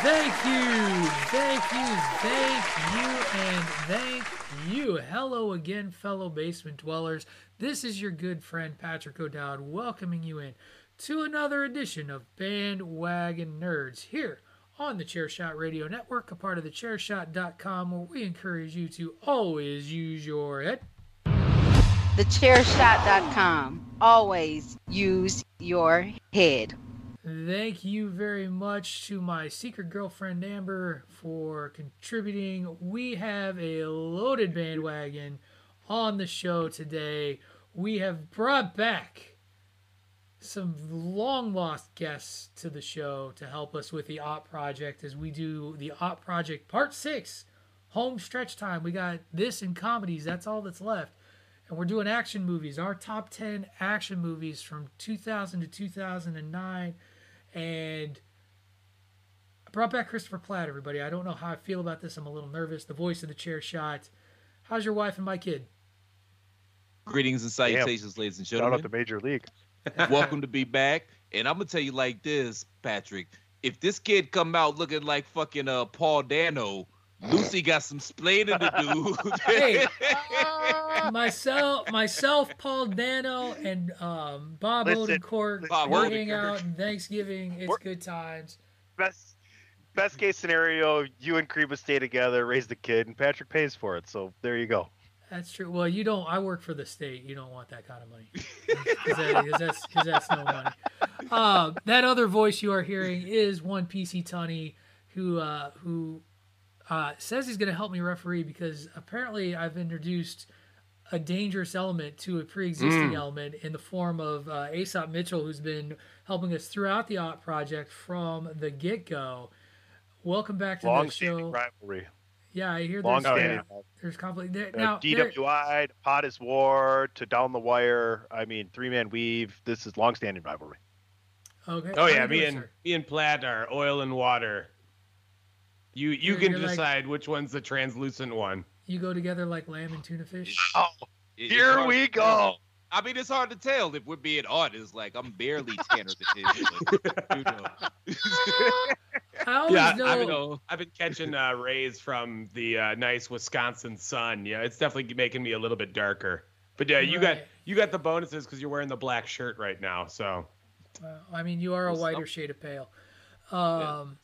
Thank you, thank you, thank you, and thank you. Hello again, fellow basement dwellers. This is your good friend Patrick O'Dowd welcoming you in to another edition of Bandwagon Nerds here on the Chairshot Radio Network, a part of the Chairshot.com, where we encourage you to always use your head. Thechairshot.com. Always use your head. Thank you very much to my secret girlfriend Amber for contributing. We have a loaded bandwagon on the show today. We have brought back some long lost guests to the show to help us with the Op Project as we do the Op Project Part 6 home stretch time. We got this and comedies, that's all that's left. And we're doing action movies, our top 10 action movies from 2000 to 2009 and I brought back Christopher Platt, everybody. I don't know how I feel about this. I'm a little nervous. The voice of the chair shot. How's your wife and my kid? Greetings and salutations, Damn. ladies and gentlemen. Shout out to Major League. Welcome to be back. And I'm gonna tell you like this, Patrick. If this kid come out looking like fucking uh Paul Dano, Lucy got some splaining to do. hey, myself, myself, Paul Dano, and um, Bob Listen, Odenkirk Bob hang out and Thanksgiving. It's We're, good times. Best best case scenario, you and Kreba stay together, raise the kid, and Patrick pays for it. So there you go. That's true. Well, you don't. I work for the state. You don't want that kind of money because that, that's, cause that's no money. Uh, that other voice you are hearing is one PC Tunney, who uh, who uh, says he's going to help me referee because apparently I've introduced a dangerous element to a pre-existing mm. element in the form of uh, Aesop Mitchell, who's been helping us throughout the Op project from the get-go. Welcome back to Long the show. rivalry. Yeah, I hear there's, uh, there's conflict there. Uh, now, DWI, to Pot War, to Down the Wire. I mean, three man weave. This is long-standing rivalry. Okay. Oh yeah, me and me and Platt are oil and water. You you you're, can you're decide like, which one's the translucent one. You go together like lamb and tuna fish. Oh, here we go. I mean, it's hard to tell if we're being honest. Like I'm barely Tanner the you know. I yeah, know. I've been, I've been catching uh, rays from the uh, nice Wisconsin sun. Yeah, it's definitely making me a little bit darker. But yeah, you right. got you got the bonuses because you're wearing the black shirt right now. So. Well, I mean, you are a whiter shade of pale. Um,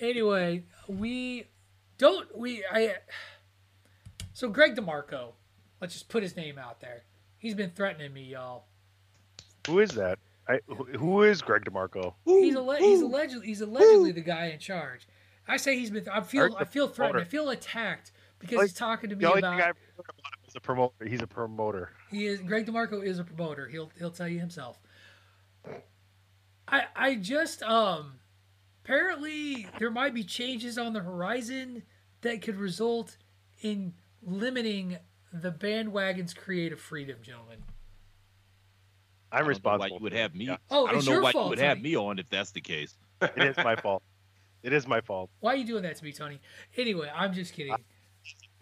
anyway, we don't we I so Greg DeMarco, let's just put his name out there. He's been threatening me, y'all. Who is that? I, who is Greg DeMarco? He's alle- he's allegedly he's allegedly the guy in charge. I say he's been. I feel I feel threatened. I feel attacked because he's talking to me about. Guy a promoter. He's a promoter. He is. Greg DeMarco is a promoter. He'll he'll tell you himself. I I just um apparently there might be changes on the horizon that could result in limiting the bandwagon's creative freedom, gentlemen. I'm responsible. why you would have me? Yeah. Oh, I don't know why fault, you would have me on if that's the case. it is my fault. It is my fault. Why are you doing that to me, Tony? Anyway, I'm just kidding. Uh,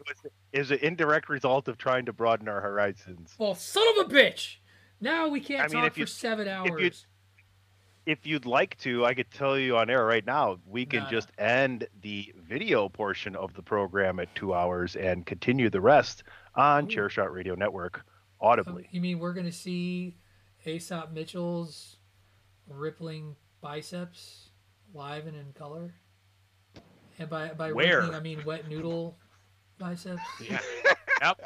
it was, it was an indirect result of trying to broaden our horizons. Well, son of a bitch! Now we can't I mean, talk if you- for seven you- hours. If you'd like to, I could tell you on air right now. We can No, no. just end the video portion of the program at two hours and continue the rest on Ooh. Chairshot Radio Network audibly. you mean we're gonna see Aesop Mitchell's rippling biceps live and in color? And by by Where? rippling, I mean wet noodle biceps. Yeah. yep.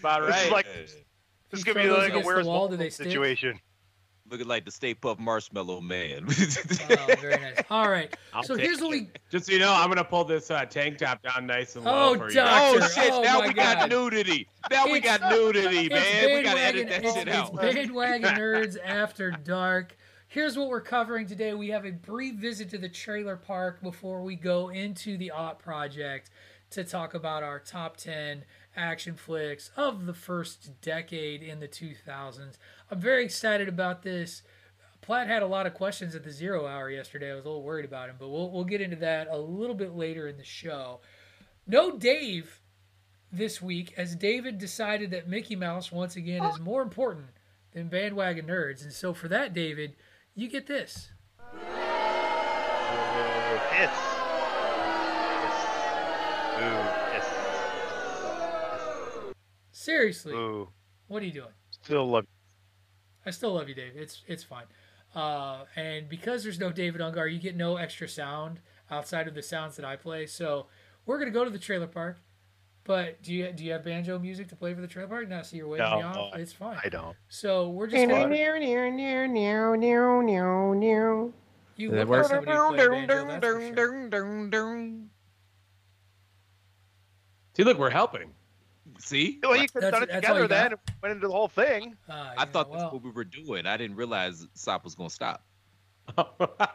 About This is right. like- This is gonna be like a against the where's wall, do Waldo they stick? Situation. Looking like the Stay Puft Marshmallow Man. Oh, very nice. All right. I'll so here's what we. Just so you know, I'm gonna pull this uh, tank top down nice and low Oh, for you. Doctor. oh shit! Oh, now my we got nudity. Now we got nudity, It's man. We gotta edit that bandwagon- shit it's, out. It's bandwagon nerds after dark. Here's what we're covering today. We have a brief visit to the trailer park before we go into the Ot Project to talk about our top 10 action flicks of the first decade in the 2000s. I'm very excited about this. Platt had a lot of questions at the zero hour yesterday. I was a little worried about him, but we'll, we'll get into that a little bit later in the show. No Dave this week as David decided that Mickey Mouse once again is more important than bandwagon nerds. And so for that, David, you get this. Hiss. Ooh, Seriously. Ooh. what are you doing? Still love I still love you, Dave. It's it's fine. Uh, and because there's no David Ungar, you get no extra sound outside of the sounds that I play. So we're gonna go to the trailer park. But do you do you have banjo music to play for the trailer park? No, so you're waving me off. I- It's fine. I don't. So we're just gonna. You Does that look like work? somebody who played banjo, that's for sure. See, look, we're helping. See, Well, you could have done it that's together you got? then went into the whole thing. Ah, I you thought know, that's what we were doing. I didn't realize Sop was gonna stop.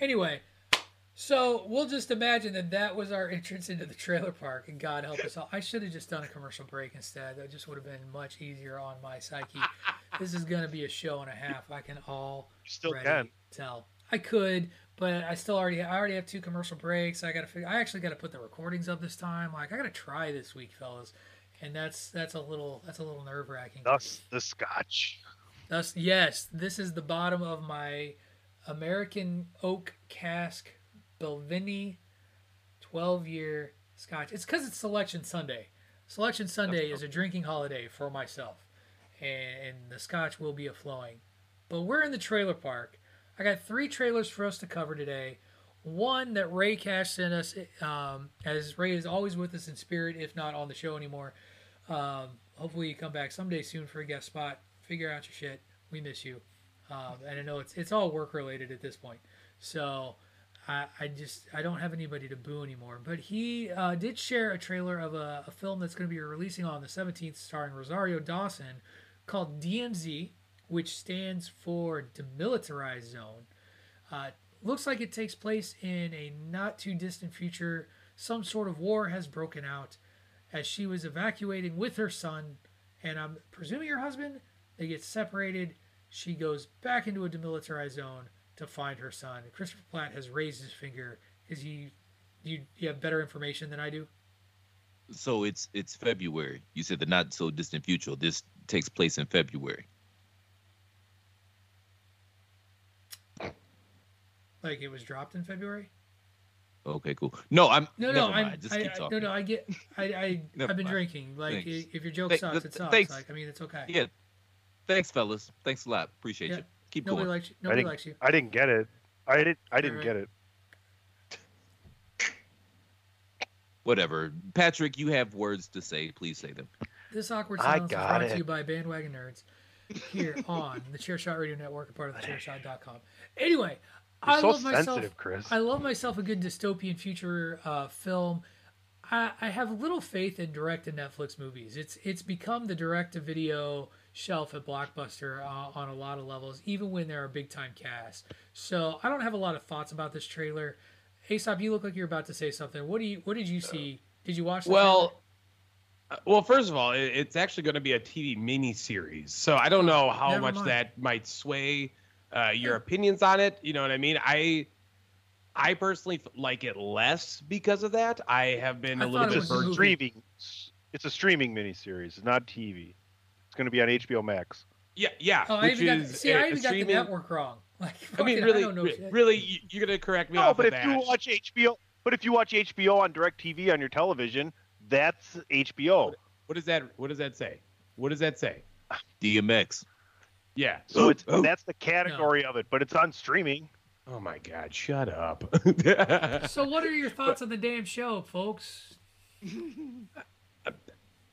Anyway, so we'll just imagine that that was our entrance into the trailer park, and God help us all. I should have just done a commercial break instead. That just would have been much easier on my psyche. this is going to be a show and a half. I can all still can. tell. I could, but I still already I already have two commercial breaks. I got to figure. I actually got to put the recordings up this time. Like I got to try this week, fellas, and that's that's a little that's a little nerve wracking. Thus the scotch. Thus, yes, this is the bottom of my American oak cask Balvenie 12 year scotch. It's because it's Selection Sunday. Selection Sunday is a drinking holiday for myself, and, and the scotch will be a flowing. But we're in the trailer park. I got three trailers for us to cover today. One that Ray Cash sent us, um, as Ray is always with us in spirit, if not on the show anymore. Um, hopefully, you come back someday soon for a guest spot. Figure out your shit. We miss you. Um, and I know it's it's all work related at this point. So I, I just I don't have anybody to boo anymore. But he uh, did share a trailer of a, a film that's going to be releasing on the 17th, starring Rosario Dawson, called DMZ, which stands for Demilitarized Zone. Uh, looks like it takes place in a not too distant future. Some sort of war has broken out as she was evacuating with her son, and I'm presuming her husband. They get separated. She goes back into a demilitarized zone to find her son. Christopher Platt has raised his finger. Is he? You, you have better information than I do. So it's it's February. You said the not so distant future. This takes place in February. Like it was dropped in February. Okay, cool. No, I'm No, no. I'm, Just I, keep I, talking. no, no. I get. I, I I've been mind. drinking. Like Thanks. if your joke Th- sucks, th- it sucks. thanks. Like I mean, it's okay. Yeah. Thanks, fellas. Thanks a lot. Appreciate Yeah. you. Keep Nobody going. likes you. Nobody didn't- likes you. I didn't get it. I didn't. I didn't Alright. get it. Whatever. Patrick, you have words to say. Please say them. This awkward I silence is brought it. to you by Bandwagon Nerds here on the Chairshot Radio Network, a part of the Chairshot.com. Anyway, You're I so love myself. Chris. I love myself a good dystopian future uh, film. I, I have little faith in direct to Netflix movies. It's it's become the direct to video shelf at Blockbuster uh, on a lot of levels, even when there are big time casts. So I don't have a lot of thoughts about this trailer. Aesop, you look like you're about to say something. What do you What did you see? Did you watch? The trailer? Well, uh, well, first of all, it's actually going to be a TV miniseries, so I don't know how Never much mind. that might sway uh, your opinions on it. You know what I mean? I I personally like it less because of that. I have been I a little bit was a burnt. streaming. It's a streaming miniseries, not TV. It's going to be on HBO Max. Yeah, yeah. Oh, I which even got, see, a- I a even got the network wrong. Like, I mean, fucking- really, don't know re- really, you- you're gonna correct me No, off but of if that. you watch HBO, but if you watch HBO on DirecTV on your television, that's HBO. what does that? What does that say? What does that say? DMX. Yeah. So it's that's the category of it, but it's on streaming. Oh my God! Shut up. So, what are your thoughts on the damn show, folks?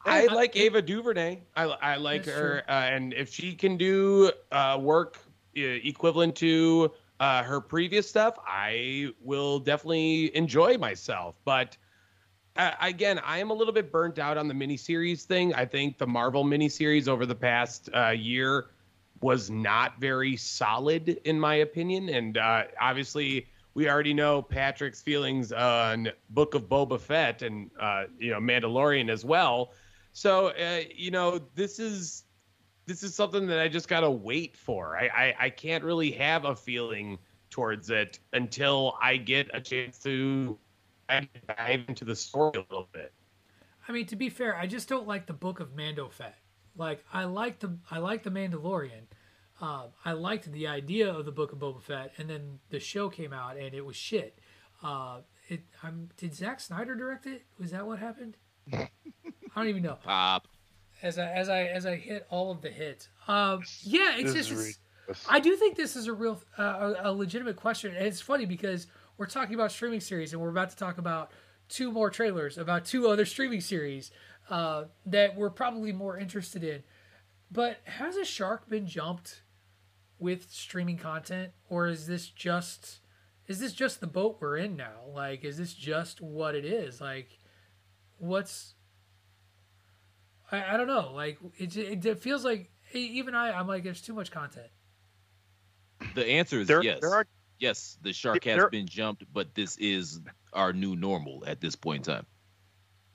I like Ava DuVernay. I, I like That's her, uh, and if she can do uh, work uh, equivalent to uh, her previous stuff, I will definitely enjoy myself. But uh, again, I am a little bit burnt out on the miniseries thing. I think the Marvel miniseries over the past uh, year was not very solid, in my opinion. And uh, obviously, we already know Patrick's feelings on Book of Boba Fett and uh, you know Mandalorian as well. So uh, you know this is this is something that I just gotta wait for. I, I I can't really have a feeling towards it until I get a chance to dive into the story a little bit. I mean, to be fair, I just don't like the book of Mando Fett. Like, I liked the I liked the Mandalorian. Um, I liked the idea of the book of Boba Fett, and then the show came out and it was shit. Uh, it I'm, did Zack Snyder direct it? Was that what happened? I don't even know. Pop. As I as I as I hit all of the hits, um, yeah, it's This just is it's. I do think this is a real, uh, a a legitimate question, and it's funny because we're talking about streaming series, and we're about to talk about two more trailers about two other streaming series uh, that we're probably more interested in. But has a shark been jumped with streaming content, or is this just is this just the boat we're in now? Like, is this just what it is? Like, what's I, I don't know. Like, it, it, it feels like even I I'm like there's too much content. The answer is There, yes. there are yes, the shark has There- been jumped, but this is our new normal at this point in time.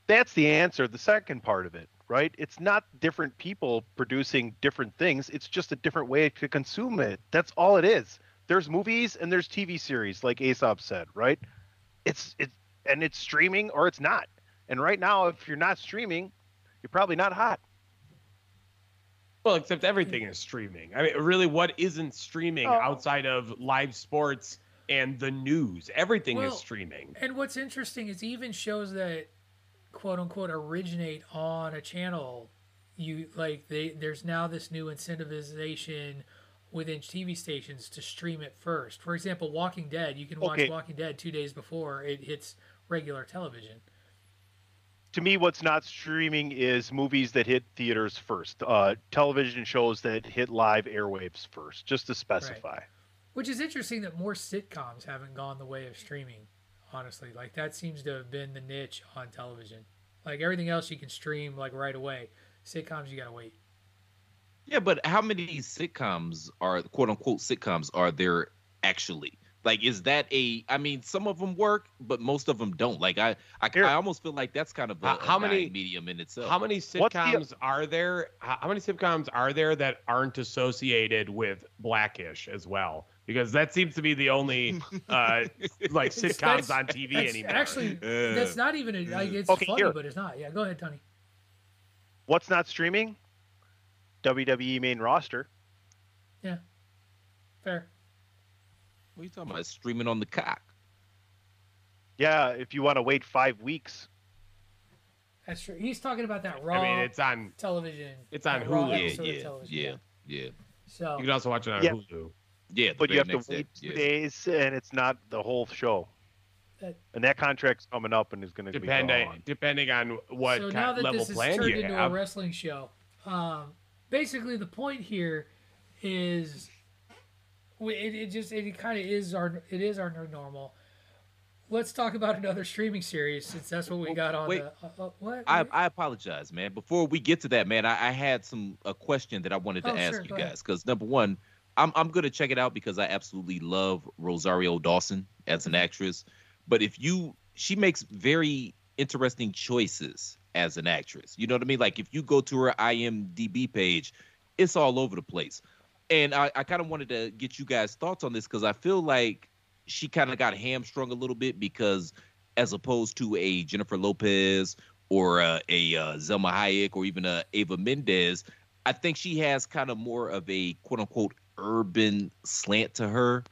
That's the answer. The second part of it, right? It's not different people producing different things. It's just a different way to consume it. That's all it is. There's movies and there's TV series, like Aesop said, right? It's it's and it's streaming or it's not. And right now, if you're not streaming, you're probably not hot. Well, except everything is streaming. I mean, really, what isn't streaming Oh. outside of live sports and the news? Everything Well, is streaming. And what's interesting is even shows that quote unquote originate on a channel, you like they there's now this new incentivization within TV stations to stream it first. For example, Walking Dead, you can watch Okay. Walking Dead two days before it hits regular television. To me, what's not streaming is movies that hit theaters first, uh, television shows that hit live airwaves first, just to specify. Which is interesting that more sitcoms haven't gone the way of streaming, honestly. Like that seems to have been the niche on television. Like everything else you can stream like right away. Sitcoms you gotta wait. Yeah, but how many sitcoms are quote unquote sitcoms are there actually? Like, is that a? I mean, some of them work, but most of them don't. Like, I, I, Here. I almost feel like that's kind of a, How- how a many- dying medium in itself. How many What's the- sitcoms are there? How how many sitcoms are there that aren't associated with Blackish as well? Because that seems to be the only uh, like sitcoms That's- on TV That's anymore. actually Uh, that's not even a, like it's Okay, funny, here. but it's not. Yeah, go ahead, Tony. What's not streaming? WWE main roster. Yeah, fair. What are you talking about? Streaming on the cock. Yeah, if you want to wait five weeks. That's true. He's talking about that raw I mean, it's on. television. it's on Hulu. Yeah, episode of yeah, television, yeah, yeah, So You can also watch it on Yeah. Hulu. Yeah. the But you have to wait day, two yeah. days, and it's not the whole show. That- and that contract's coming up and is going to be Depending gone. depending on what so kind now that level this is plan turned you into have. a wrestling show, um, basically the point here is it, it just it kind of is our it is our new normal. Let's talk about another streaming series since that's what we got on wait. the uh, uh, what I, I apologize, man. Before we get to that, man, I, I had some a question that I wanted to Oh, ask sure, you guys. Because number one, I'm I'm gonna check it out because I absolutely love Rosario Dawson as an actress. But if you, she makes very interesting choices as an actress. You know what I mean? Like if you go to her IMDb page, it's all over the place. And I, I kind of wanted to get you guys' thoughts on this because I feel like she kind of got hamstrung a little bit because as opposed to a Jennifer Lopez or uh, a uh, Salma Hayek or even a Eva Mendes, I think she has kind of more of a quote unquote urban slant to her,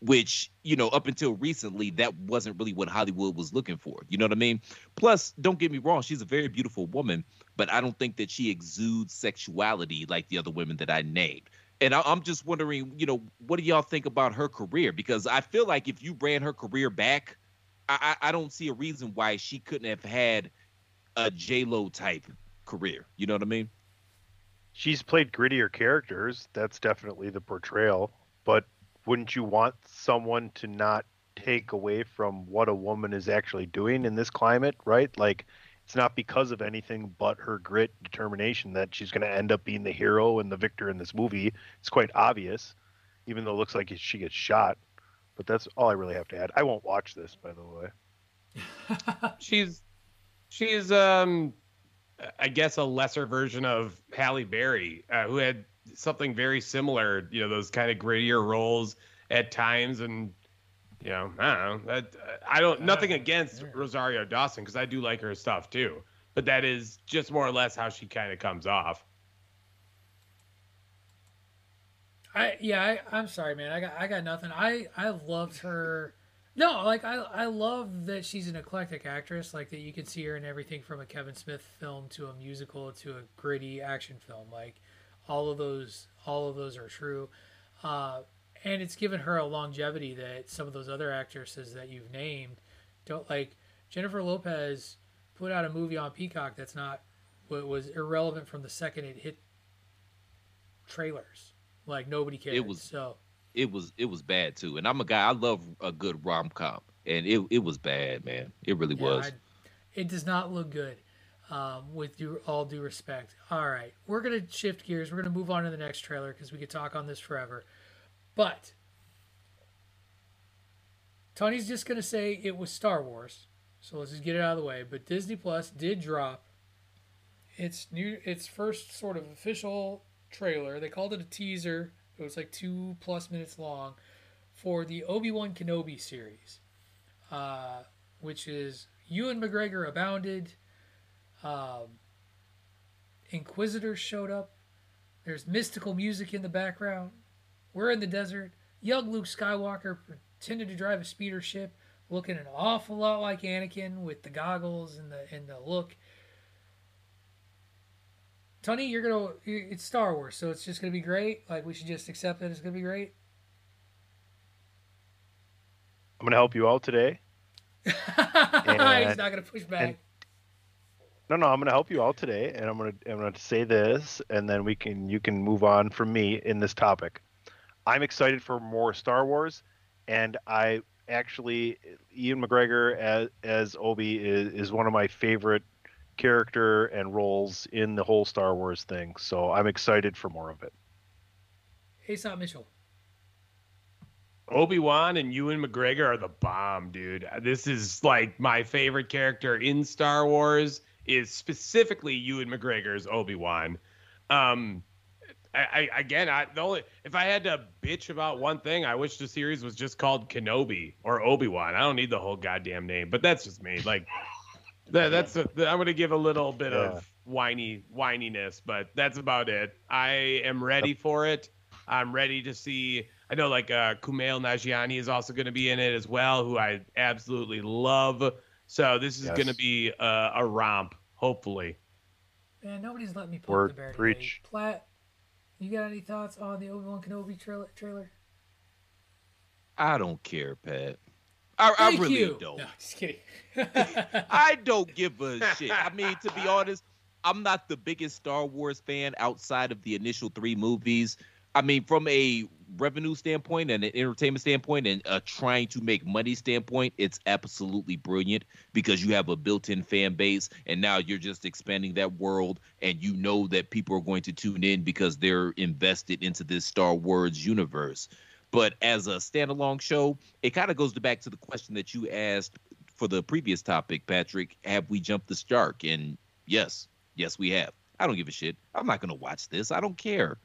which, you know, up until recently, that wasn't really what Hollywood was looking for. You know what I mean? Plus, don't get me wrong, she's a very beautiful woman, but I don't think that she exudes sexuality like the other women that I named. And I, am just wondering, you know, what do y'all think about her career? Because I feel like if you ran her career back, I, I don't see a reason why she couldn't have had a J Lo type career. You know what I mean? She's played grittier characters. That's definitely the portrayal. But wouldn't you want someone to not take away from what a woman is actually doing in this climate, right? Like it's not because of anything but her grit determination that she's going to end up being the hero and the victor in this movie. It's quite obvious, even though it looks like she gets shot. But that's all I really have to add. I won't watch this, by the way. she's she's um I guess a lesser version of Halle Berry, uh, who had something very similar. You know, those kind of grittier roles at times, and you know, I don't know. That I don't. Nothing against Rosario Dawson because I do like her stuff too. But that is just more or less how she kind of comes off. I yeah. I, I'm sorry, man. I got I got nothing. I I loved her. No, like I I love that she's an eclectic actress. Like that you can see her in everything from a Kevin Smith film to a musical to a gritty action film. Like all of those all of those are true. Uh, and it's given her a longevity that some of those other actresses that you've named don't like. Jennifer Lopez put out a movie on Peacock that's not what was irrelevant from the second it hit trailers. Like nobody cared. It was so. It was it was bad too, and I'm a guy. I love a good rom com, and it it was bad, man. It really Yeah, was. I- it does not look good. Um, with due, all due respect. All right, we're gonna shift gears. We're gonna move on to the next trailer because we could talk on this forever. But Tony's just gonna say it was Star Wars, so let's just get it out of the way. But Disney Plus did drop its new, its first sort of official trailer. They called it a teaser. It was like two plus minutes long for the Obi Wan Kenobi series, uh, which is Ewan McGregor abounded. Um, Inquisitors showed up. There's mystical music in the background. We're in the desert. Young Luke Skywalker pretended to drive a speeder ship, looking an awful lot like Anakin with the goggles and the and the look. Tony, you're gonna it's Star Wars, so it's just gonna be great. Like we should just accept that it's gonna be great. I'm going to help you out today. He's not gonna push back. No, no, I'm going to help you out today, and I'm going to I'm to say this, and then we can you can move on from me in this topic. I'm excited for more Star Wars, and I actually Ian McGregor as as Obi is is one of my favorite character and roles in the whole Star Wars thing. So I'm excited for more of it. Aesop Mitchell. Obi Wan and Ewan McGregor are the bomb, dude. This is like my favorite character in Star Wars is specifically Ewan McGregor's Obi Wan. Um, I, I again, I the only if I had to bitch about one thing, I wish the series was just called Kenobi or Obi Wan. I don't need the whole goddamn name, but that's just me. Like that, that's a, I'm gonna give a little bit Yeah. of whiny whininess, but that's about it. I am ready for it. I'm ready to see. I know like uh, Kumail Nanjiani is also going to be in it as well, who I absolutely love. So this is Yes. going to be uh, a romp, hopefully. Man, nobody's letting me poke Word, the bear today. preach. Platt, you got any thoughts on the Obi Wan Kenobi trailer? trailer? I don't care, Pat. I, I really you. don't. No, just kidding. I don't give a shit. I mean, to be honest, I'm not the biggest Star Wars fan outside of the initial three movies. I mean, from a revenue standpoint and an entertainment standpoint and a trying to make money standpoint, it's absolutely brilliant because you have a built-in fan base and now you're just expanding that world and you know that people are going to tune in because they're invested into this Star Wars universe. But as a standalone show, it kind of goes back to the question that you asked for the previous topic, Patrick. Have we jumped the shark? And yes, yes, we have. I don't give a shit. I'm not gonna watch this. I don't care.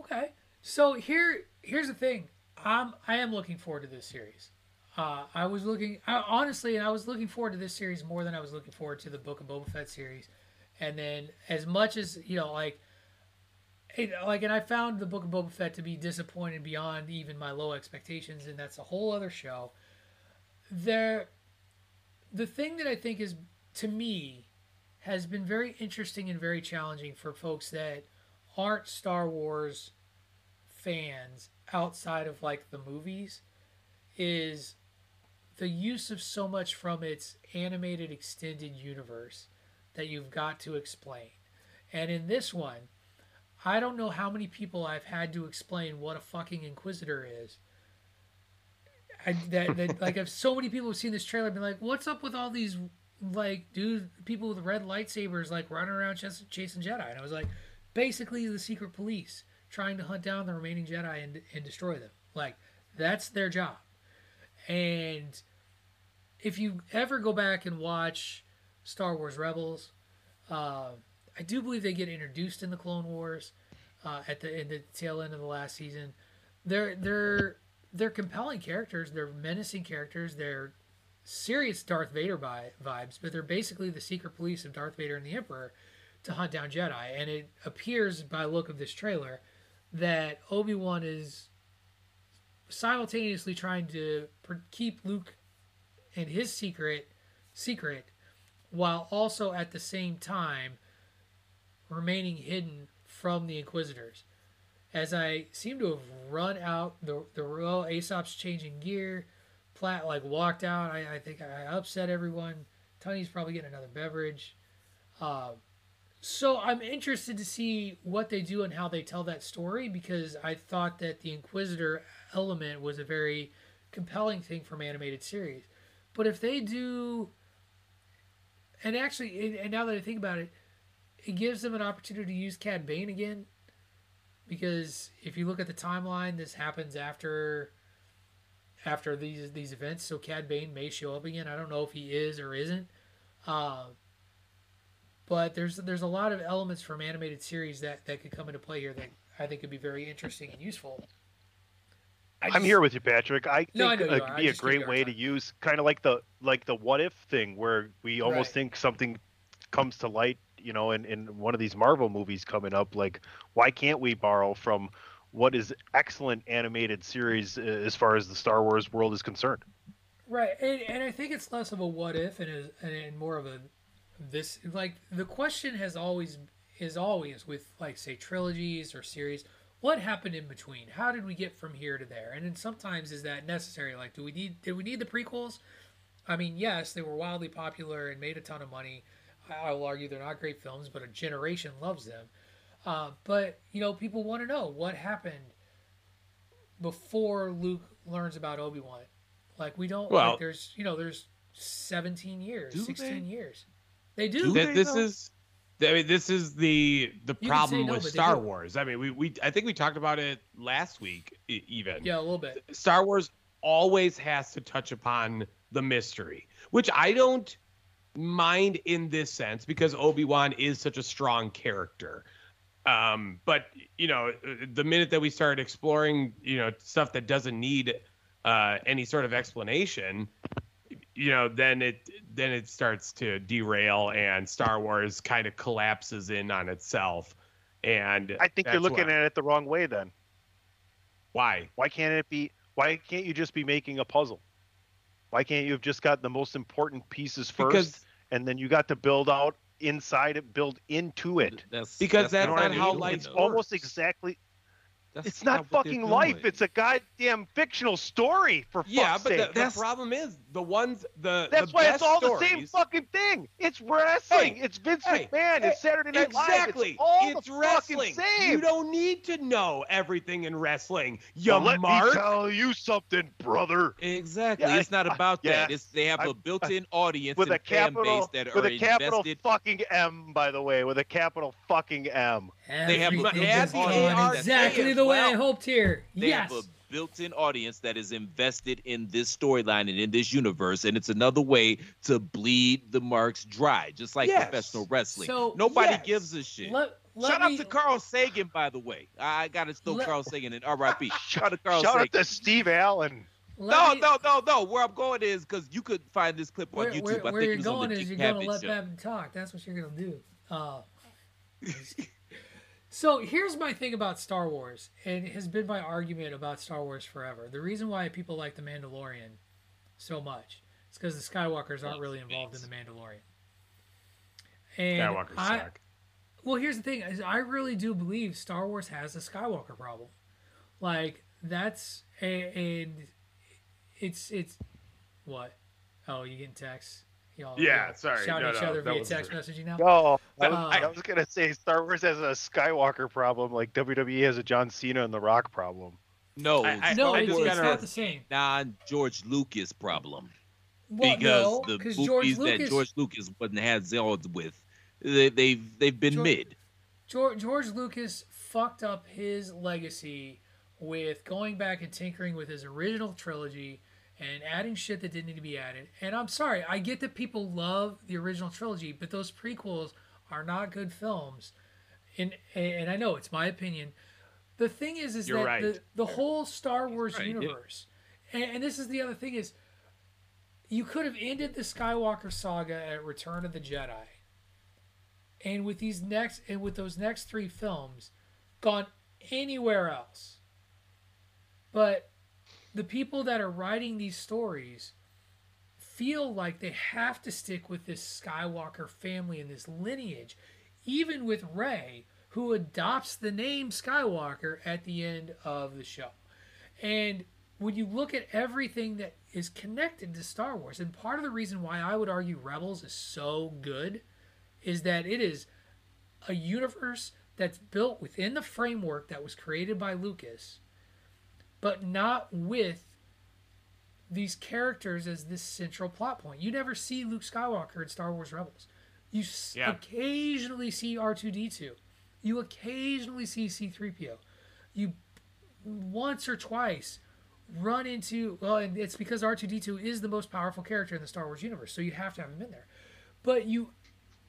okay. So here, here's the thing. I'm I am looking forward to this series. Uh, I was looking I, honestly, and I was looking forward to this series more than I was looking forward to the Book of Boba Fett series. And then, as much as you know, like, it, like, and I found the Book of Boba Fett to be disappointed beyond even my low expectations, and that's a whole other show. There, the thing that I think is to me has been very interesting and very challenging for folks that aren't Star Wars fans outside of like the movies is the use of so much from its animated extended universe that you've got to explain. And in this one, I don't know how many people I've had to explain what a fucking inquisitor is. I, that, that like if so many people have seen this trailer and been like, what's up with all these like dude people with red lightsabers like running around chas- chasing Jedi? And I was like, basically the secret police trying to hunt down the remaining Jedi and, and destroy them. Like that's their job. And if you ever go back and watch Star Wars Rebels, uh, I do believe they get introduced in the Clone Wars uh, at the in the tail end of the last season. They're they're they're compelling characters. They're menacing characters. They're serious Darth Vader vi- vibes, but they're basically the secret police of Darth Vader and the Emperor to hunt down Jedi. And it appears by look of this trailer that Obi Wan is simultaneously trying to per- keep Luke and his secret secret, while also at the same time remaining hidden from the Inquisitors. As I seem to have run out the the well, Aesop's changing gear. Platt like walked out. I, I think I upset everyone. Tony's probably getting another beverage. Um, so I'm interested to see what they do and how they tell that story because I thought that the Inquisitor element was a very compelling thing from animated series. But if they do, and actually, and now that I think about it, it gives them an opportunity to use Cad Bane again. Because if you look at the timeline, this happens after after these these events, so Cad Bane may show up again. I don't know if he is or isn't. Uh, but there's there's a lot of elements from animated series that that could come into play here that I think could be very interesting and useful. I I'm here with you, Patrick. I think No, I know it'd be a just give you great way hard to use kind of like the like the what if thing where we almost Right. think something comes to light, you know, in, in one of these Marvel movies coming up. Like, why can't we borrow from what is excellent animated series uh, as far as the Star Wars world is concerned? Right, and, and I think it's less of a what if and, is, and more of a this like the question has always is always with like say trilogies or series what happened in between how did we get from here to there and then sometimes is that necessary like do we need did we need the prequels i mean yes they were wildly popular and made a ton of money i, I will argue they're not great films but a generation loves them uh, but you know people want to know what happened before luke learns about obi-wan like we don't Well- like there's you know there's 17 years 16 they? years they do Do they, this though? is I mean, this is the the say problem no, with Star. Wars. I mean, we, we I think we talked about it last week e- even. yeah a little bit Star Wars always has to touch upon the mystery, which I don't mind in this sense because Obi-Wan is such a strong character. Um, but you know, the minute that we start exploring, you know, stuff that doesn't need uh, any sort of explanation, you know, then it then it starts to derail, and Star Wars kind of collapses in on itself. And I think you're looking why- at it the wrong way. Then why why can't it be? Why can't you just be making a puzzle? Why can't you have just got the most important pieces first, Because- and then you got to build out inside it, build into it? That's Because that's what not how life It's almost exactly That's it's not, what they're fucking life. It's a goddamn fictional story for Yeah, fuck's but the, sake. the That's- problem is the ones the That's the why best it's all stories, the same fucking thing. It's wrestling. Hey, it's Vince hey, McMahon. hey, it's Saturday Night Exactly, Live. It's all it's the wrestling. fucking same. You don't need to know everything in wrestling. You Well, let mark. me tell you something, brother. Exactly. Yeah, it's not I- about yeah. that. It's they have I- a built-in audience With and a fan base capital, that with are a capital invested. fucking M, by the way, with a capital fucking M. They have a Everything built-in is audience gone exactly the way I hoped here. They yes. have a built-in audience that is invested in this storyline and in this universe, and it's another way to bleed the marks dry, just like Yes. professional wrestling. So, Nobody yes. gives a shit. Let let Shout me- out to Carl Sagan, by the way. I got to throw Let- Carl Sagan in R.I.P. Shout out to Carl Sagan. Shout Sagan. out to Steve Allen. let no, me- no, no, no. Where I'm going is because you could find this clip on Where, YouTube. where, I where you're it was on going is you're going to let show. Babin talk. That's what you're going to do. Uh, so here's my thing about Star Wars, and it has been my argument about Star Wars forever. The reason why people like The Mandalorian so much is because the Skywalkers aren't really involved in The Mandalorian. And Skywalker I, suck. well, here's the thing: is I really do believe Star Wars has a Skywalker problem. Like that's a, and it's it's what? Oh, you getting texts? Y'all, Yeah, y'all sorry. Shouting No, each no, other via was- text messaging now. No, I, Uh, I was gonna say Star Wars has a Skywalker problem, like WWE has a John Cena and The Rock problem. No, I- I- no, Star it's, Wars not the same. non George Lucas problem Well, because no, the 'cause movies George that Lucas, George Lucas wasn't had Zelda with, they, they've they've been George- mid. George, George Lucas fucked up his legacy with going back and tinkering with his original trilogy and adding shit that didn't need to be added. And I'm sorry, I get that people love the original trilogy, but those prequels are not good films. And and I know it's my opinion. The thing is, is You're that right. the, the whole Star Wars right, universe, and, and this is the other thing is, you could have ended the Skywalker saga at Return of the Jedi and with these next and with those next three films gone anywhere else but the people that are writing these stories feel like they have to stick with this skywalker family and this lineage even with Rey, who adopts the name skywalker at the end of the show. And when you look at everything that is connected to star wars and part of the reason why i would argue rebels is so good is that it is a universe that's built within the framework that was created by Lucas, but not with these characters as this central plot point. You never see Luke Skywalker in Star Wars Rebels. You Yeah. occasionally see R2D2. You occasionally see C3PO. You once or twice run into well, and it's because R2D2 is the most powerful character in the Star Wars universe, so you have to have him in there. But you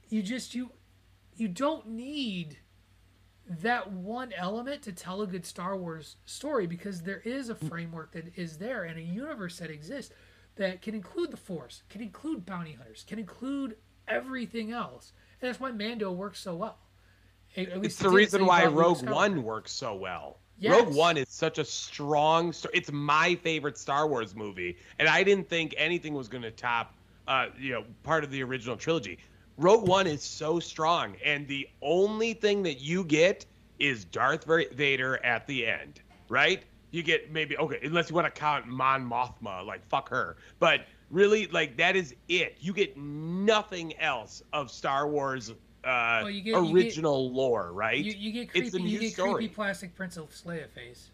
you just you you don't need that one element to tell a good Star Wars story because there is a framework that is there and a universe that exists that can include the Force, can include bounty hunters, can include everything else, and that's why Mando works so well. At- at least It's the reason why Rogue One works so well. Yes. Rogue One is such a strong story. It's my favorite Star Wars movie, and I didn't think anything was going to top, uh, you know, part of the original trilogy. Rogue One is so strong, and the only thing that you get is Darth Vader at the end, right? You get maybe okay, unless you want to count Mon Mothma, like fuck her, but really, like that is it. You get nothing else of Star Wars. Uh, get- you get- original lore, right? You, you get It's creepy. a You new get story. creepy plastic Princess Leia face.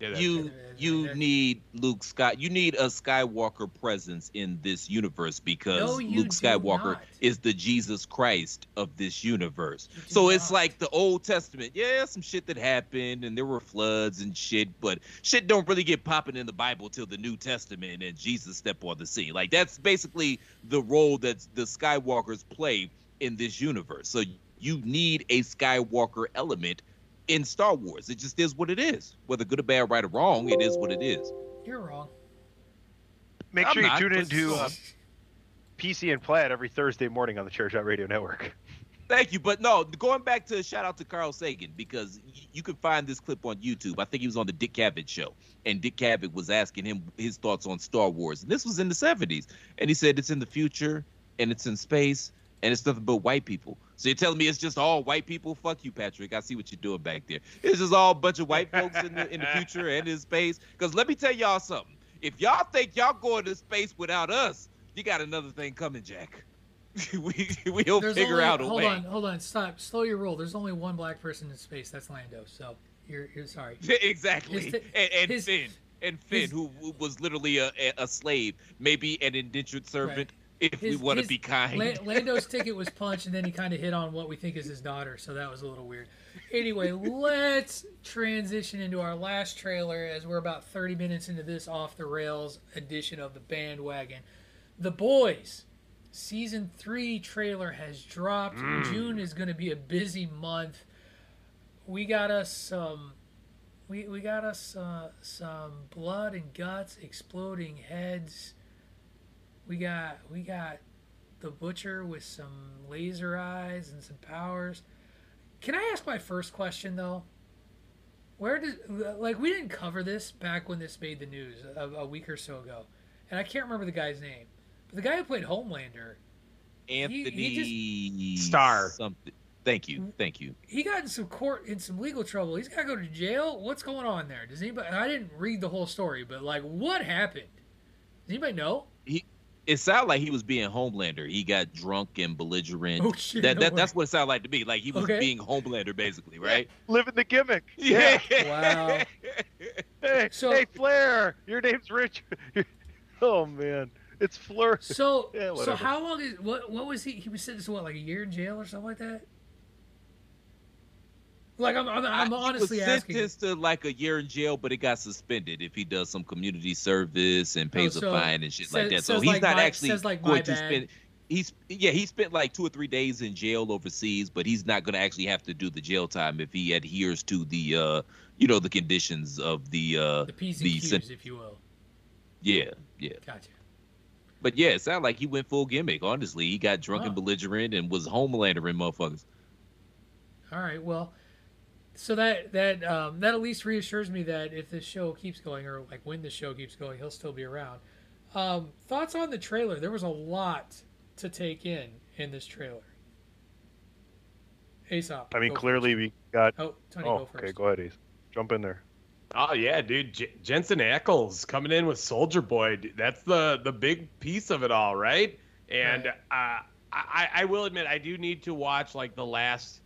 Yeah, You it. you That- need Luke Scott. You need a Skywalker presence in this universe because No, Luke Skywalker not. is the Jesus Christ of this universe. You do So it's not. like the Old Testament. Yeah, some shit that happened and there were floods and shit, but shit don't really get popping in the Bible till the New Testament and Jesus step on the scene. Like that's basically the role that the Skywalkers play in this universe. So you need a Skywalker element in Star Wars. It just is what it is. Whether good or bad, right or wrong, it is what it is. You're wrong. Make I'm sure you not, tune but- into uh, PC and Platt every Thursday morning on the Chairshot Radio Network. Thank you, but no, going back to shout out to Carl Sagan because y- you can find this clip on YouTube. I think he was on the Dick Cavett show, and Dick Cavett was asking him his thoughts on Star Wars, and this was in the '70s, and he said it's in the future and it's in space and it's nothing but white people. So you're telling me it's just all white people? Fuck you, Patrick. I see what you're doing back there. It's just all a bunch of white folks in the in the future and in space. Because let me tell y'all something. If y'all think y'all going to space without us, you got another thing coming, Jack. we we'll There's figure only, out a hold way. Hold on, hold on, stop, slow your roll. There's only one black person in space. That's Lando. So you're you're sorry. exactly. His and and his- Finn. And Finn, his- who, who was literally a, a, a slave, maybe an indentured servant, if we want to be kind. La- Lando's ticket was punched, and then he kind of hit on what we think is his daughter, so that was a little weird. Anyway, let's transition into our last trailer as we're about 30 minutes into this off the rails edition of the bandwagon. The Boys season three trailer has dropped. June is going to be a busy month. we got us some. We, we got us uh, some blood and guts, exploding heads. We got we got the butcher with some laser eyes and some powers. Can I ask my first question though? Where did like we didn't cover this back when this made the news a, a week or so ago, and I can't remember the guy's name, but the guy who played Homelander, Antony he Starr. Something. Thank you. Thank you. he got in some court in some legal trouble. He's got to go to jail. What's going on there? Does anybody? I didn't read the whole story, but like, what happened? Does anybody know? It sounded like he was being Homelander. He got drunk and belligerent. Oh shit! that, no that that's what it sounded like to me. Like he was Okay. being Homelander, basically, right? Living the gimmick. Yeah. Wow. Hey, So- hey, Flair, your name's Richard. oh man, it's Fleur. So, Yeah, so how long is what? What was he? He was sentenced to what, like a year in jail or something like that? Like I'm, I'm, I'm honestly he was asking. sentenced to like a year in jail, but it got suspended if he does some community service and pays Oh, so a fine and shit like that. So he's like not my- actually says like going to spend. He's yeah, he spent like two or three days in jail overseas, but he's not going to actually have to do the jail time if he adheres to the uh, you know, the conditions of the uh, the P's the and Q's, sen- if you will. yeah, yeah. Gotcha. But yeah, it sounded like he went full gimmick. Honestly, he got drunk and belligerent and was Homelander in motherfuckers. All right. Well, so that that um, that at least reassures me that if this show keeps going, or like when the show keeps going, he'll still be around. Um, thoughts on the trailer? There was a lot to take in in this trailer. Aesop. I mean, go clearly we got. Oh, Tony, Oh, go first. okay, go ahead, Ace. Jump in there. Oh yeah, dude, J- Jensen Ackles coming in with Soldier Boy. dude, That's the the big piece of it all, right? And uh, I I will admit I do need to watch like the last.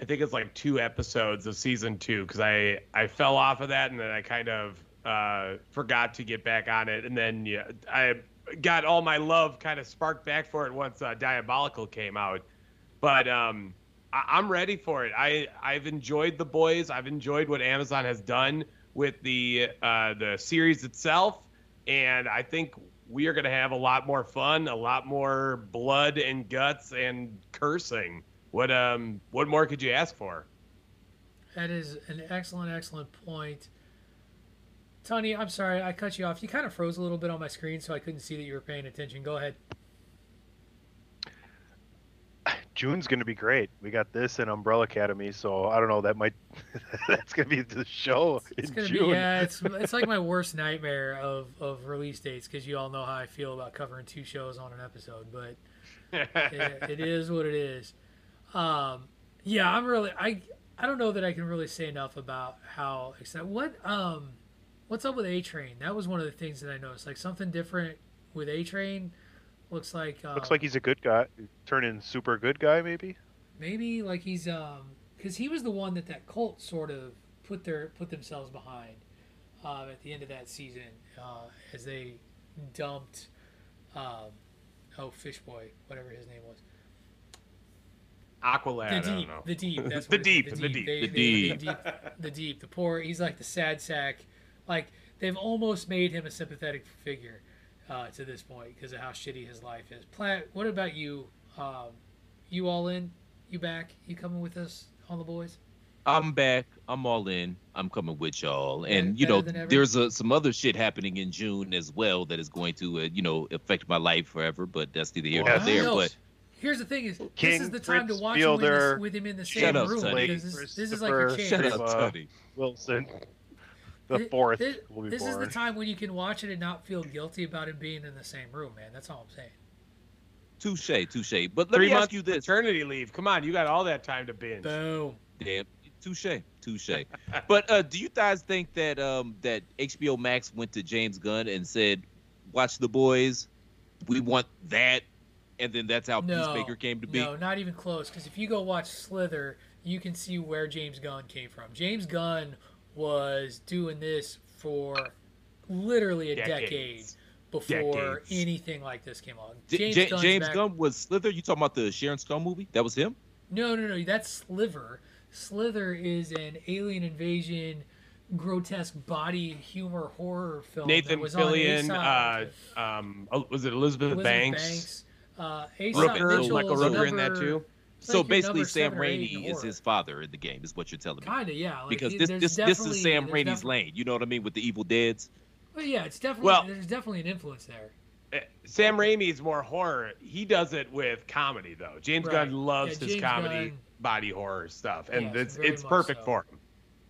I think it's like two episodes of season two because I I fell off of that and then I kind of uh, forgot to get back on it and then yeah I got all my love kind of sparked back for it once uh, Diabolical came out, but um I- I'm ready for it. I I've enjoyed the boys. I've enjoyed what Amazon has done with the uh, the series itself, and I think we are going to have a lot more fun, a lot more blood and guts and cursing. What um what more could you ask for? That is an excellent, excellent point. Tony, I'm sorry I cut you off. You kind of froze a little bit on my screen, so I couldn't see that you were paying attention. Go ahead. June's going to be great. We got this and Umbrella Academy, so I don't know. That might that's going to be the show It's in gonna June. be yeah. It's it's like my worst nightmare of of release dates because you all know how I feel about covering two shows on an episode, but it, it is what it is. Um, yeah, I'm really I I don't know that I can really say enough about how excited. What um, what's up with A Train? That was one of the things that I noticed. Like something different with A Train. Looks like uh, Looks like he's a good guy, turning super good guy, maybe. maybe like he's um because he was the one that that cult sort of put their put themselves behind um, at the end of that season uh, as they dumped um, oh fish boy whatever his name was Aqualad. the I don't deep know. the deep that's The what it is, deep, the deep. They- The they- deep. the deep the deep the poor he's like the sad sack like they've almost made him a sympathetic figure uh, to this point because of how shitty his life is Platt what about you um, you all in you back you coming with us on the boys I'm back. I'm all in. I'm coming with y'all. And you know, there's a, some other shit happening in June as well that is going to, uh, you know, affect my life forever. But that's neither here nor there. But Here's the thing: is King, this is the time Fritz to watch him with, Fielder, this, with him in the same up, room Tony. because this, this is like your Christopher, chance. shut up, Tony. Wilson, the Thi- fourth thi- will be this is the time when you can watch it and not feel guilty about him being in the same room, man. That's all I'm saying. Touche, touche. But let Three me ask you this. paternity leave. Come on, you got all that time to binge. Boom. Damn, touche, touche. but uh, do you guys think that um, that HBO Max went to James Gunn and said, "Watch the boys, we want that," and then that's how No, Peacemaker came to be? no, not even close. Because if you go watch Slither, you can see where James Gunn came from. James Gunn was doing this for literally a decade before Decades. anything like this came along. James, J- James back- Gunn was Slither. You talking about the Sharon Stone movie? That was him. No, no, no. That's Sliver. Slither is an alien invasion, grotesque body humor horror film. Nathan Fillion, uh, um, oh, was it Elizabeth, Elizabeth Banks? Banks. Uh, Aesop Rooker, Mitchell Michael is Rooker in that too. So like basically, Sam seven or eight in Raimi is his father in the game, is what you're telling me. Kinda, yeah. Like, because this this this is Sam there's Raimi's definitely- lane. You know what I mean with the Evil Dead's. Well, yeah, it's definitely Well- there's definitely an influence there. Uh, Sam Raimi is more horror. He does it with comedy though. James Right. Gunn loves Yeah, his James comedy Gunn- body horror stuff, and Yes, it's it's perfect so. for him.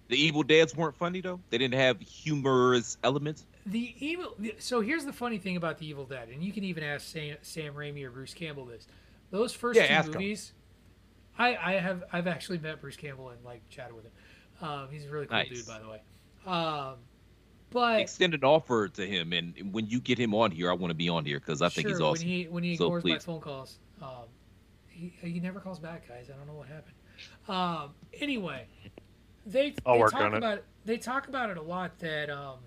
The Evil Dead's weren't funny though. They didn't have humorous elements. The evil. So here's the funny thing about the Evil Dead, and you can even ask Sam, Sam Raimi or Bruce Campbell this. Those first Yeah, two ask 'em. movies, I I have I've actually met Bruce Campbell and like chatted with him. Um, he's a really cool Nice. dude, by the way. Um, but Extend an offer to him, and when you get him on here, I want to be on here because I think sure, he's awesome. when he when he So ignores my phone calls, um, he he never calls back, guys. I don't know what happened. Um, anyway, they I'll they work talk on it. about they talk about it a lot that um,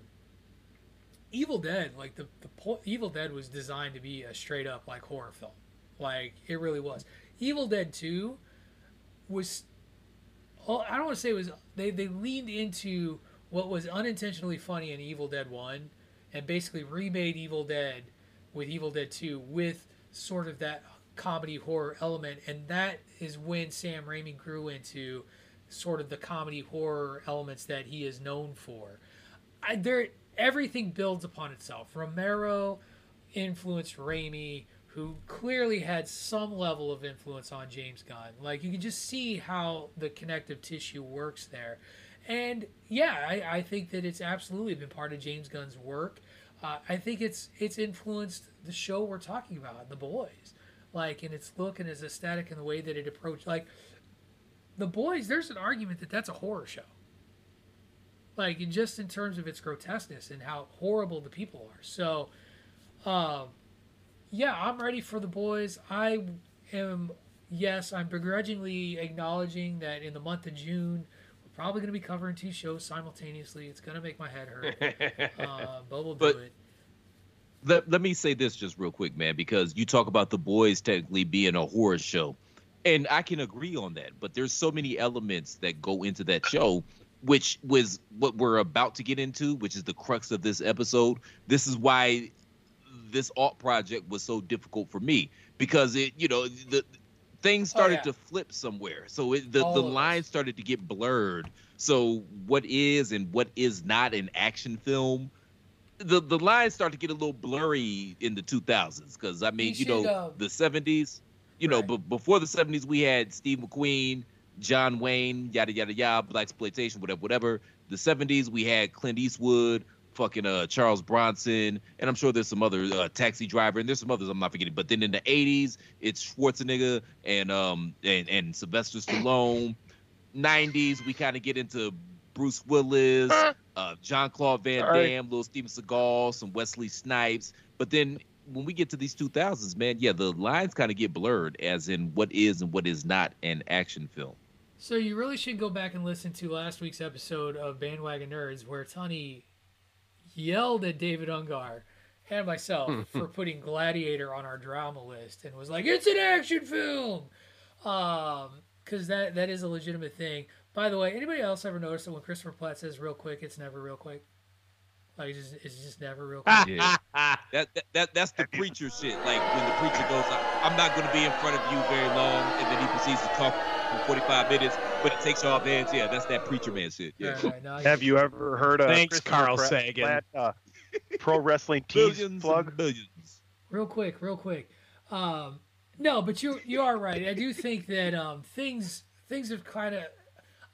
Evil Dead, like the the po- Evil Dead was designed to be a straight up like horror film, like it really was. Evil Dead Two was, oh, I don't want to say it was they they leaned into what was unintentionally funny in Evil Dead One, and basically remade Evil Dead with Evil Dead Two with sort of that comedy horror element, and that is when Sam Raimi grew into sort of the comedy horror elements that he is known for. I, there, everything builds upon itself. Romero influenced Raimi, who clearly had some level of influence on James Gunn. Like you can just see how the connective tissue works there. And yeah, I, I think that it's absolutely been part of James Gunn's work. Uh, I think it's it's influenced the show we're talking about, The Boys, like in its look and its aesthetic and the way that it approached. Like The Boys, there's an argument that that's a horror show. Like just in terms of its grotesqueness and how horrible the people are. So, um, yeah, I'm ready for The Boys. I am. Yes, I'm begrudgingly acknowledging that in the month of June, we're probably going to be covering two shows simultaneously. It's going to make my head hurt. uh, but we'll do But- it. let, let me say this just real quick, man, because you talk about the boys technically being a horror show. And I can agree on that, but there's so many elements that go into that show, which was what we're about to get into, which is the crux of this episode. This is why this aughts project was so difficult for me because it, you know, the things started yeah. to flip somewhere. So it, the All the lines started to get blurred. So what is and what is not an action film the the lines start to get a little blurry in the 2000s because I mean, You you, know, should, uh, the 70s, you know, but before the 70s, we had Steve McQueen, John Wayne, yada yada yada, blaxploitation, whatever, whatever. The 70s, we had Clint Eastwood, fucking uh Charles Bronson, and I'm sure there's some other uh, Taxi Driver, and there's some others I'm not forgetting. But then in the 80s, it's Schwarzenegger and um and and Sylvester Stallone. 90s, we kind of get into Bruce Willis, uh, Jean-Claude Van. Damme, little Steven Seagal, some Wesley Snipes. But then when we get to these 2000s, man, yeah, the lines kind of get blurred as in what is and what is not an action film. So you really should go back and listen to last week's episode of Bandwagon Nerds, where Tony yelled at David Ungar and myself for putting Gladiator on our drama list, and was like, "It's an action film," um, because that that is a legitimate thing. By the way, anybody else ever notice that when Christopher Platt says "real quick," it's never real quick? Like it's just, it's just never real quick. Yeah. that, that, that that's the preacher shit. Like when the preacher goes, I'm not going to be in front of you very long, and then he proceeds to talk for 45 minutes, but it takes off hands. Yeah, that's that preacher man shit. Yeah. Right, right, no, Have you ever heard of Thanks, Christopher Carl Pratt- Sagan. Platt, uh, pro wrestling tease Billions plug? and billions. real quick, real quick. Um, no, but you you are right. I do think that um, things things have kind of.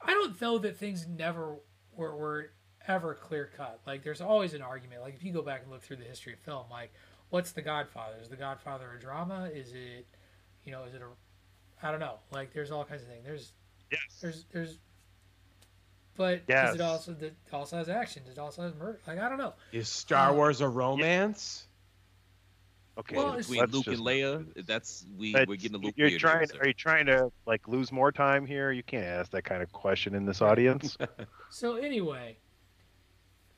I don't know that things never were, were ever clear cut. Like there's always an argument. Like if you go back and look through the history of film, like what's The Godfather? Is The Godfather a drama? Is it, you know, is it a, I don't know. Like there's all kinds of things. There's Yes. there's there's. But Yes. it also it also has action? It also has murder? Like I don't know. Is Star uh, Wars a romance? Okay. Well, Well, between Luke just and Leia, that's we we're getting a little You're trying. here, Are you trying to like lose more time here? You can't ask that kind of question in this audience. So anyway,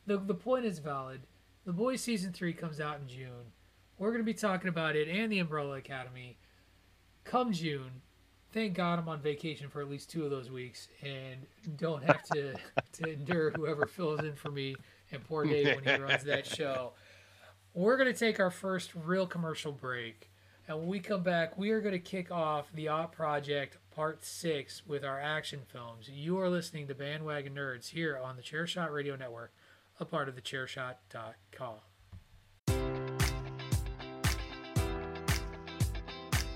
the the point is valid. The Boys season three comes out in June. We're going to be talking about it and the Umbrella Academy come June. Thank God I'm on vacation for at least two of those weeks and don't have to to endure whoever fills in for me and poor Dave when he runs that show. We're going to take our first real commercial break. And when we come back, we are going to kick off the Aughts Project part six with our action films. You are listening to Bandwagon Nerds here on the Chairshot Radio Network, a part of the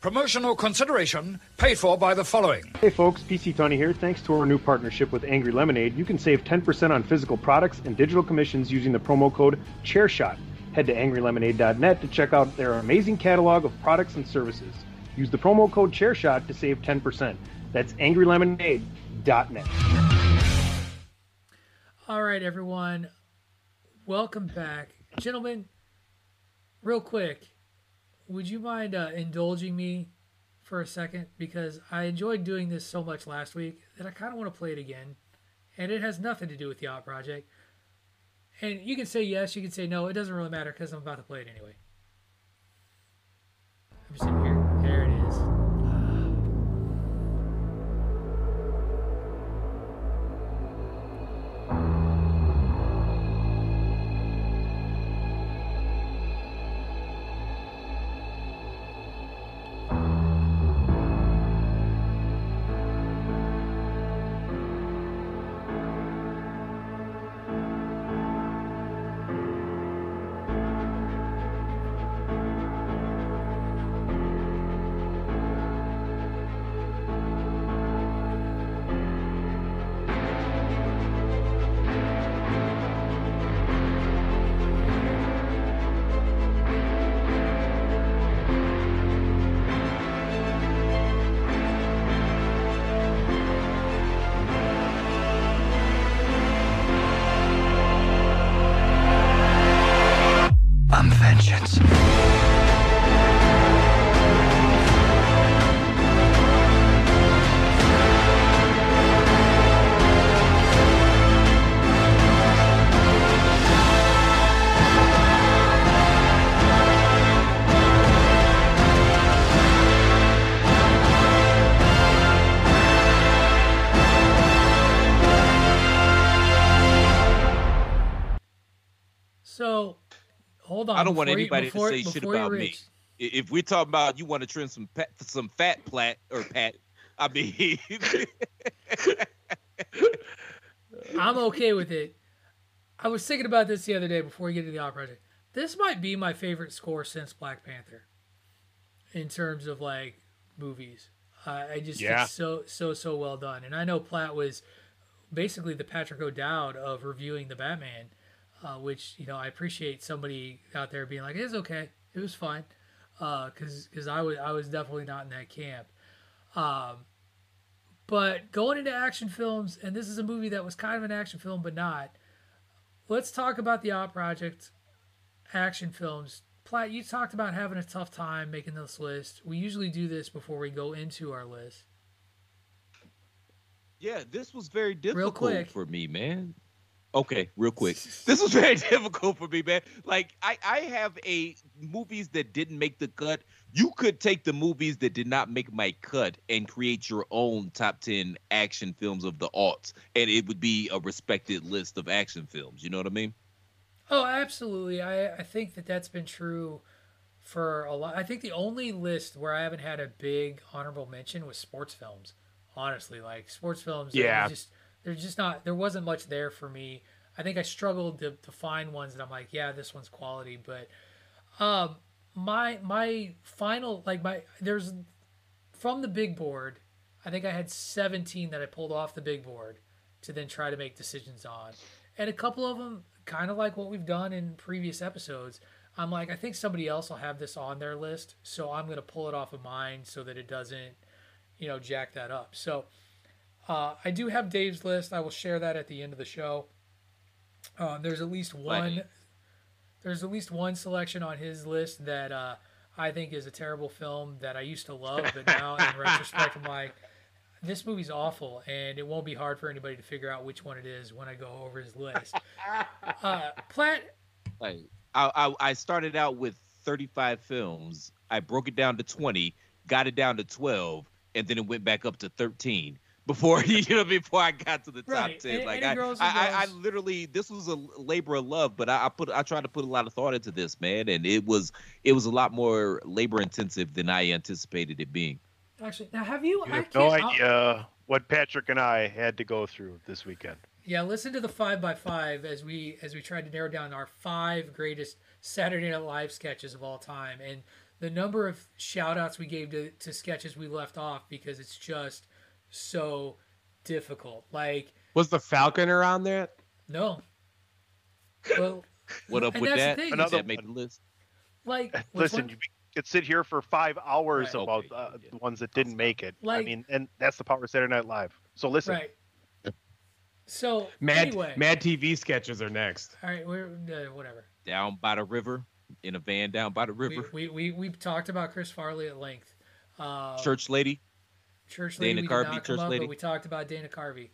Promotional consideration paid for by the following. Hey folks, PC Tony here. Thanks to our new partnership with Angry Lemonade, you can save 10% on physical products and digital commissions using the promo code ChairShot. Head to angrylemonade.net to check out their amazing catalog of products and services. Use the promo code ChairShot to save 10%. That's angrylemonade.net. All right, everyone. Welcome back. Gentlemen, real quick, would you mind uh, indulging me for a second? Because I enjoyed doing this so much last week that I kind of want to play it again. And it has nothing to do with the Aughts Project. And you can say yes, you can say no. It doesn't really matter because I'm about to play it anyway. I'm sitting here. I don't want before you- anybody before- to say shit about me. If we're talking about you want to trim some pat, some fat plat or pat, I mean, I'm okay with it. I was thinking about this the other day before we get to the Aughts Project. This might be my favorite score since Black Panther, in terms of like movies. Uh, I just Yeah. it's so so so well done. And I know Platt was basically the Patrick O'Dowd of reviewing the Batman, uh, which you know I appreciate somebody out there being like, "It's okay, it was fine," because because I was I was definitely not in that camp. Um, but going into action films, and this is a movie that was kind of an action film, but not. Let's talk about the Aughts Project action films. Platt, you talked about having a tough time making this list. We usually do this before we go into our list. yeah, this was very difficult for me, man. Okay, real quick. This was very difficult for me, man. Like I, I have a movies that didn't make the cut. You could take the movies that did not make my cut and create your own top ten action films of the aughts, and it would be a respected list of action films. You know what I mean? Oh, absolutely. I I think that that's been true for a lot. I think the only list where I haven't had a big honorable mention was sports films. Honestly, like sports films, Yeah. just there's just not there wasn't much there for me. I think I struggled to, to find ones that I'm like, yeah, this one's quality. But um, my my final like my there's from the big board. I think I had 17 that I pulled off the big board to then try to make decisions on, and a couple of them kind of like what we've done in previous episodes. I'm like, I think somebody else will have this on their list, so I'm gonna pull it off of mine so that it doesn't, you know, jack that up. So. Uh, I do have Dave's list. I will share that at the end of the show. Uh, there's at least one. There's at least one selection on his list that uh, I think is a terrible film that I used to love, but now in retrospect, I'm like, this movie's awful, and it won't be hard for anybody to figure out which one it is when I go over his list. Uh, Platt, Like I, I, I started out with 35 films. I broke it down to 20, got it down to 12, and then it went back up to 13 before you know before I got to the top Right, 10. like I, I, I, I literally this was a labor of love, but I, I put I tried to put a lot of thought into this, man, and it was it was a lot more labor intensive than I anticipated it being. actually, now have you? You I have no can't- I'll- idea what Patrick and I had to go through this weekend. Yeah, listen to the five by five as we as we tried to narrow down our five greatest Saturday Night Live sketches of all time, and the number of shout outs we gave to, to sketches we left off because it's just so difficult. Like, Was the Falconer on that? no. Well, What up with that? thing. Did Another that make the list? like Listen, one? you could sit here for five hours Right. about Okay, uh, yeah. the ones that didn't make it. I mean, and that's the power of Saturday Night Live. So listen, right. So Mad anyway, Mad TV sketches are next. all right, we're uh, whatever. Down by the river, in a van down by the We, river. we we we've talked about Chris Farley at length. Uh, Church lady. Church lady, Dana we Carvey, did not Church up, lady. but we talked about Dana Carvey.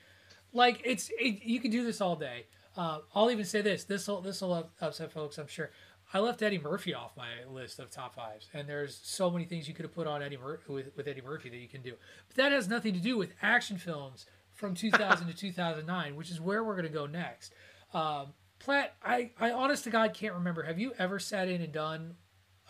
Like it's it, you can do this all day. Uh, I'll even say this. This will this will upset folks. I'm sure. I left Eddie Murphy off my list of top fives, and there's so many things you could have put on Eddie Mur- with, with Eddie Murphy that you can do. But that has nothing to do with action films from 2000 to 2009, which is where we're going to go next. Um, Platt, I, I honest to God can't remember. Have you ever sat in and done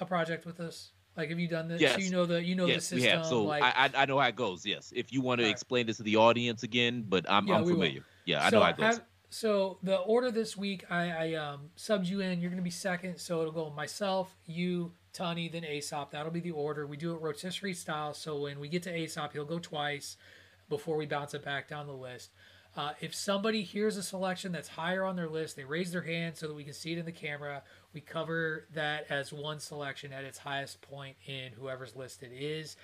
a project with us? Like, have you done this? Yes. So you know the you know yes, the we system. have. So like, I, I know how it goes. Yes, if you want to Right. explain this to the audience again, but I'm Yeah, I'm we will. familiar. Yeah, I so know how it goes. have- so the order this week, I, I um, subbed you in. You're going to be second, so it'll go myself, you, Tony, then Aesop. That'll be the order. We do it rotisserie style, so when we get to Aesop, he'll go twice before we bounce it back down the list. Uh, if somebody hears a selection that's higher on their list, they raise their hand so that we can see it in the camera. We cover that as one selection at its highest point in whoever's list it is,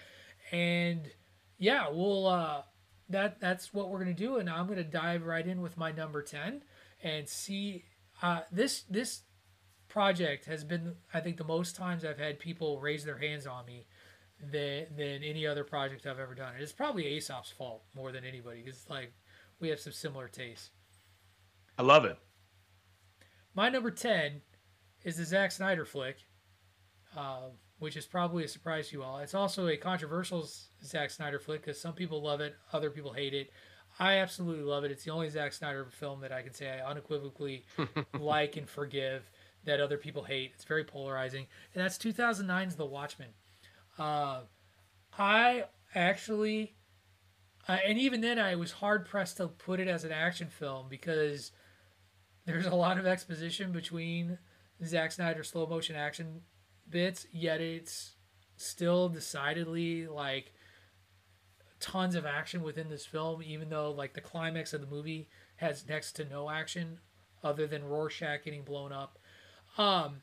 and yeah, we'll uh, that that's what we're gonna do, and I'm gonna dive right in with my number ten and see uh, this this project has been I think the most times I've had people raise their hands on me than than any other project I've ever done. And it's probably Aesop's fault more than anybody because like we have some similar tastes. I love it. My number 10 is the Zack Snyder flick, uh, which is probably a surprise to you all. It's also a controversial Zack Snyder flick because some people love it, other people hate it. I absolutely love it. It's the only Zack Snyder film that I can say I unequivocally like and forgive that other people hate. It's very polarizing. And that's 2009's The Watchmen. Uh, I actually, uh, and even then, I was hard pressed to put it as an action film because there's a lot of exposition between Zack Snyder's slow motion action bits, yet it's still decidedly like tons of action within this film, even though like the climax of the movie has next to no action other than Rorschach getting blown up. Um,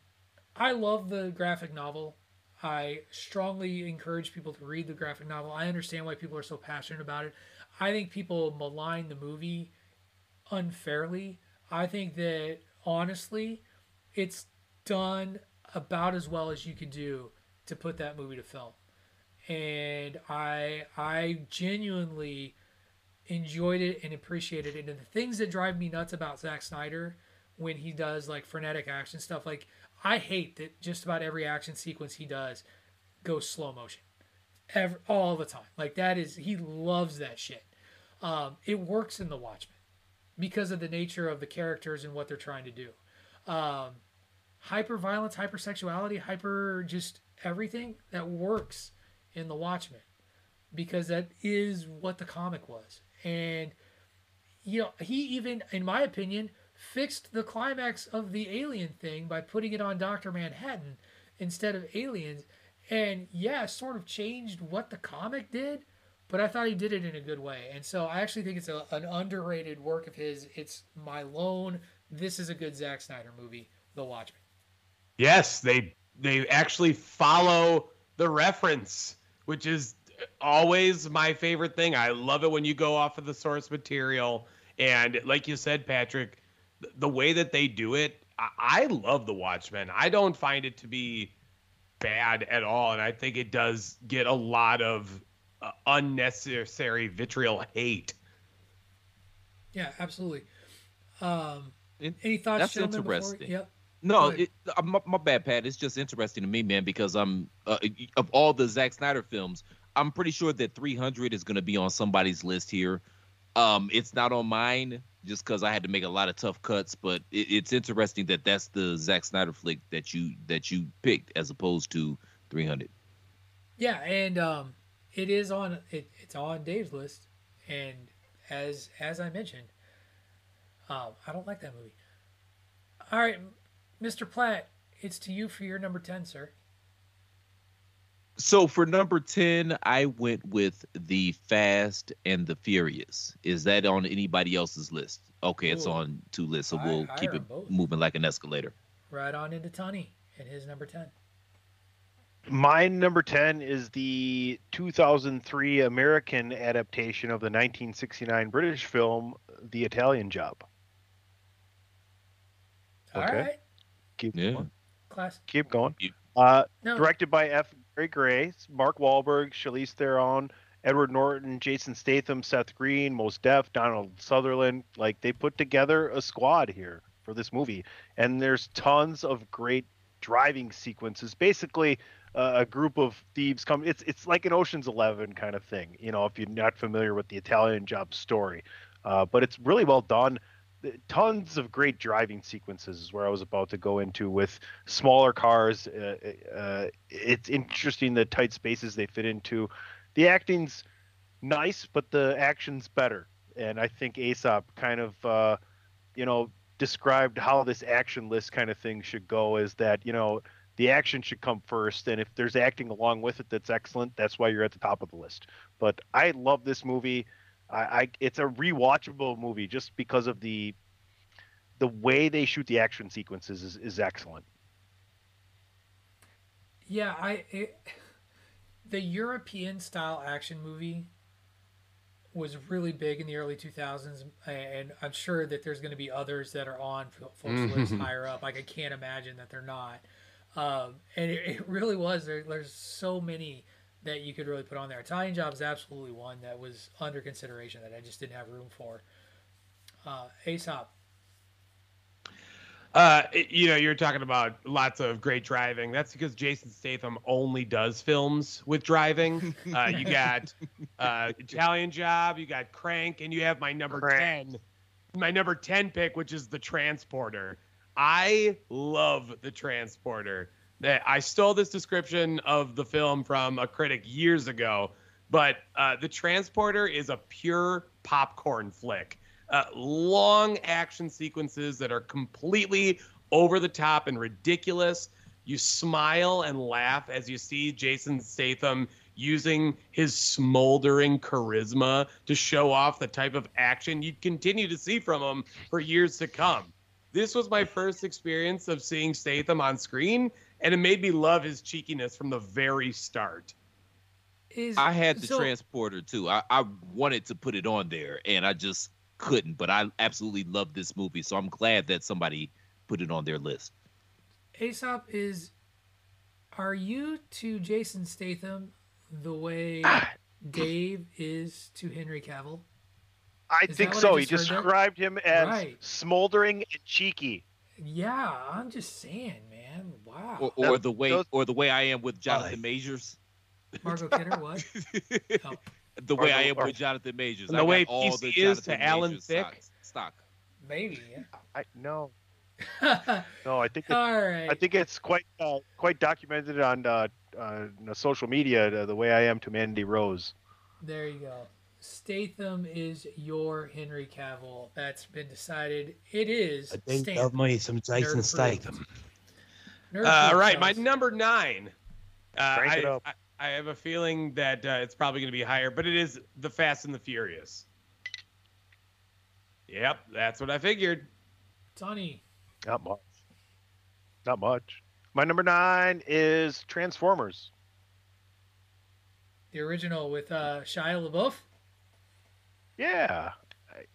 I love the graphic novel. I strongly encourage people to read the graphic novel. I understand why people are so passionate about it. I think people malign the movie unfairly. I think that honestly, it's done about as well as you could do to put that movie to film. And I I genuinely enjoyed it and appreciated it. And the things that drive me nuts about Zack Snyder when he does like frenetic action stuff, like I hate that just about every action sequence he does goes slow motion, ever all the time. Like that is he loves that shit. Um, it works in The Watchmen because of the nature of the characters and what they're trying to do. Um, hyper violence, hyper sexuality, hyper just everything that works in The Watchmen because that is what the comic was. And you know, he even, in my opinion, fixed the climax of the alien thing by putting it on Doctor Manhattan instead of aliens. And yeah, sort of changed what the comic did, but I thought he did it in a good way. And so I actually think it's a, an underrated work of his. It's my lone. This is a good Zack Snyder movie, The Watchmen. Yes, they they actually follow the reference, which is always my favorite thing. I love it when you go off of the source material. And like you said, Patrick, the way that they do it, I, I love The Watchmen. I don't find it to be bad at all. And I think it does get a lot of uh, unnecessary vitriol hate. Yeah, absolutely. Um, any thoughts? That's gentlemen, before- interesting. Yep. No, it, uh, my, my bad, Pat. It's just interesting to me, man, because I'm uh, of all the Zack Snyder films, I'm pretty sure that 300 is going to be on somebody's list here. Um, it's not on mine just because I had to make a lot of tough cuts, but it, it's interesting that that's the Zack Snyder flick that you that you picked as opposed to 300. Yeah, and um, it is on it, it's on Dave's list, and as as I mentioned, um, I don't like that movie. All right, Mr. Platt, it's to you for your number ten, sir. So for number 10, I went with The Fast and the Furious. Is that on anybody else's list? Okay, it's on two lists, so we'll I keep are it both. moving like an escalator. Right on into Tony and his number ten. My number 10 is the 2003 American adaptation of the 1969 British film The Italian Job. All Okay. right, Keep Yeah. going. class. Keep going. Uh, No, directed by F. Gary Gray, Mark Wahlberg, Charlize Theron, Edward Norton, Jason Statham, Seth Green, Mos Def, Donald Sutherland. Like they put together a squad here for this movie, and there's tons of great driving sequences. Basically, uh, a group of thieves come. It's it's like an Ocean's Eleven kind of thing, you know, if you're not familiar with the Italian Job story. Uh, but it's really well done. Tons of great driving sequences is where I was about to go into with smaller cars. Uh, uh, it's interesting the tight spaces they fit into. The acting's nice, but the action's better. And I think Aesop kind of, uh, you know, described how this action list kind of thing should go is that, you know, the action should come first. And if there's acting along with it that's excellent, that's why you're at the top of the list. But I love this movie. I, I it's a rewatchable movie just because of the the way they shoot the action sequences is, is excellent. Yeah, I it, the European style action movie was really big in the early 2000s, and I'm sure that there's going to be others that are on folks' lists higher up. Like I can't imagine that they're not. Um, and it, it really was. There, there's so many that you could really put on there. Italian Job is absolutely one that was under consideration that I just didn't have room for. Uh, Aesop, Uh, it- you know, you're talking about lots of great driving. That's because Jason Statham only does films with driving. Uh, you got uh, Italian Job, you got Crank, and you have my number Crank. ten, my number ten pick, which is the Transporter. I love the Transporter. I stole this description of the film from a critic years ago, but uh, the Transporter is a pure popcorn flick. Uh, long action sequences that are completely over the top and ridiculous. You smile and laugh as you see Jason Statham using his smoldering charisma to show off the type of action you'd continue to see from him for years to come. This was my first experience of seeing Statham on screen, and it made me love his cheekiness from the very start. is I had the so- transporter too. I, I wanted to put it on there and I just couldn't, but I absolutely love this movie. So I'm glad that somebody put it on their list. Aesop is. Are you to Jason Statham the way Dave is to Henry Cavill? I Is think so. I He just heard there? described him as Right. smoldering and cheeky. Yeah, I'm just saying, man. Wow. Or, or the way those- or the way I am with Jonathan Majors. Margot Kidder, what? Oh. The way I am or- with Jonathan Majors. And I the way all PC the is to Alan Majors Thicke. stocks- Stock. Maybe. I no, no. I think it, All right. I think it's quite uh, quite documented on uh, uh, social media. The, the way I am to Mandy Rose. There you go. Statham is your Henry Cavill. That's been decided. It is. I think stamped. of me some Jason Nerd Statham. Nerd Uh, proof, right, my number nine. Uh, Crank I, it up. I, I have a feeling that uh, it's probably going to be higher, but it is the Fast and the Furious. Yep, that's what I figured. Donnie. Not much. Not much. My number nine is Transformers. The original with uh, Shia LaBeouf. Yeah,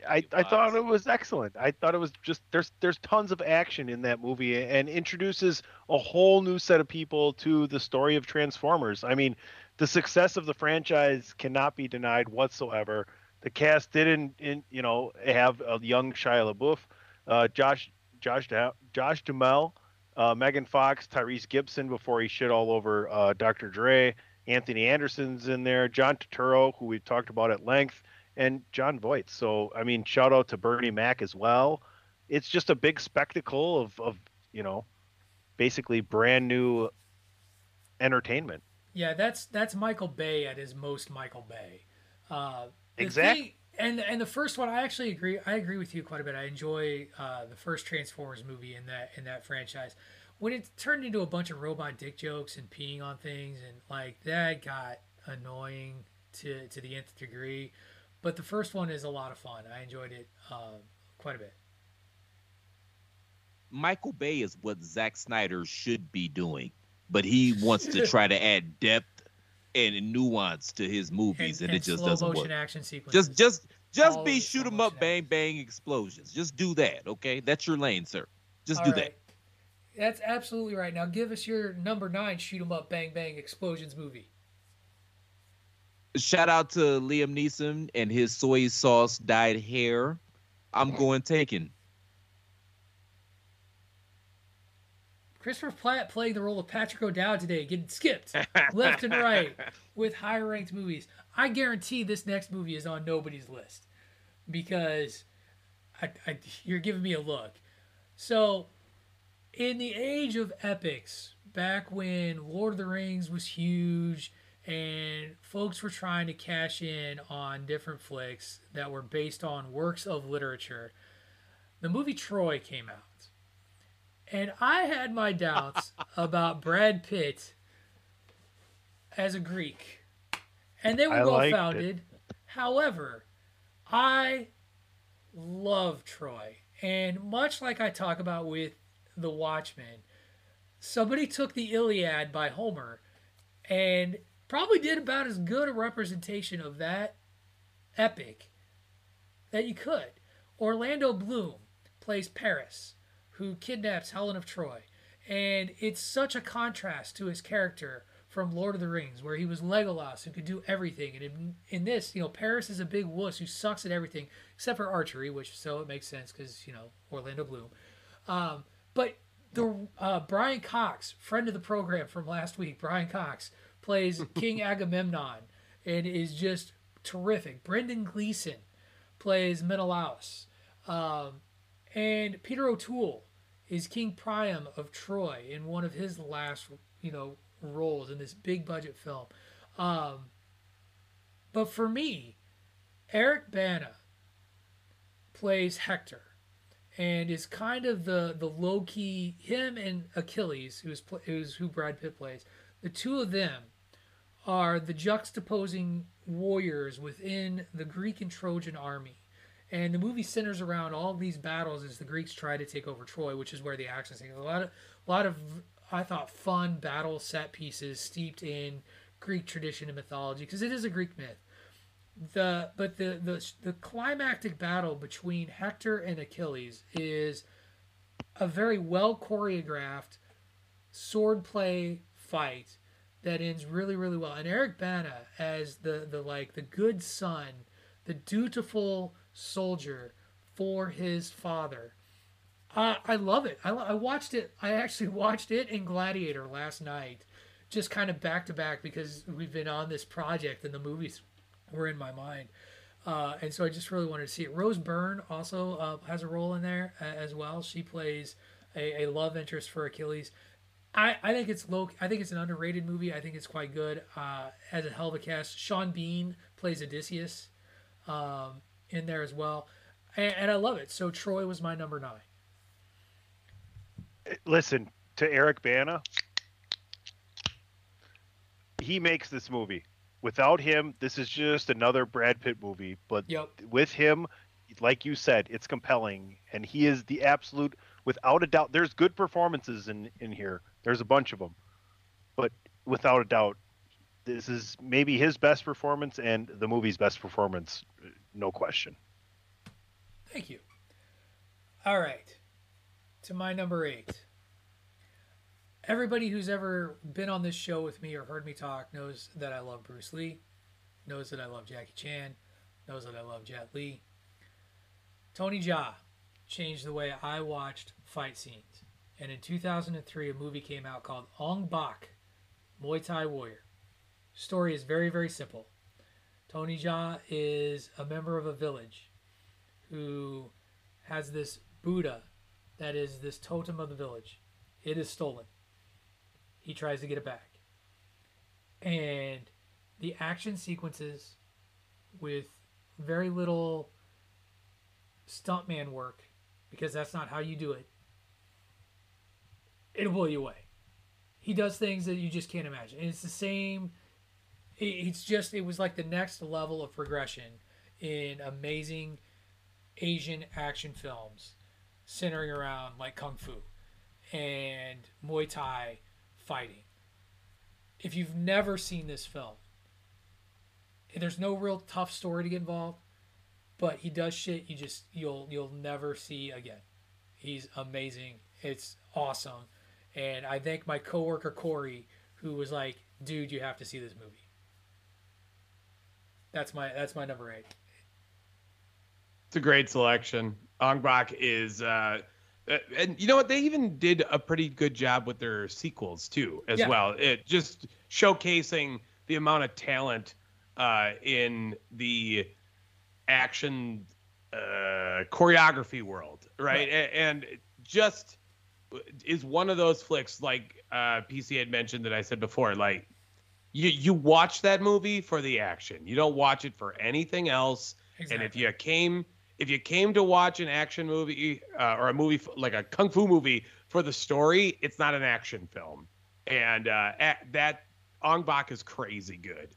I, I, thought it was excellent. I thought it was just there's there's tons of action in that movie and introduces a whole new set of people to the story of Transformers. I mean, the success of the franchise cannot be denied whatsoever. The cast didn't, in, you know, have a young Shia LaBeouf, uh, Josh Josh Josh Duhamel, uh, Megan Fox, Tyrese Gibson before he shit all over uh, Dr. Dre. Anthony Anderson's in there, John Turturro, who we've talked about at length, and Jon Voight. So, I mean, shout out to Bernie Mac as well. It's just a big spectacle of, of you know, basically brand new entertainment. Yeah, that's that's Michael Bay at his most Michael Bay. Uh, Exactly. thing- and and the first one, I actually agree. I agree with you quite a bit. I enjoy uh, the first Transformers movie in that in that franchise. When it turned into a bunch of robot dick jokes and peeing on things and like that got annoying to to the nth degree. But the first one is a lot of fun. I enjoyed it uh, quite a bit. Michael Bay is what Zack Snyder should be doing, but he wants to try to add depth and nuance to his movies, and, it just doesn't work. action sequences. Just, just, just All be shoot 'em up, bang bang explosions. Just do that, okay? That's your lane, sir. Just All do right. That's absolutely right. Now give us your number nine shoot 'em up bang bang explosions movie. Shout out to Liam Neeson and his soy sauce dyed hair. I'm going taken. Christopher Platt playing the role of Patrick O'Dowd today, getting skipped left and right with higher ranked movies. I guarantee this next movie is on nobody's list because I, I, you're giving me a look. So, in the age of epics, back when Lord of the Rings was huge and folks were trying to cash in on different flicks that were based on works of literature, the movie Troy came out. And I had my doubts about Brad Pitt as a Greek. And they were well founded. However, I love Troy. And much like I talk about with The Watchmen, somebody took the Iliad by Homer and probably did about as good a representation of that epic that you could. Orlando Bloom plays Paris, who kidnaps Helen of Troy. And it's such a contrast to his character from Lord of the Rings, where he was Legolas, who could do everything. And in, in this, you know, Paris is a big wuss who sucks at everything except for archery, which so it makes sense because, you know, Orlando Bloom. Um, but the uh, Brian Cox, friend of the program from last week, Brian Cox plays King Agamemnon and is just terrific. Brendan Gleeson plays Menelaus. Um, and Peter O'Toole is King Priam of Troy in one of his last, you know, roles in this big budget film. Um, but for me, Eric Bana plays Hector and is kind of the the low key him and Achilles, who's who's who Brad Pitt plays. The two of them are the juxtaposing warriors within the Greek and Trojan army. And the movie centers around all these battles as the Greeks try to take over Troy, which is where the action is. A lot of, a lot of, I thought, fun battle set pieces steeped in Greek tradition and mythology, because it is a Greek myth. The but the the the climactic battle between Hector and Achilles is a very well choreographed swordplay fight that ends really really well. And Eric Bana as the the like the good son, the dutiful soldier for his father. Uh, I love it. I, I watched it. I actually watched it in Gladiator last night, just kind of back to back because we've been on this project and the movies were in my mind. Uh, and so I just really wanted to see it. Rose Byrne also uh, has a role in there uh, as well. She plays a, a love interest for Achilles. I, I think it's low. I think it's an underrated movie. I think it's quite good. Uh, as a hell of a cast, Sean Bean plays Odysseus um, in there as well, and, and I love it. So Troy was my number nine. Listen to Eric Bana. He makes this movie. Without him, this is just another Brad Pitt movie. But Yep. with him, like you said, it's compelling, and he is the absolute, without a doubt. There's good performances in in here. There's a bunch of them, but without a doubt, this is maybe his best performance and the movie's best performance, no question. Thank you. All right. To my number eight. Everybody who's ever been on this show with me or heard me talk knows that I love Bruce Lee, knows that I love Jackie Chan, knows that I love Jet Li. Tony Jaa changed the way I watched fight scenes. And in 2003, a movie came out called Ong Bak, Muay Thai Warrior. Story is very, very simple. Tony Jaa is a member of a village who has this Buddha that is this totem of the village. It is stolen. He tries to get it back. And the action sequences with very little stuntman work, because that's not how you do it, it'll blow you away. He does things that you just can't imagine. And it's the same. It's just, it was like the next level of progression in amazing Asian action films centering around like Kung Fu and Muay Thai fighting. If you've never seen this film, there's no real tough story to get involved, but he does shit you just you'll you'll never see again. He's amazing. It's awesome. And I thank my coworker Corey who was like, "Dude, you have to see this movie." That's my that's my number 8. It's a great selection. Ong Bak is, uh, uh, and you know what? They even did a pretty good job with their sequels too, as Yeah. well. It just showcasing the amount of talent uh, in the action uh, choreography world, right? A- And just is one of those flicks like uh, PC had mentioned that I said before, like you you watch that movie for the action. You don't watch it for anything else. And if you came if you came to watch an action movie uh, or a movie like a kung fu movie for the story, it's not an action film. And uh, that Ong Bak is crazy good.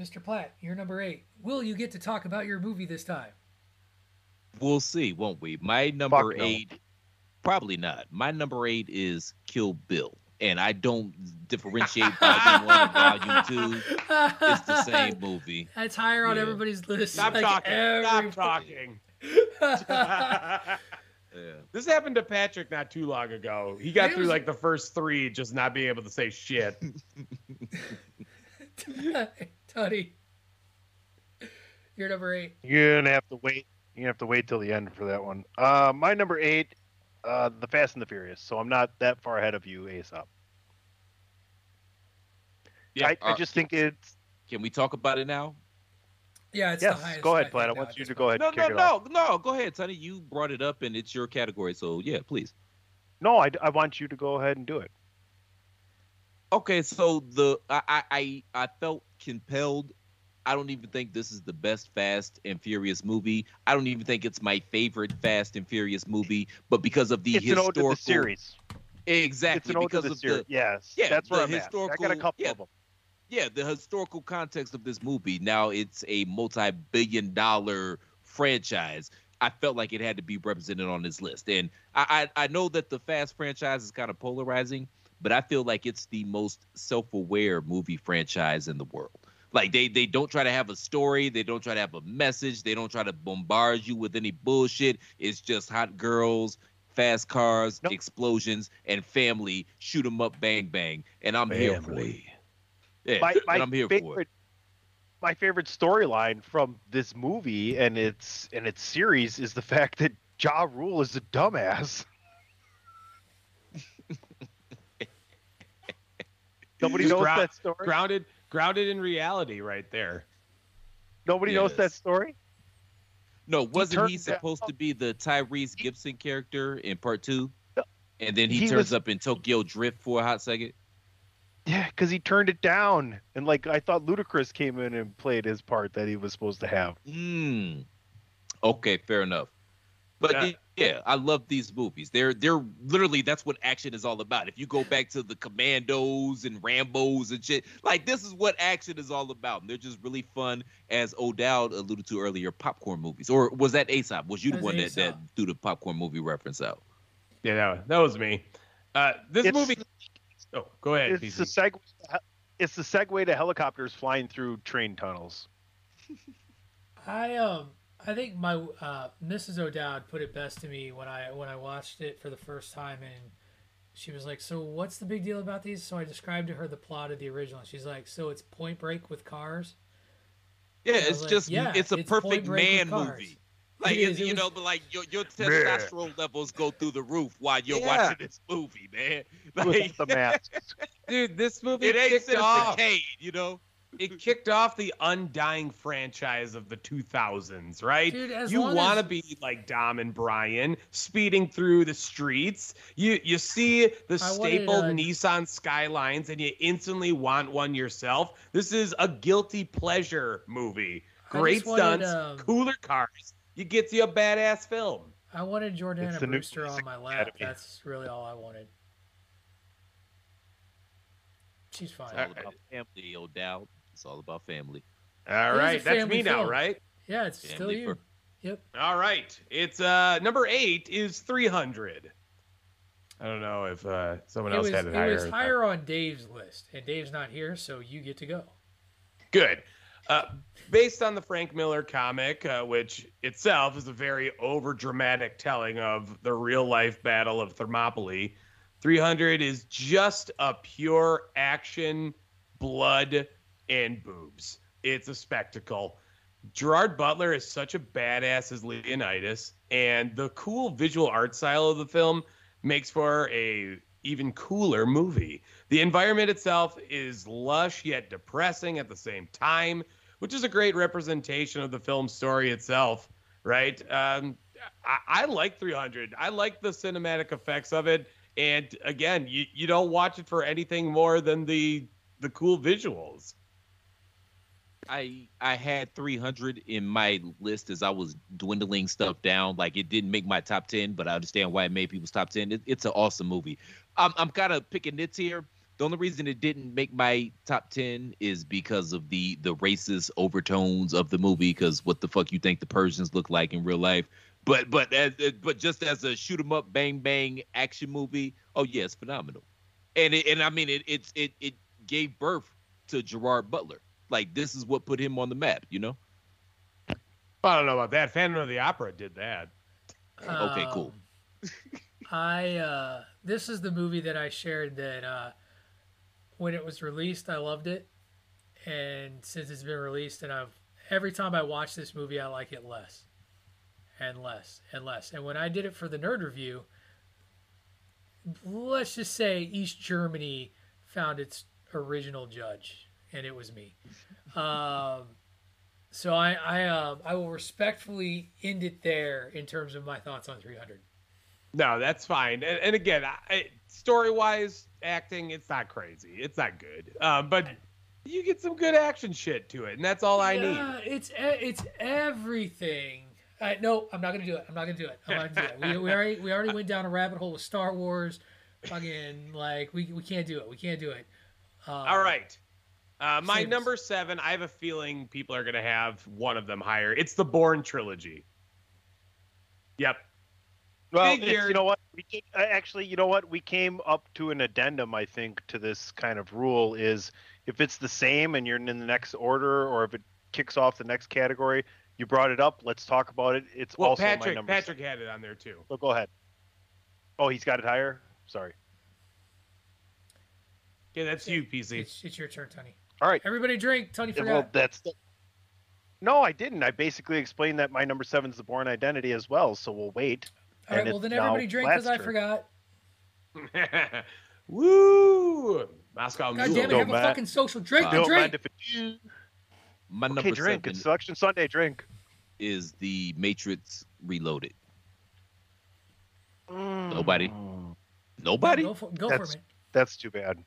Mr. Platt, you're number 8. Will you get to talk about your movie this time? We'll see, won't we? My number no. eight, probably not. My number eight is Kill Bill, and I don't differentiate volume one and volume two. It's the same movie. That's higher on Yeah. everybody's list. Stop like talking. everybody. Stop talking. Yeah. This happened to Patrick not too long ago. He got It through was- like the first three, just not being able to say shit. Tony, you're number 8. You're gonna have to wait. You have to wait till the end for that one. Uh, my number eight, uh, The Fast and the Furious. So I'm not that far ahead of you, Aesop. Yeah, I, I uh, just think it's Can we talk about it now? Yeah, it's yes. the highest. Go ahead, I Platt. I want you to go ahead. No, and no, kick it off. no, no. Go ahead, Sonny. You brought it up, and it's your category. So yeah, please. No, I, I want you to go ahead and do it. Okay, so the I I I I felt compelled. I don't even think this is the best Fast and Furious movie. I don't even think it's my favorite Fast and Furious movie, but because of the it's an ode to historical the series. exactly It's an ode to because the of series. the yes, yeah, that's where the I'm at. I got a couple yeah. of them. yeah, the historical context of this movie. Now it's a multi-billion dollar franchise. I felt like it had to be represented on this list. And I, I, I know that the Fast franchise is kind of polarizing, but I feel like it's the most self-aware movie franchise in the world. Like they they don't try to have a story, they don't try to have a message, they don't try to bombard you with any bullshit. It's just hot girls, fast cars, Nope. explosions, and family. Shoot 'em up, bang bang, and I'm here for it. Family. Yeah, My, my and I'm here for it. favorite, my favorite storyline from this movie and its and its series is the fact that Ja Rule is a dumbass. Nobody knows Grou- that story. Grounded, grounded in reality, right there. Nobody knows that story. No, wasn't turned he down- supposed to be the Tyrese Gibson character in part two? And then he, He turns was- up in Tokyo Drift for a hot second. Yeah, because he turned it down, and like I thought, Ludacris came in and played his part that he was supposed to have. Hmm. Okay, fair enough. But Yeah. Yeah. yeah, I love these movies. They're they're literally that's what action is all about. If you go back to the Commandos and Rambo's and shit, like this is what action is all about. And they're just really fun, as O'Dowd alluded to earlier, popcorn movies. Or was that Aesop? Was you the one that, that threw the popcorn movie reference out? Yeah, that, that was me. Uh, this It's- movie. Oh, go ahead. It's the PC. segue. It's the segue to helicopters flying through train tunnels. I um I think my uh, Mrs. O'Dowd put it best to me when I when I watched it for the first time and she was like, "So what's the big deal about these?" So I described to her the plot of the original. She's like, "So it's Point Break with cars." Yeah, it's like, just yeah, it's a it's perfect man movie. Like It is, it you was- know, but like your your testosterone levels go through the roof while you're Yeah. watching this movie, man. With Like, the masks. Dude, this movie it ain't kicked Citizen off. Kane, you know. It kicked off the undying franchise of the 2000s, right? Dude, you want to as- be like Dom and Brian, speeding through the streets. You you see the I wanted, stapled uh, Nissan Skylines, and you instantly want one yourself. This is a guilty pleasure movie. Great just wanted, stunts, um, cooler cars. You get you a badass film. I wanted Jordana It's the new Brewster on my lap. Academy. That's really all I wanted. She's fine. It's all about family, O'Dowd. It's all about family. All It is a right, that's family me now, right? Yeah, it's still Family you. fir- Yep. All right. It's uh number eight is 300. I don't know if uh someone It else was, had it it higher. was higher on Dave's list, and Dave's not here, so you get to go. Good. Uh, based on the Frank Miller comic, uh, which itself is a very over dramatic telling of the real life Battle of Thermopylae, 300 is just a pure action, blood, and boobs. It's a spectacle. Gerard Butler is such a badass as Leonidas, and the cool visual art style of the film makes for a even cooler movie. The environment itself is lush yet depressing at the same time, which is a great representation of the film story itself, right? Um, I, I like 300. I like the cinematic effects of it, and again, you, you don't watch it for anything more than the the cool visuals. I I had 300 in my list as I was dwindling stuff down. Like it didn't make my top 10, but I understand why it made people's top 10. It, it's an awesome movie. I'm I'm kind of picking nits here. The only reason it didn't make my top 10 is because of the the racist overtones of the movie. Because what the fuck you think the Persians look like in real life? But but as uh, but just as a shoot 'em up bang bang action movie, oh yeah, it's phenomenal. And it, and I mean it it's it it gave birth to Gerard Butler. Like this is what put him on the map, you know? I don't know about that. Phantom of the Opera did that. Okay, cool. Um, I uh, this is the movie that I shared that uh, when it was released, I loved it, and since it's been released, and I've every time I watch this movie, I like it less, and less, and less. And when I did it for the nerd review, let's just say East Germany found its original judge, and it was me. Um, so I I um I will respectfully end it there in terms of my thoughts on 300. No, that's fine. And, and again, I, story wise, acting, it's not crazy. It's not good. Um, but you get some good action shit to it, and that's all I need. It's it's everything. No, I'm not gonna do it. I'm not gonna do it. I'm not gonna do it. We, we already we already went down a rabbit hole with Star Wars. Fucking like we we can't do it. We can't do it. Um, All right. Uh, my Same. number seven, I have a feeling people are going to have one of them higher. It's the Bourne trilogy. Yep. Well, you know what? We did, uh, actually, you know what? We came up to an addendum, I think, to this kind of rule is if it's the same and you're in the next order, or if it kicks off the next category, you brought it up. Let's talk about it. It's Well, also my Patrick number. Patrick had it on there too. So go ahead. Oh, he's got it higher. Sorry. Okay, that's you, PC. It's, it's your turn, Tony. All right. Everybody drink. Tony forgot. well, that's No, I didn't. I basically explained that my number seven is the Bourne Identity as well. So we'll wait. All right, And well then everybody drink because I forgot. Woo! Moscow God Mule. damn it, Don't have a mind- fucking social drink. Don't drink. mind if it. My Okay, number drink. seven It's Selection Sunday. Drink. is the Matrix Reloaded. Nobody. Mm, Nobody. Go for, go for it. That's too bad.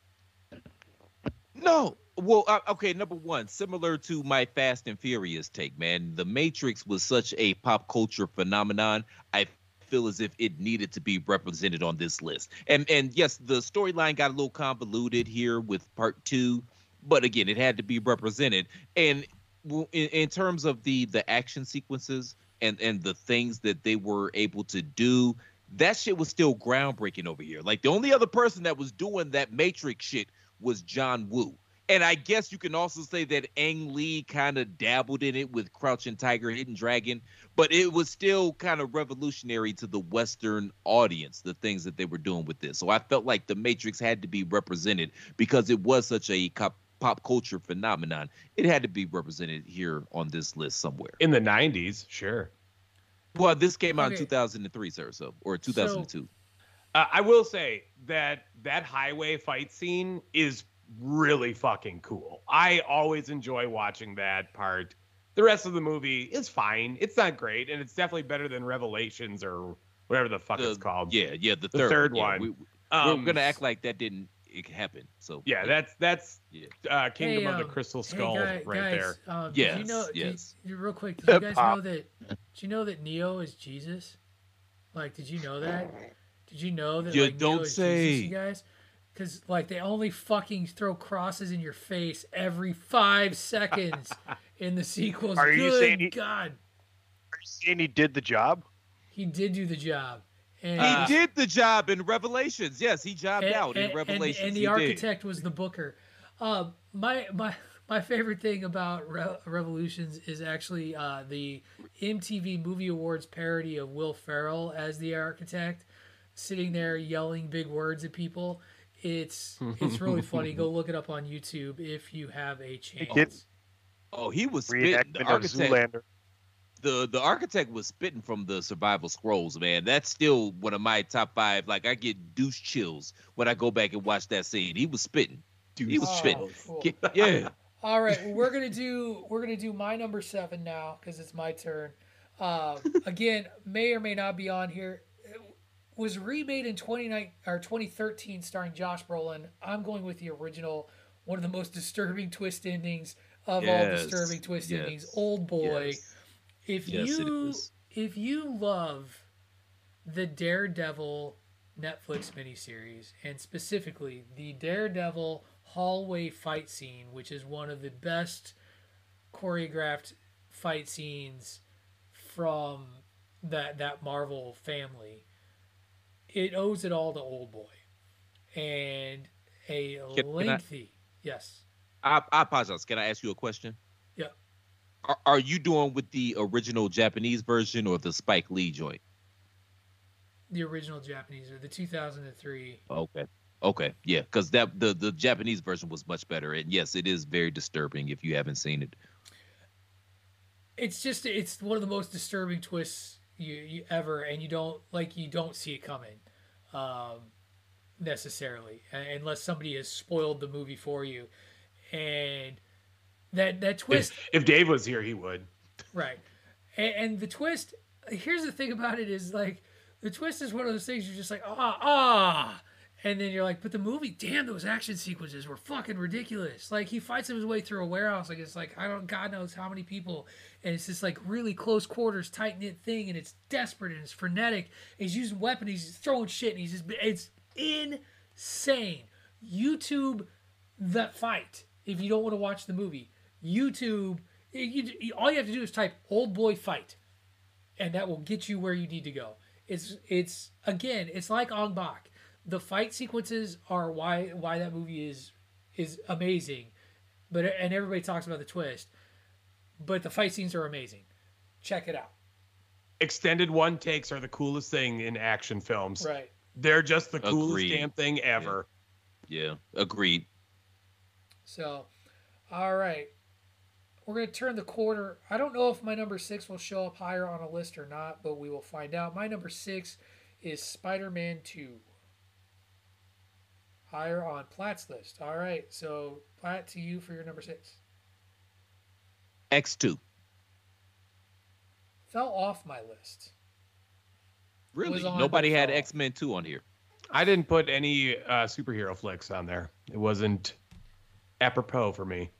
No. Well, uh, okay. Number one, similar to my Fast and Furious take, man. The Matrix was such a pop culture phenomenon. I feel as if it needed to be represented on this list. And and yes, the storyline got a little convoluted here with part two, but again, it had to be represented. And in, in terms of the the action sequences and and the things that they were able to do. That shit was still groundbreaking over here. Like the only other person that was doing that Matrix shit was John Woo. And I guess you can also say that Ang Lee kind of dabbled in it with Crouching Tiger, Hidden Dragon, but it was still kind of revolutionary to the Western audience, the things that they were doing with this. So I felt like The Matrix had to be represented because it was such a cop, pop culture phenomenon. It had to be represented here on this list somewhere. In the 90s, sure. Well, this came out in 2003, sir, so or 2002. Uh, I will say that that highway fight scene is really fucking cool. I always enjoy watching that part. The rest of the movie is fine. It's not great, and it's definitely better than Revelations or whatever the fuck it's called. Yeah, yeah, the The third, third yeah, one. We, Um, we're gonna act like that didn't it happen. So Yeah, that's that's Yeah. uh, Kingdom Hey, of the um, Crystal hey, Skull guy- right guys, there. Um, did you Yes, know, did- yes. real quick, did you guys Pop. know that? Did you know that Neo is Jesus? Like, did you know that? Did you know that? You like, don't is say. Jesus, you guys. Because like they only fucking throw crosses in your face every five seconds in the sequels. Are you saying he- God, Are you saying he did the job? he did do the job. And, he Uh, did the job in Revelations. Yes, he jobbed and- out and- in Revelations. And, the he did. architect was the booker. Uh, my my my favorite thing about Re- Revolutions is actually uh, the MTV Movie Awards parody of Will Ferrell as the architect, sitting there yelling big words at people. It's it's really funny. Go look it up on YouTube if you have a chance. Oh, he was spitting. The architect, Zoolander. the the architect was spitting from the survival scrolls, man. That's still one of my top five. Like I get douche chills when I go back and watch that scene. He was spitting. Dude, He was Oh, spitting. cool. Yeah. All right, well, we're gonna do we're gonna do my number seven now because it's my turn. Uh, again, may or may not be on here. Was remade in 29 or 2013, starring Josh Brolin. I'm going with the original. One of the most disturbing twist endings of all Yes, disturbing twist yes, endings. Old boy. Yes. If you if you love the Daredevil Netflix miniseries and specifically the Daredevil hallway fight scene, which is one of the best choreographed fight scenes from that that Marvel family, it owes it all to Old Boy, and a Can- can I- lengthy yes. I, I apologize. Can I ask you a question? Yeah. Are, are you doing with the original Japanese version or the Spike Lee joint? The original Japanese or the 2003 Okay. Okay. Yeah, because that the the Japanese version was much better, and yes, it is very disturbing if you haven't seen it. it's just it's one of the most disturbing twists you, you ever and you don't like you don't see it coming um necessarily uh, unless somebody has spoiled the movie for you and that that twist If, if Dave was here, he would. right and, and the twist here's the thing about it is like the twist is one of those things you're just like ah ah and then you're like but the movie damn those action sequences were fucking ridiculous. Like he fights his way through a warehouse. Like it's like i don't god knows how many people. And it's this like really close quarters tight knit thing and it's desperate and it's frenetic. He's using weapons he's throwing shit and he's just it's insane. Youtube that fight if you don't want to watch the movie. Youtube you, you, all you have to do is type old boy fight and that will get you where you need to go. It's it's again it's like Ong Bak the fight sequences are why why that movie is is amazing but and everybody talks about the twist but the fight scenes are amazing check it out Extended one takes are the coolest thing in action films. right They're just the coolest Agreed. damn thing ever. Yeah, agreed. so all right we're going to turn the quarter. I don't know if my number six will show up higher on a list or not, but we will find out. My number six is Spider Man 2. Higher on Platt's list. All right. So, Platt, to you for your number six. X2. Fell off my list. Really? Nobody had. X Men 2 on here. I didn't put any uh, superhero flicks on there. It wasn't apropos for me.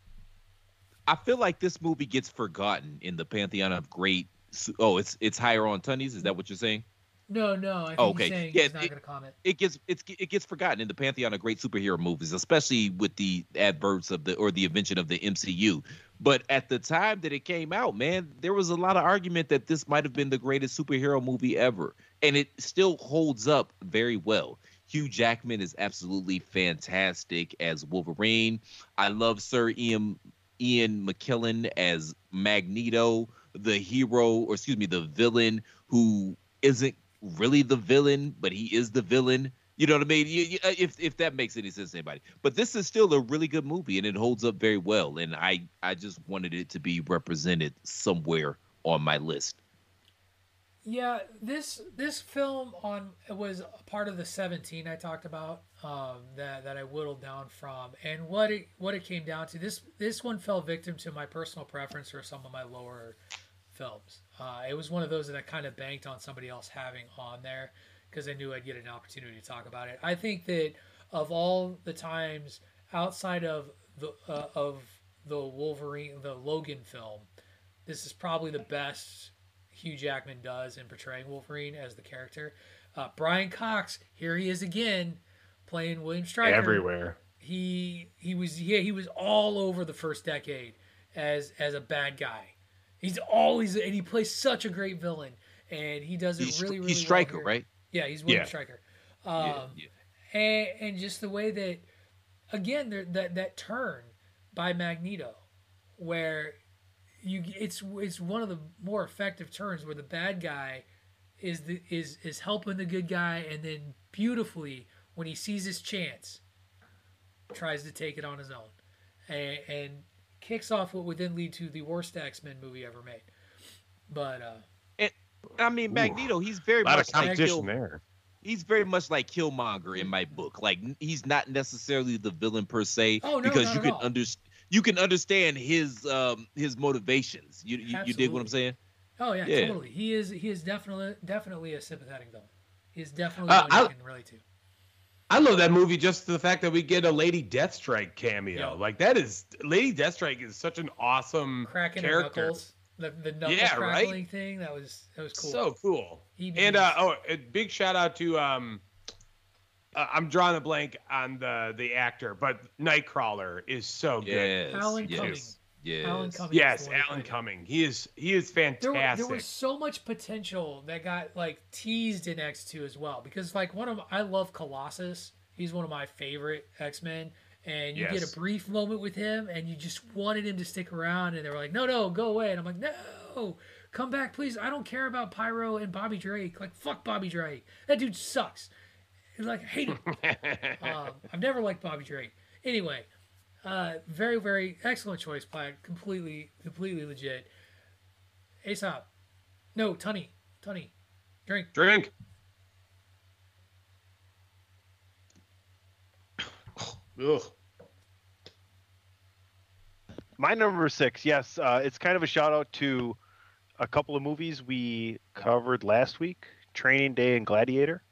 I feel like this movie gets forgotten in the pantheon of great. Oh, it's it's higher on Tunnies. Is that what you're saying? No, no. I think Oh, he's okay. saying Yeah, he's not it- going to comment. It gets it's it gets forgotten in the pantheon of great superhero movies, especially with the adverts of the or the invention of the MCU. But at the time that it came out, man, there was a lot of argument that this might have been the greatest superhero movie ever, and it still holds up very well. Hugh Jackman is absolutely fantastic as Wolverine. I love Sir Ian Ian McKellen as Magneto, the hero, or excuse me, the villain who isn't really the villain, but he is the villain. You know what I mean? You- you- If if that makes any sense to anybody. But this is still a really good movie, and it holds up very well. And I I just wanted it to be represented somewhere on my list. Yeah, this this film on was a part of the 17 I talked about um, that that I whittled down from, and what it what it came down to this this one fell victim to my personal preference for some of my lower films. Uh, it was one of those that I kind of banked on somebody else having on there because I knew I'd get an opportunity to talk about it. I think that of all the times outside of the uh, of the Wolverine the Logan film, this is probably the best Hugh Jackman does in portraying Wolverine as the character. Uh, Brian Cox, here he is again, playing William Stryker. Everywhere. He he was yeah he was all over the first decade as as a bad guy. He's always and he plays such a great villain, and he does it He's, really really he's well Stryker, here. right? Yeah, he's William Yeah. Stryker. Um, yeah, yeah. and, and just the way that again there, that that turn by Magneto where you it's it's one of the more effective turns where the bad guy is the is is helping the good guy and then beautifully when he sees his chance tries to take it on his own and, and kicks off what would then lead to the worst X-Men movie ever made but uh and, I mean, Magneto, he's very much like Kill, there. he's very much like Killmonger in my book. Like he's not necessarily the villain per se, Oh, no, because not you at can all. under you can understand his um his motivations. You you, you dig what I'm saying? oh yeah, Yeah. totally he is he is definitely definitely a sympathetic villain he is definitely Uh, one you I'll- can relate to I love that movie just the fact that we get a Lady Deathstrike cameo. Yeah. Like that is Lady Deathstrike is such an awesome cracking her character. knuckles the the knuckle Yeah, right? thing that was that was cool So cool. He and uh, oh, a big shout out to um, uh, I'm drawing a blank on the the actor, but Nightcrawler is so good. Yes. Alan yes, Cumming. Yes. Alan Cumming Yes, the one who Alan played. Cumming. He is he is fantastic. there was so much potential that got like teased in X2 as well because like one of I love Colossus. He's one of my favorite X-Men and you get a brief moment with him and you just wanted him to stick around and they were like, "No, no, go away." And I'm like, "No. Come back, please. I don't care about Pyro and Bobby Drake. Like fuck Bobby Drake. That dude sucks." He's like, I hate him. um, I've never liked Bobby Drake. Anyway, uh, very, very excellent choice, Platt. Completely, completely legit. Aesop. No, Tunny. Tunny. Drink. Drink. Ugh. My number six, yes, uh, it's kind of a shout out to a couple of movies we covered last week: Training Day and Gladiator.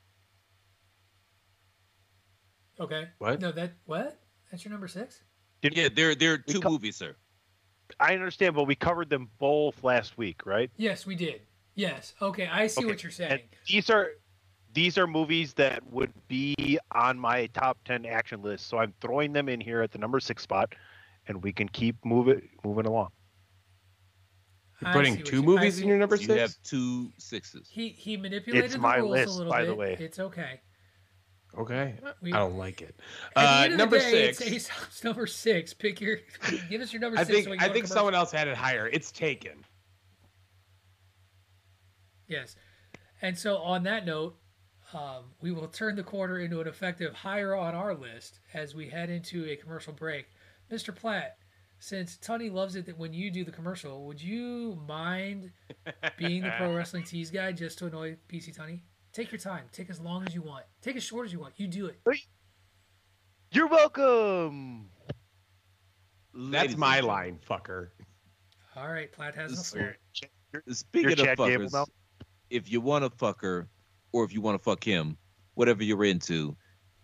Okay. What? No, that what? That's your number six? Did, Yeah, there there are two co- movies, sir. I understand, but we covered them both last week, right? Yes, we did. Yes. Okay, I see Okay, what you're saying. And these are these are movies that would be on my top ten action list, so I'm throwing them in here at the number six spot, and we can keep moving moving along. You're putting two you- movies in your number 6? You have two sixes. He he manipulated It's the my rules list, a little by bit. the way. It's okay. Okay, We- I don't like it. Uh, number day, six. It's Aesop's number six. Pick your. Give us your number I six. think so I think someone else had it higher. It's taken. Yes. And so, on that note, um, we will turn the corner into an effective higher on our list as we head into a commercial break. Mr. Platt, since Tony loves it that when you do the commercial, would you mind being the pro wrestling tease guy just to annoy PC Tony? Take your time. Take as long as you want. Take as short as you want. You do it. You're welcome. That's my line, fucker. All right, Platt has This- the floor. Speaking of Chad Gable fuckers, now? if you want to fuck her or if you want to fuck him, whatever you're into,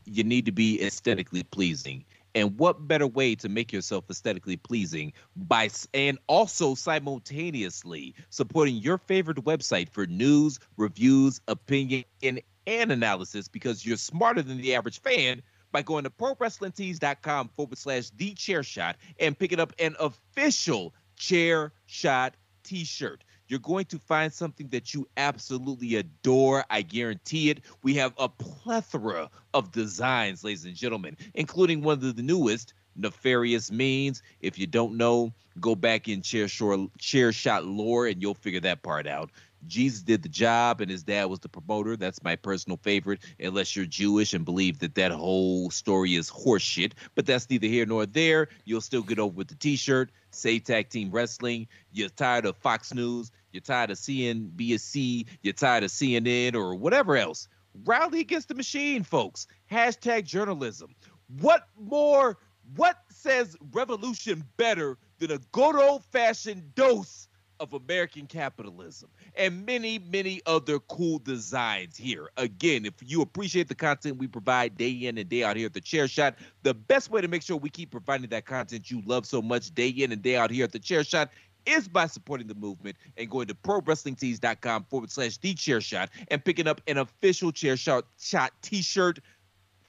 you need to be aesthetically pleasing. And what better way to make yourself aesthetically pleasing by and also simultaneously supporting your favorite website for news, reviews, opinion, and analysis because you're smarter than the average fan by going to prowrestlingtees.com forward slash the chair shot and picking up an official chair shot t-shirt. You're going to find something that you absolutely adore. I guarantee it. We have a plethora of designs, ladies and gentlemen, including one of the newest, Nefarious Means. If you don't know, go back in chair, shore, chair shot lore and you'll figure that part out. Jesus did the job and his dad was the promoter. That's my personal favorite, unless you're Jewish and believe that that whole story is horseshit. But that's neither here nor there. You'll still get over with the t shirt. Say Tag Team Wrestling. You're tired of Fox News. You're tired of CNBC. You're tired of CNN or whatever else. Rally against the machine, folks. Hashtag journalism. What more? What says revolution better than a good old fashioned dose of American capitalism and many, many other cool designs here. Again, if you appreciate the content we provide day in and day out here at the Chair Shot, the best way to make sure we keep providing that content you love so much day in and day out here at the Chair Shot is by supporting the movement and going to prowrestlingtees.com forward slash the chair shot and picking up an official chair shot shot t-shirt.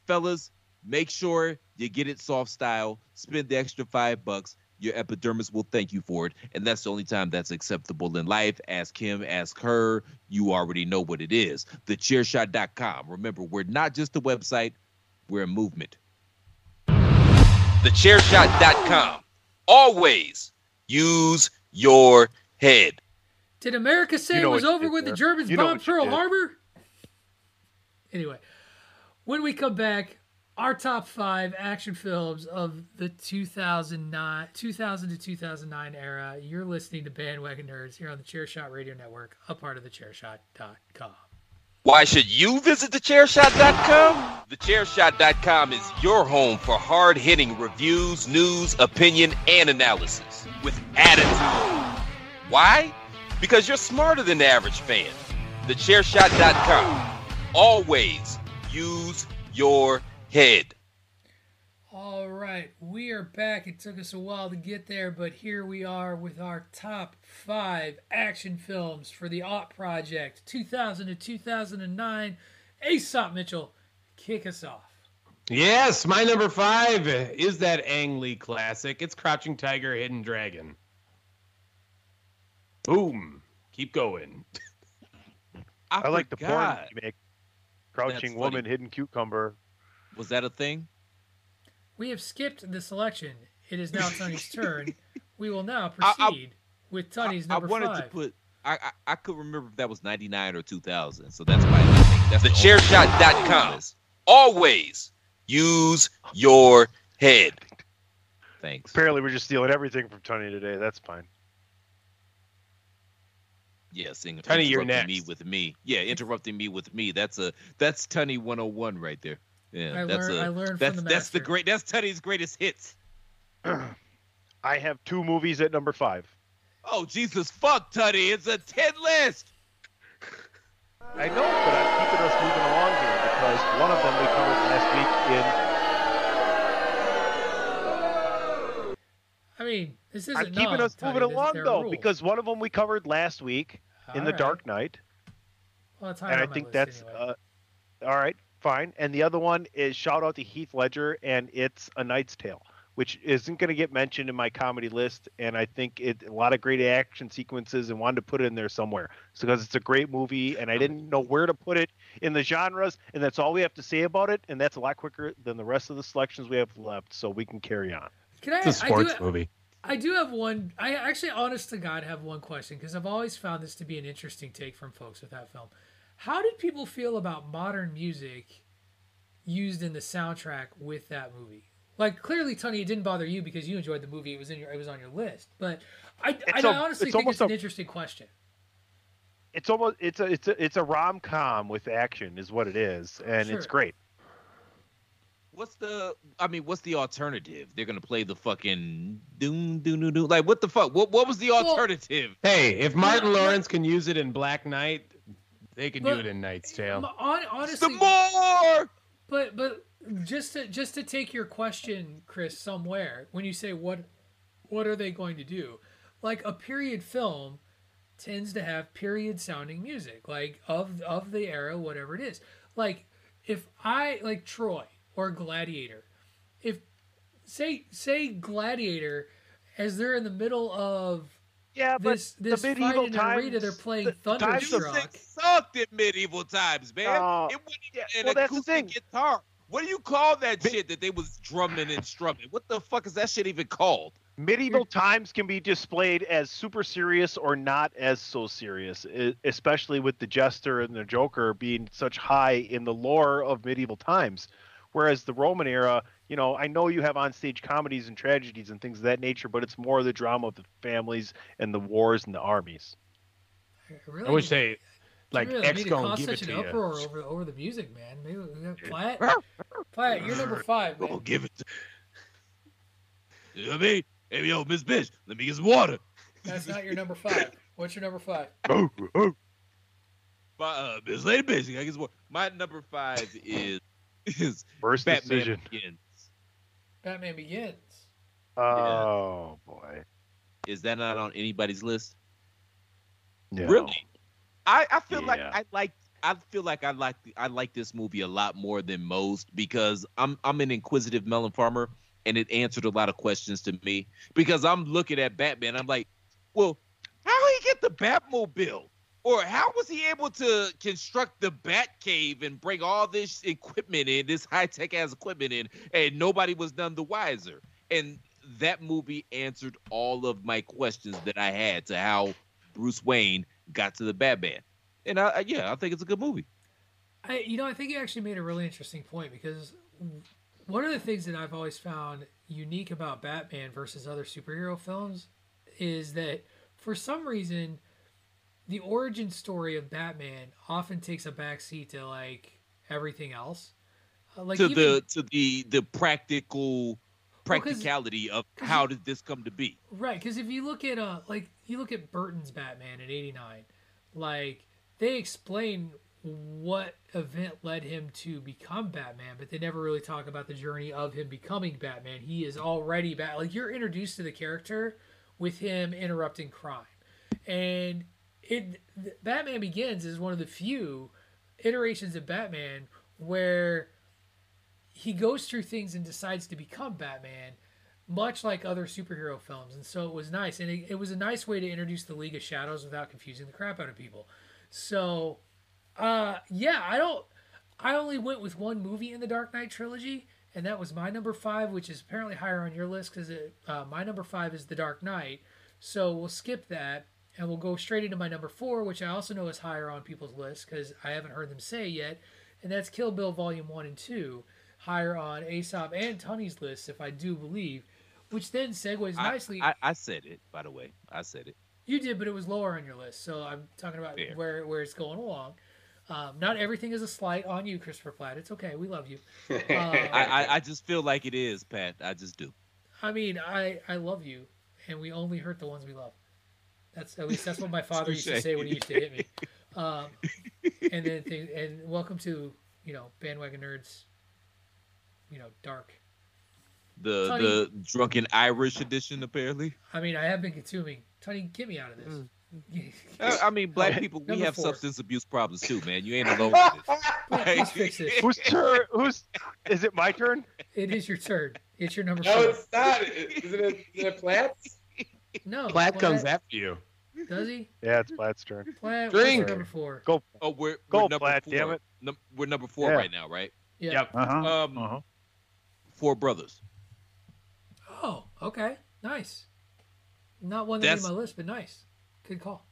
Fellas, make sure you get it soft style. Spend the extra five bucks. Your epidermis will thank you for it. And that's the only time that's acceptable in life. Ask him, ask her. You already know what it is. TheChairShot.com. Remember, we're not just a website, we're a movement. TheChairShot.com. Always use your head. Did America say You know it was what over did when the. Germans You know bombed Pearl did. Harbor? Anyway, when we come back, our top five action films of the 2009, 2000 to 2009 era. You're listening to Bandwagon Nerds here on the Chairshot Radio Network, a part of the Chairshot.com. Why should you visit thechairshot.com? Thechairshot.com is your home for hard hitting reviews, news, opinion, and analysis with attitude. Why? Because you're smarter than the average fan. Thechairshot.com. Always use your head. All right, we are back. It took us a while to get there, but here we are with our top five action films for the Art Project 2000 to 2009. Aesop Mitchell, kick us off. Yes, my number five is that Ang Lee classic. It's Crouching Tiger, Hidden Dragon. Boom. Keep going. I, I like the porn forgot. remake. Crouching That's Woman, funny. Hidden Cucumber. Was that a thing? We have skipped the selection. It is now Tony's turn. We will now I- I- proceed with Tony's I, I number wanted five. to put. I, I I could remember if that was 99 or 2000, so that's why I think that's thechairshot.com. Always use your head. Thanks. Apparently, we're just stealing everything from Tony today. That's fine. Yes, in, Tony, you're interrupting me with me. Yeah, interrupting me with me. That's a that's Tony 101 right there. Yeah, I that's learn- a I learned from that's the that's the great that's Tony's greatest hits. I have two movies at number five. Oh Jesus fuck, Tony! It's a 10 list. I know, but I'm keeping us moving along here one of them we covered last week in. I mean, this isn't I'm keeping numb, us Tony. moving along though rules. because one of them we covered last week in All The right. Dark Knight, Well, it's and I think that's anyway. uh, all right, fine. And the other one is shout out to Heath Ledger, and it's A Knight's Tale, which isn't going to get mentioned in my comedy list. And I think it a lot of great action sequences, and wanted to put it in there somewhere so because it's a great movie, and I didn't know where to put it in the genres, and that's all we have to say about it, and that's a lot quicker than the rest of the selections we have left, so we can carry on. Can I? It's a I do, sports movie. I do have one. I actually, honest to God, have one question because I've always found this to be an interesting take from folks with that film. How did people feel about modern music used in the soundtrack with that movie? Like clearly, Tony, it didn't bother you because you enjoyed the movie. It was in your, it was on your list. But I, I, It's a- honestly it's think it's almost an a- interesting question. It's almost it's a it's a it's a rom com with action is what it is, and Sure. it's great. What's the? I mean, what's the alternative? They're gonna play the fucking doom doom doom doom. Like, what the fuck? What what was the Well- alternative? Hey, if Martin Yeah, Lawrence can use it in Black Knight, they can do it in Knight's Tale. Hon- the honestly, more. But but just to just to take your question, Chris, somewhere when you say what what are they going to do? Like a period film tends to have period sounding music, like of of the era, whatever it is. Like if I like Troy or Gladiator, if say say Gladiator, as they're in the middle of Yeah, but this this the fight medieval in times, arena, they're playing the- the times Thunderstruck. Music sucked in medieval times, man. Oh, it wasn't yeah, even well, that's the acoustic thing. guitar. What do you call that shit that they was drumming and strumming? What the fuck is that shit even called? medieval times can be displayed as super serious or not as so serious, especially with the jester and the joker being such high in the lore of medieval times. Whereas the Roman era, you know, I know you have on stage comedies and tragedies and things of that nature, but it's more the drama of the families and the wars and the armies. Really, I wish they, like, really X need to gonna cause give it such to an you. uproar over over the music, man. Maybe we got Platt. Platt, you're number five, man. Oh, give it. To... You know what I mean? Hey, yo, Miss Bitch, let me get some water. That's not your number five. What's your number five? My uh, Miss Lady Bitch, I get some water. My number five is is First Batman decision. Begins. Batman Begins. Oh boy. Is that not on anybody's list? No. Really? I, I feel like I like I feel like I like I like this movie a lot more than most because I'm I'm an inquisitive melon farmer and it answered a lot of questions to me because I'm looking at Batman I'm like, well, how he get the Batmobile? Or how was he able to construct the Batcave and bring all this equipment in, this high tech ass equipment in, and nobody was none the wiser? And that movie answered all of my questions that I had to how Bruce Wayne got to the Batman. And I, I- yeah, I think it's a good movie. I, you know, I think you actually made a really interesting point because one of the things that I've always found unique about Batman versus other superhero films is that for some reason, the origin story of Batman often takes a backseat to like everything else. Uh, like to even- the to the the practical practicality of how did this come to be? Right, because if you look at uh like you look at Burton's Batman in '89, like they explain what event led him to become Batman, but they never really talk about the journey of him becoming Batman. He is already Bat. Like you're introduced to the character with him interrupting crime, and it Batman Begins is one of the few iterations of Batman where he goes through things and decides to become Batman much like other superhero films. And so it was nice. And it, it was a nice way to introduce the League of Shadows without confusing the crap out of people. So, uh, yeah, I don't. I only went with one movie in the Dark Knight trilogy, and that was my number five, which is apparently higher on your list because uh, my number five is The Dark Knight. So we'll skip that and we'll go straight into my number four, which I also know is higher on people's list because I haven't heard them say yet, and that's Kill Bill Volume 1 and 2, higher on Aesop and Tunney's list, if I do believe, which then segues nicely. I, I said it, by the way. I said it. You did, but it was lower on your list, so I'm talking about Fair. where where it's going along. Um, not everything is a slight on you, Christopher Platt. It's okay. We love you. Uh, I, I, I just feel like it is, Pat. I just do. I mean, I I love you, and we only hurt the ones we love. That's at least that's what my father used to say when he used to hit me. Um, and then thing, and welcome to you know bandwagon nerds. You know, dark. The Tony- the drunken Irish edition, apparently. I mean, I have been consuming. Tony, get me out of this. Uh, I mean, black people, we have four. substance abuse problems too, man. You ain't alone with this. Please fix this. Whose turn? Who's? Is it my turn? It is your turn. It's your number No, four. it's not. Isn't it, is it Platt's? No, Platt comes after you. Does he? Yeah, it's Platt's turn. Platt, what's Drink. number four? Go. Oh, we're, Go, we're number Platt, four. damn it. Num- we're number four Yeah. right now, right? Yeah. Yep. Uh-huh. Um, uh-huh. Four brothers. Oh, okay. Nice. Not one That's- my list, but nice. Good call.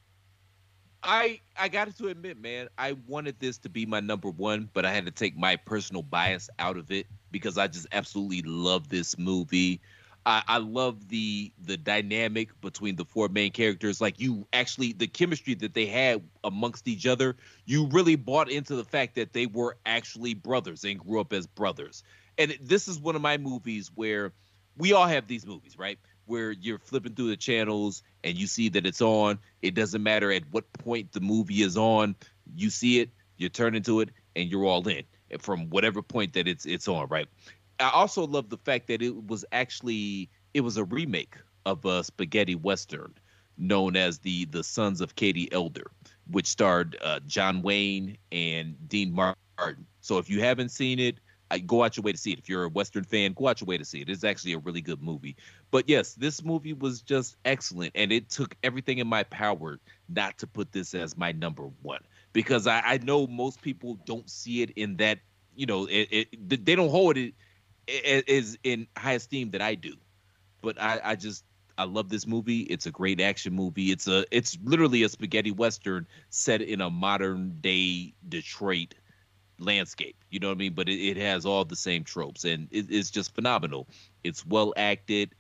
I I got to admit, man, I wanted this to be my number one, but I had to take my personal bias out of it because I just absolutely love this movie. I, I love the the dynamic between the four main characters. Like you actually the chemistry that they had amongst each other. You really bought into the fact that they were actually brothers and grew up as brothers. And this is one of my movies where we all have these movies, right? Where you're flipping through the channels and you see that it's on. It doesn't matter at what point the movie is on. You see it, you turn into it, and you're all in from whatever point that it's it's on, right? I also love the fact that it was actually it was a remake of a spaghetti western known as the the Sons of Katie Elder, which starred uh, John Wayne and Dean Martin. So if you haven't seen it, I, go out your way to see it. If you're a Western fan, go out your way to see it. It's actually a really good movie. But yes, this movie was just excellent, and it took everything in my power not to put this as my number one because I, I know most people don't see it in that. You know, it, it they don't hold it as in high esteem that I do. But I, I just I love this movie. It's a great action movie. It's a it's literally a spaghetti western set in a modern day Detroit landscape. You know what I mean? But it, it has all the same tropes, and it, it's just phenomenal. It's well acted.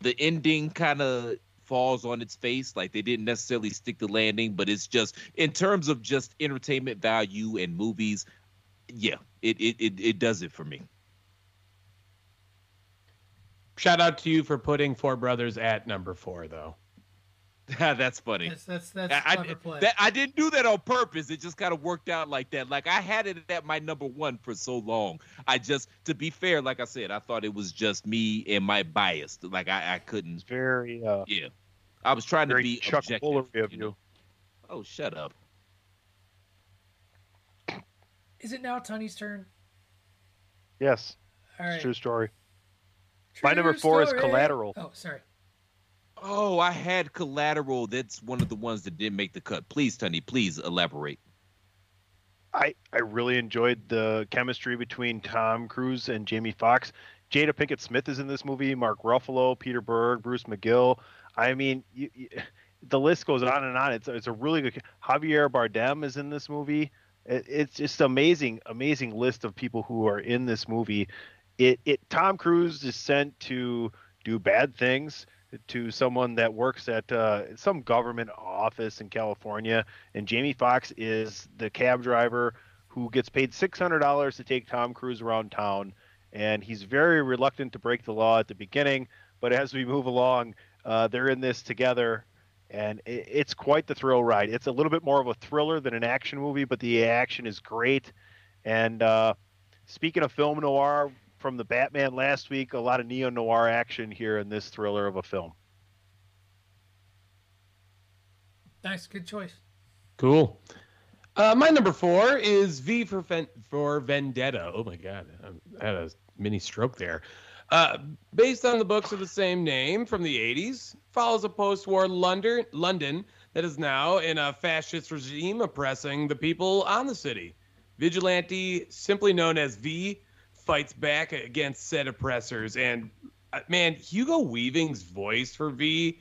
The ending kind of falls on its face, like they didn't necessarily stick the landing, but it's just in terms of just entertainment value and movies. Yeah, it it it, it does it for me. Shout out to you for putting Four Brothers at number four, though. that's funny. That's that's that's I, clever play. that, I didn't do that on purpose. It just kind of worked out like that. Like I had it at my number one for so long. I just, to be fair, like I said, I thought it was just me and my bias. Like I, I couldn't. It's very. Uh, yeah, I was trying to be Chuck objective. Woolery of you. know? Oh, shut up. Is it now Tony's turn? yes. All It's right. a true story. My number True four is. Collateral. Oh, sorry. Oh, I had collateral. That's one of the ones that didn't make the cut. Please, Tony, please elaborate. I I really enjoyed the chemistry between Tom Cruise and Jamie Foxx. Jada Pinkett Smith is in this movie. Mark Ruffalo, Peter Berg, Bruce McGill. I mean, you, you, the list goes on and on. It's it's a really good. Javier Bardem is in this movie. It, it's just amazing, amazing list of people who are in this movie. It it Tom Cruise is sent to do bad things to someone that works at uh, some government office in California, and Jamie Foxx is the cab driver who gets paid six hundred dollars to take Tom Cruise around town, and he's very reluctant to break the law at the beginning, but as we move along, uh, they're in this together, and it, it's quite the thrill ride. It's a little bit more of a thriller than an action movie, but the action is great. And uh, speaking of film noir, from the Batman last week, a lot of neo noir action here in this thriller of a film. Nice, good choice. Cool. Uh, my number four is V for Ven- for Vendetta. Oh my god, I had a mini stroke there. Uh, based on the books of the same name from the 80s, follows a post-war London London that is now in a fascist regime oppressing the people on the city. Vigilante, simply known as V, fights back against said oppressors. And uh, man, Hugo Weaving's voice for V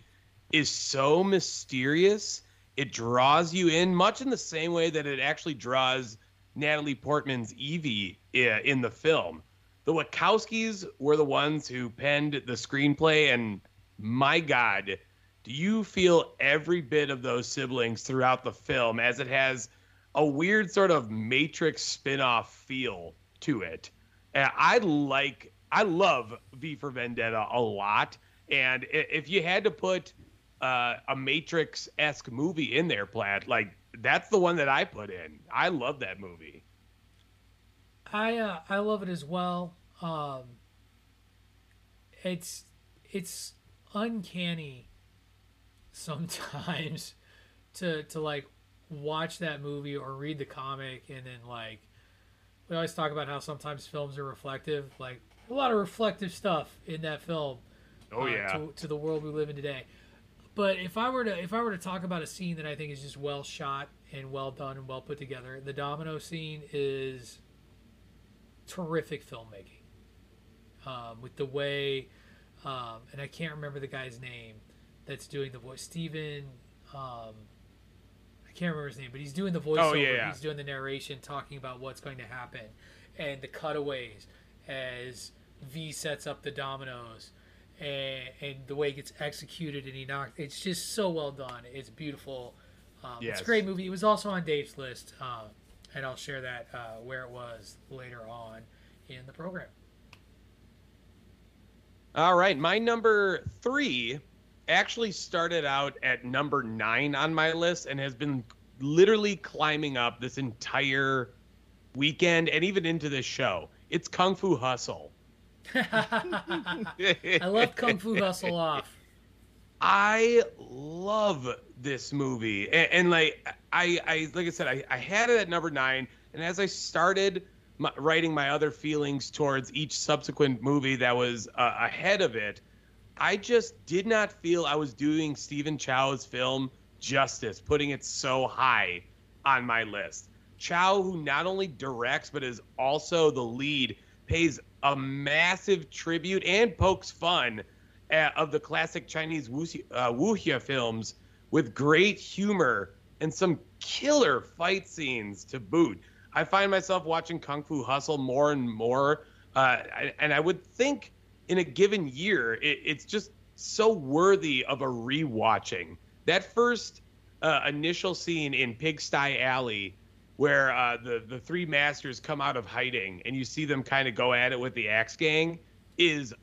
is so mysterious. It draws you in much in the same way that it actually draws Natalie Portman's Evey in the film. The Wachowskis were the ones who penned the screenplay, and my God, do you feel every bit of those siblings throughout the film as it has a weird sort of Matrix spin-off feel to it? I like, I love V for Vendetta a lot. And if you had to put uh, a Matrix esque movie in there, Platt, like that's the one that I put in. I love that movie. I uh, I love it as well. Um, it's it's uncanny sometimes to to like watch that movie or read the comic and then like we always talk about how sometimes films are reflective like a lot of reflective stuff in that film Oh, uh, yeah. to, to the world we live in today but if i were to if i were to talk about a scene that i think is just well shot and well done and well put together the domino scene is terrific filmmaking um, with the way um, and i can't remember the guy's name that's doing the voice steven um, i can't remember his name but he's doing the voiceover Oh, yeah, yeah. he's doing the narration talking about what's going to happen and the cutaways as V sets up the dominoes and, and the way it gets executed and he knocked it's just so well done. It's beautiful. Um, It's a great movie. It was also on Dave's list, um, and I'll share that uh, where it was later on in the program. All right, my number three actually started out at number nine on my list and has been literally climbing up this entire weekend and even into this show. It's Kung Fu Hustle. I love Kung Fu Hustle Off. I love this movie, and, and like I, I, like I said, I, I had it at number nine, and as I started my, writing my other feelings towards each subsequent movie that was uh, ahead of it, I just did not feel I was doing Stephen Chow's film justice, putting it so high on my list. Chow, who not only directs but is also the lead, pays a massive tribute and pokes fun uh, of the classic Chinese wuxia, uh, wuxia films with great humor and some killer fight scenes to boot. I find myself watching Kung Fu Hustle more and more, uh, and I would think in a given year it, it's just so worthy of a rewatching. That first uh, initial scene in Pigsty Alley, where uh, the the three masters come out of hiding and you see them kind of go at it with the Axe Gang, is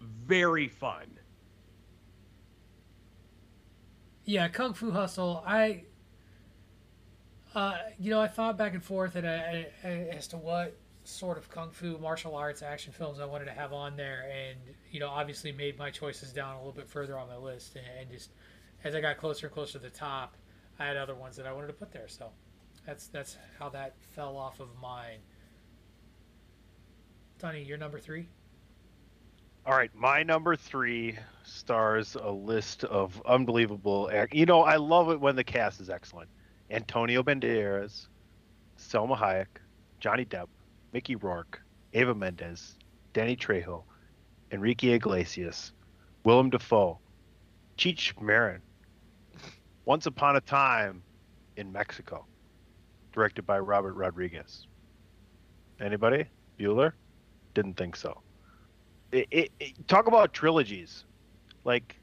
very fun. Yeah, Kung Fu Hustle. I, uh, you know, I thought back and forth and I, I, as to what sort of kung fu martial arts action films I wanted to have on there, and you know, obviously made my choices down a little bit further on my list, and, and just as I got closer and closer to the top, I had other ones that I wanted to put there. So that's that's how that fell off of mine. Tony, you're number three. All right, my number three stars a list of unbelievable. You know, I love it when the cast is excellent. Antonio Banderas, Salma Hayek, Johnny Depp, Mickey Rourke, Eva Mendes, Danny Trejo, Enrique Iglesias, Willem Dafoe, Cheech Marin. Once Upon a Time in Mexico, directed by Robert Rodriguez. Anybody? Bueller? Didn't think so it, it, it- talk about trilogies. Like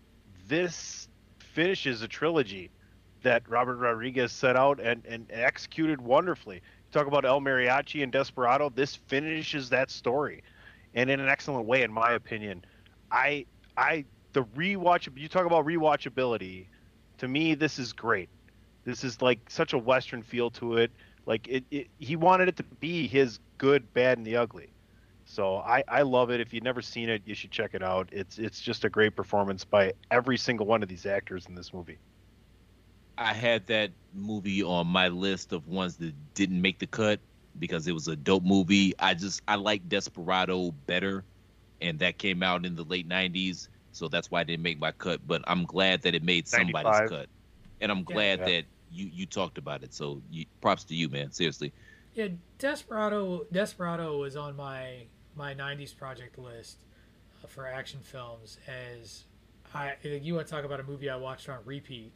this finishes a trilogy that Robert Rodriguez set out and, and executed wonderfully. Talk about El Mariachi and Desperado. This finishes that story, and in an excellent way, in my opinion. I I the rewatch. You talk about rewatchability. To me, this is great. This is like such a western feel to it. Like it, it he wanted it to be his good, bad, and the ugly. So I, I love it. If you've never seen it, you should check it out. It's it's just a great performance by every single one of these actors in this movie. I had that movie on my list of ones that didn't make the cut because it was a dope movie. I just I like Desperado better, and that came out in the late '90s, so that's why I didn't make my cut. But I'm glad that it made somebody's 95. cut, and I'm glad Yeah. that you you talked about it. So you, props to you, man. Seriously. Yeah, Desperado. Desperado was on my my '90s project list uh, for action films. As I, you want to talk about a movie I watched on repeat?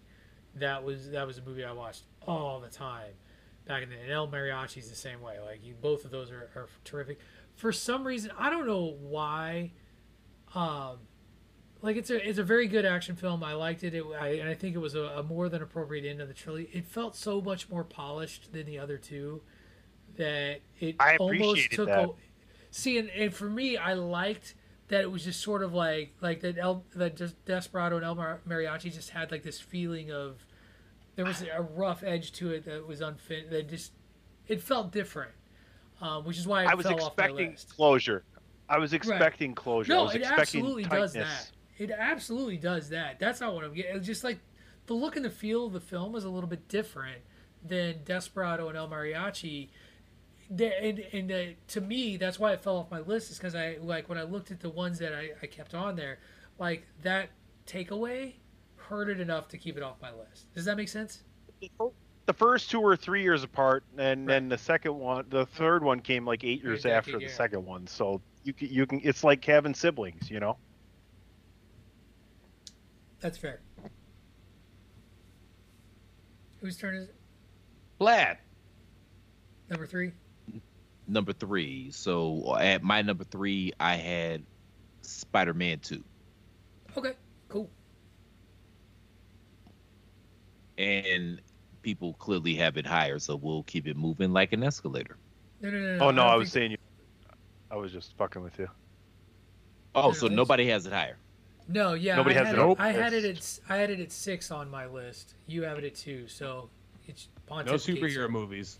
That was that was a movie I watched all the time back in the. And El Mariachi's the same way. Like you, both of those are, are terrific. For some reason, I don't know why. Um, like it's a it's a very good action film. I liked it. it I, and I think it was a, a more than appropriate end of the trilogy. It felt so much more polished than the other two that it I almost appreciated took. that. A, see, and, and for me, I liked that it was just sort of like like that El that just Desperado and El Mariachi just had like this feeling of there was a rough edge to it that was unfit. That just it felt different, um, which is why it I was fell off my expecting list. closure. I was expecting closure. I No, was it expecting absolutely tightness. does that. It absolutely does that. That's not what I'm getting. It's just like the look and the feel of the film is a little bit different than Desperado and El Mariachi. The- And, and uh, to me, that's why it fell off my list. Is because I like when I looked at the ones that I, I kept on there, like that takeaway hurt it enough to keep it off my list. Does that make sense? The first two were three years apart, and then the second one, the third one came like eight years decade, after the yeah. second one. So you can, you can, it's like having siblings, you know. That's fair. Whose turn is it? Vlad. Number three. Number three. So at my number three, I had Spider Man 2. Okay, cool. And people clearly have it higher, so we'll keep it moving like an escalator. No, no, no. Oh no, don't I was saying you. I was just fucking with you. Oh, Yeah, so it's- nobody has it higher. No, yeah, Nobody I has had it. it. I had it at I had it at six on my list. You have it at two, so it's No pontificates. superhero movies.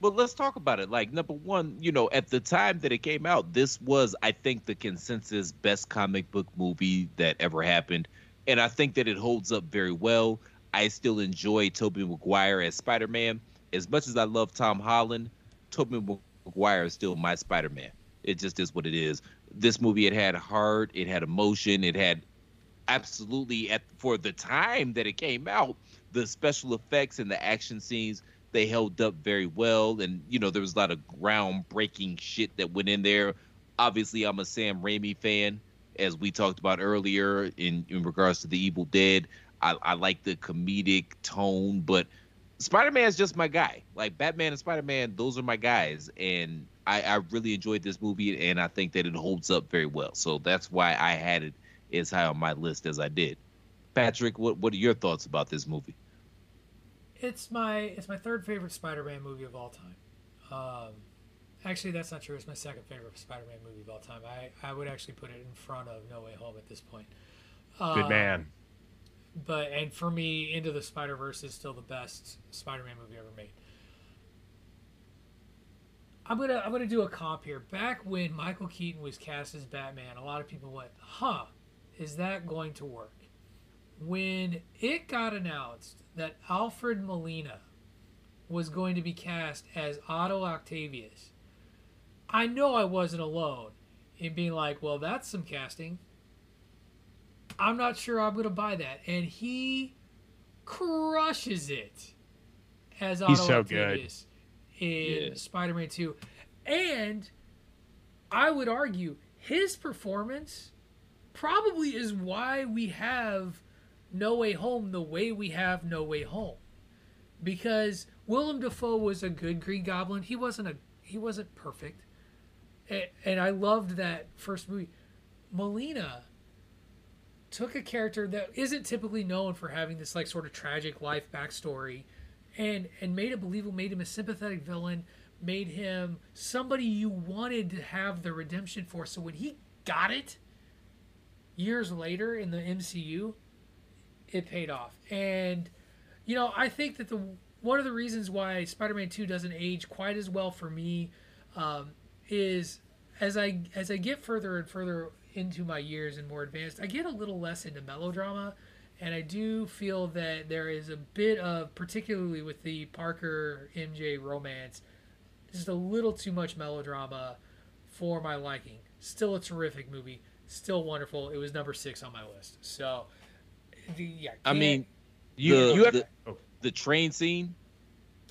Well, let's talk about it. Like number one, you know, at the time that it came out, this was, I think, the consensus best comic book movie that ever happened, and I think that it holds up very well. I still enjoy Tobey Maguire as Spider-Man as much as I love Tom Holland. Tobey Maguire is still my Spider-Man. It just is what it is. This movie, it had heart, it had emotion, it had absolutely at for the time that it came out, the special effects and the action scenes they held up very well. And you know, there was a lot of groundbreaking shit that went in there. Obviously, I'm a Sam Raimi fan, as we talked about earlier in in regards to the Evil Dead. I, I like the comedic tone, but Spider Man is just my guy. Like Batman and Spider Man, those are my guys, and I, I really enjoyed this movie, and I think that it holds up very well. So that's why I had it as high on my list as I did. Patrick, what what are your thoughts about this movie? It's my it's my third favorite Spider-Man movie of all time. Um, actually, that's not true. It's my second favorite Spider-Man movie of all time. I, I would actually put it in front of No Way Home at this point. Good Um, man. But and for me, Into the Spider Verse is still the best Spider-Man movie ever made. I'm gonna I'm gonna do a comp here. Back when Michael Keaton was cast as Batman, a lot of people went, "Huh, is that going to work?" When it got announced that Alfred Molina was going to be cast as Otto Octavius, I know I wasn't alone in being like, "Well, that's some casting." I'm not sure I'm gonna buy that, and he crushes it as Otto He's so good. Octavius in Yeah. Spider-Man 2, and I would argue his performance probably is why we have No Way Home the way we have No Way Home, because Willem Dafoe was a good Green Goblin. He wasn't a he wasn't perfect, and, I loved that first movie. Molina took a character that isn't typically known for having this like sort of tragic life backstory and and made it believable made him a sympathetic villain made him somebody you wanted to have the redemption for so when he got it years later in the MCU it paid off and you know I think that the one of the reasons why Spider-Man 2 doesn't age quite as well for me um, is as I as I get further and further into my years and more advanced, I get a little less into melodrama, and I do feel that there is a bit of, particularly with the Parker MJ romance, just a little too much melodrama for my liking. Still a terrific movie, still wonderful. It was number six on my list. So, the, yeah. I mean, You the, you have the, oh, the train scene.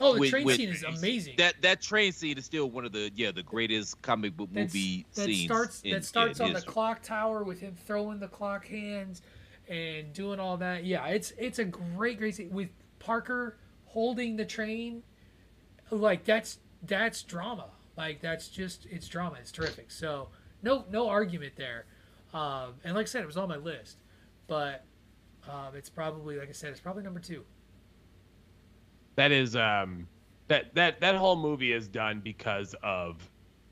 oh, the with- train with- scene is amazing. That that train scene is still one of the yeah the greatest comic book That's- movie that scenes. starts in- that starts in on the history. clock tower with him throwing the clock hands and doing all that. Yeah, it's it's a great great scene with Parker holding the train. Like that's that's drama. Like that's just it's drama. It's terrific. So no no argument there. Um, and like I said, it was on my list, but um, it's probably like I said, it's probably number two. that is um that that that whole movie is done because of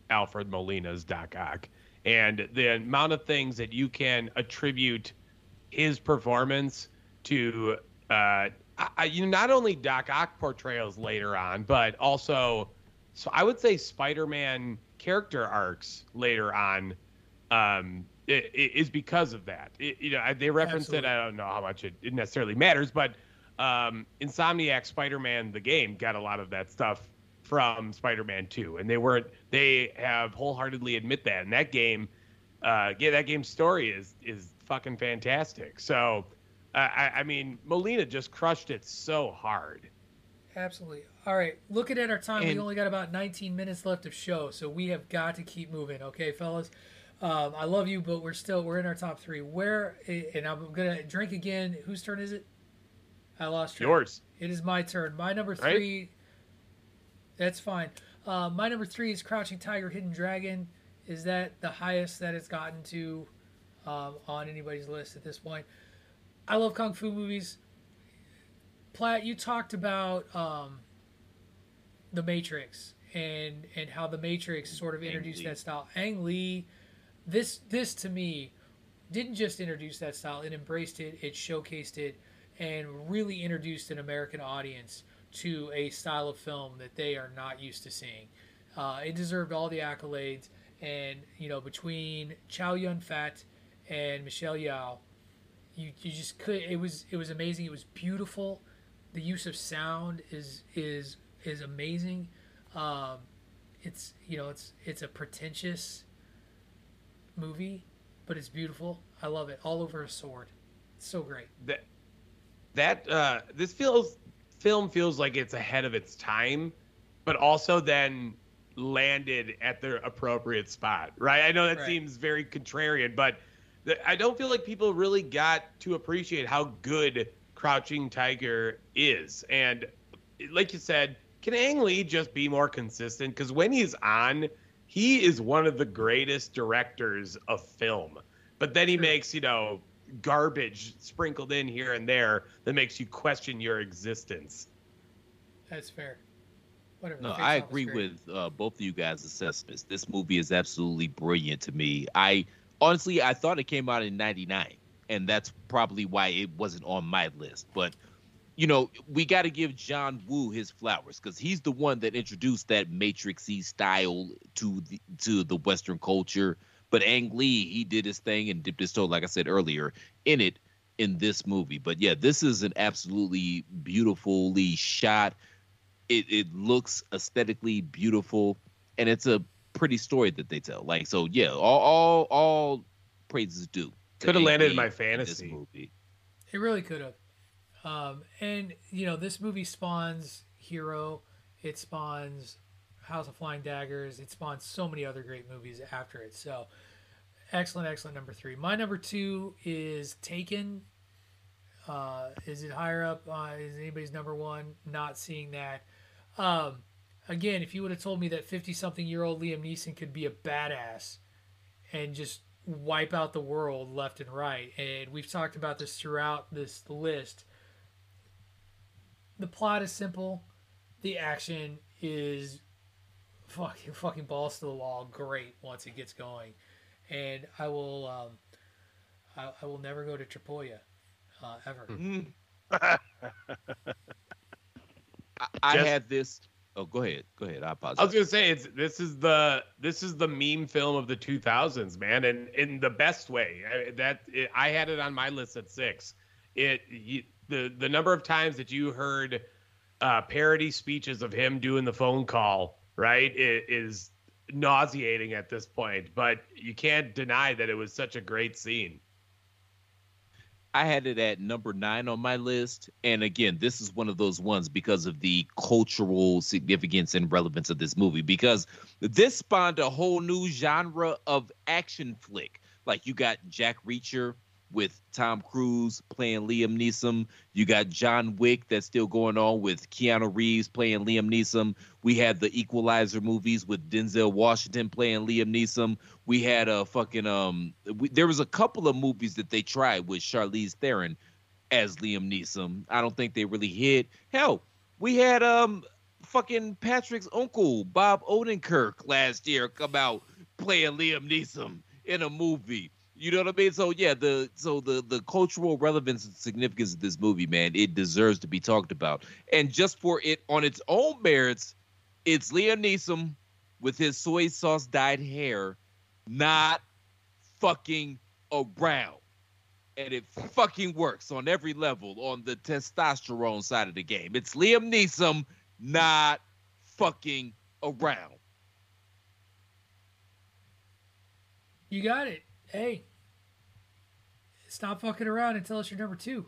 Alfred Molina's Doc Ock and the amount of things that you can attribute his performance to uh I, you know, not only Doc Ock portrayals later on but also so I would say Spider-Man character arcs later on um i- i- is because of that. It, you know, I- they referenced it. I don't know how much it, it necessarily matters, but um, Insomniac Spider-Man the game got a lot of that stuff from Spider-Man 2, and they weren't. They have wholeheartedly admit that, and that game, uh, yeah, that game's story is is fucking fantastic. So, uh, I, I mean, Molina just crushed it so hard. Absolutely. All right, looking at our time, we only got about 19 minutes left of show, so we have got to keep moving. Okay, fellas. Um, I love you, but we're still we're in our top three. Where and I'm gonna drink again. Whose turn is it? I lost track. Yours. It is my turn. My number Right. three. That's fine. Uh, my number three is Crouching Tiger, Hidden Dragon. Is that the highest that it's gotten to um, on anybody's list at this point? I love kung fu movies. Platt, you talked about um, the Matrix and and how the Matrix sort of introduced that style. Ang Lee, this this to me didn't just introduce that style; it embraced it, it showcased it, and really introduced an American audience to a style of film that they are not used to seeing. Uh, it deserved all the accolades, and you know between Chow Yun Fat and Michelle Yeoh, you you just could. It was it was amazing. It was beautiful. The use of sound is is is amazing. Um, it's you know it's it's a pretentious movie, but it's beautiful. I love it. All over a sword. It's so great. that that uh this feels film feels like it's ahead of its time but also then landed at the appropriate spot right i know that Right. seems very contrarian but th- i don't feel like people really got to appreciate how good crouching tiger is and like you said can ang lee just be more consistent because when he's on he is one of the greatest directors of film but then he makes you know garbage sprinkled in here and there that makes you question your existence. That's fair. Whatever. No, I agree with uh, both of you guys' assessments. This movie is absolutely brilliant to me. I honestly, I thought it came out in '99, and that's probably why it wasn't on my list. But you know, we got to give John Woo his flowers because he's the one that introduced that Matrixy style to the to the Western culture. But Ang Lee, he did his thing and dipped his toe, like I said earlier, in it in this movie. But yeah, this is an absolutely beautifully shot. It it looks aesthetically beautiful, and it's a pretty story that they tell. Like so, yeah, all all all praises due. Could have landed in Lee my this fantasy. movie. It really could have. Um, and you know, this movie spawns Hero. It spawns House of Flying Daggers. It spawns so many other great movies after it. So, excellent, excellent number three. My number two is Taken. Uh, is it higher up? Uh, is anybody's number one? Not seeing that. Um, again, if you would have told me that fifty-something-year-old Liam Neeson could be a badass and just wipe out the world left and right. And we've talked about this throughout this list. The plot is simple. The action is fucking fucking balls to the wall. Great once it gets going, and I will um, I, I will never go to Tripolia uh, ever. Mm. I, I Just- had this. Oh, go ahead. Go ahead. I apologize. I was gonna say it's this is the this is the meme film of the 2000s, man, and in the best way. I, that it, I had it on my list at six. It you, the the number of times that you heard uh, parody speeches of him doing the phone call, right, it is nauseating at this point. But you can't deny that it was such a great scene. I had it at number nine on my list. And again, this is one of those ones because of the cultural significance and relevance of this movie, because this spawned a whole new genre of action flick. Like you got Jack Reacher with Tom Cruise playing Liam Neeson. You got John Wick that's still going on with Keanu Reeves playing Liam Neeson. We had the Equalizer movies with Denzel Washington playing Liam Neeson. We had a fucking um. We, there was a couple of movies that they tried with Charlize Theron as Liam Neeson. I don't think they really hit. Hell, we had um fucking Patrick's uncle Bob Odenkirk last year come out playing Liam Neeson in a movie. You know what I mean? So yeah, the so the the cultural relevance and significance of this movie, man, it deserves to be talked about. And just for it on its own merits, it's Liam Neeson with his soy sauce dyed hair, not fucking around. And it fucking works on every level on the testosterone side of the game. It's Liam Neeson not fucking around. You got it. Hey, stop fucking around and tell us your number two.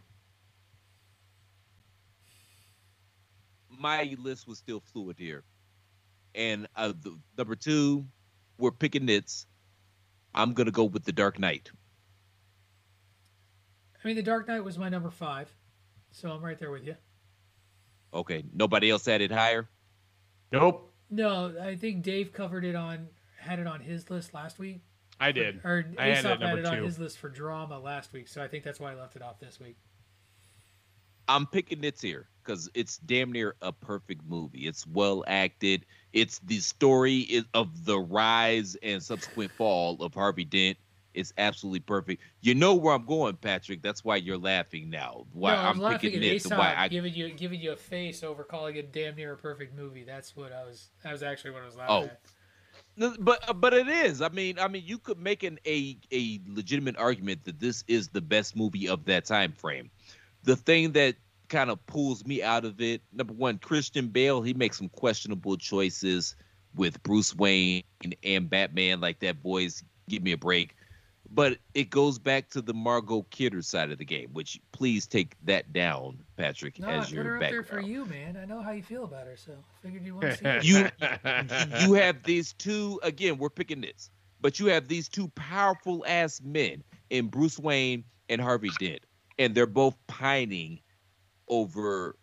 my list was still fluid here. And uh, the, number two, we're picking nits. I'm gonna go with the Dark Knight. I mean, The Dark Knight was my number five, so I'm right there with you. Okay, nobody else had it higher. Nope. No, I think Dave covered it on had it on his list last week. I did. Or I had it Aesop at had it on two. his list for drama last week, so I think that's why I left it off this week. I'm picking this here because it's damn near a perfect movie. It's well acted. It's the story is of the rise and subsequent fall of Harvey Dent. It's absolutely perfect. You know where I'm going, Patrick. That's why you're laughing now. Why no, I was I'm laughing picking at this why I giving you giving you a face over calling it damn near a perfect movie. That's what I was. That was actually what I was laughing Oh. at. But uh, but it is. I mean, I mean, you could make an a a legitimate argument that this is the best movie of that time frame. The thing that kind of pulls me out of it, number one, Christian Bale, he makes some questionable choices with Bruce Wayne and Batman. Like that, boys, give me a break. But it goes back to the Margot Kidder side of the game, which please take that down, Patrick, No, as I your put her up there for you, man. I know how you feel about her, so I figured you want to see it. you you have these two again we're picking this but you have these two powerful ass men in bruce wayne and harvey dent and they're both pining over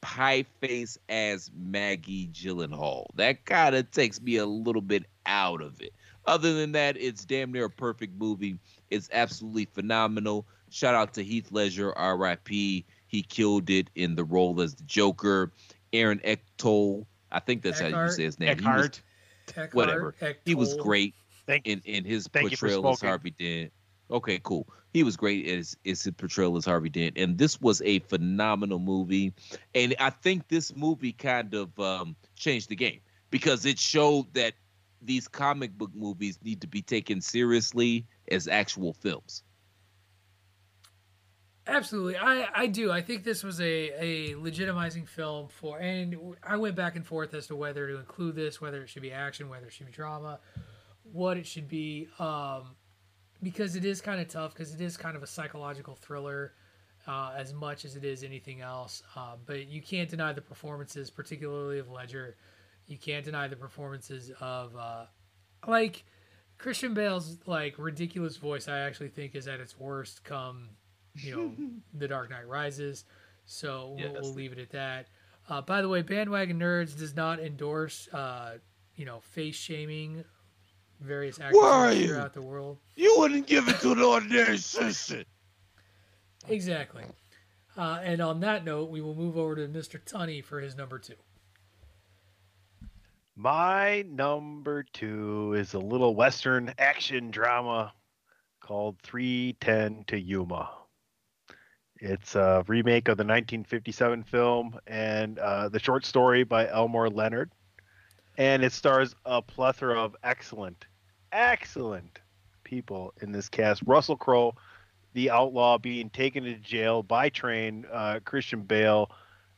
pie face as maggie gyllenhaal that kind of takes me a little bit out of it other than that it's damn near a perfect movie it's absolutely phenomenal shout out to heath ledger rip he killed it in the role as the joker aaron Ectoll, i think that's how you say his name He was- Eckhart. Eckhart. He was great Thank in in his Thank you for portrayal as. Harvey Dent. Okay, cool. He was great as as his portrayal as Harvey Dent, and this was a phenomenal movie. And I think this movie kind of um, changed the game because it showed that these comic book movies need to be taken seriously as actual films. Absolutely, I I do. I think this was a a legitimizing film for, and I went back and forth as to whether to include this, whether it should be action, whether it should be drama, what it should be, um, because it is kind of tough because it is kind of a psychological thriller, uh, as much as it is anything else. Uh, but you can't deny the performances, particularly of Ledger. You can't deny the performances of uh, like Christian Bale's like ridiculous voice. I actually think is at its worst come you know The Dark Knight Rises. So Yeah, we'll, that's we'll leave it at that. Uh, by the way, Bandwagon Nerds does not endorse uh, you know face shaming various actors Where throughout the world. You wouldn't give it to an ordinary citizen. Exactly. Uh, and on that note, we will move over to Mr. Tunney for his number two. My number two is a little Western action drama called 310 to Yuma. It's a remake of the 1957 film and uh, the short story by Elmore Leonard. And it stars a plethora of excellent, excellent people in this cast. Russell Crowe, the outlaw being taken to jail by train, uh, Christian Bale,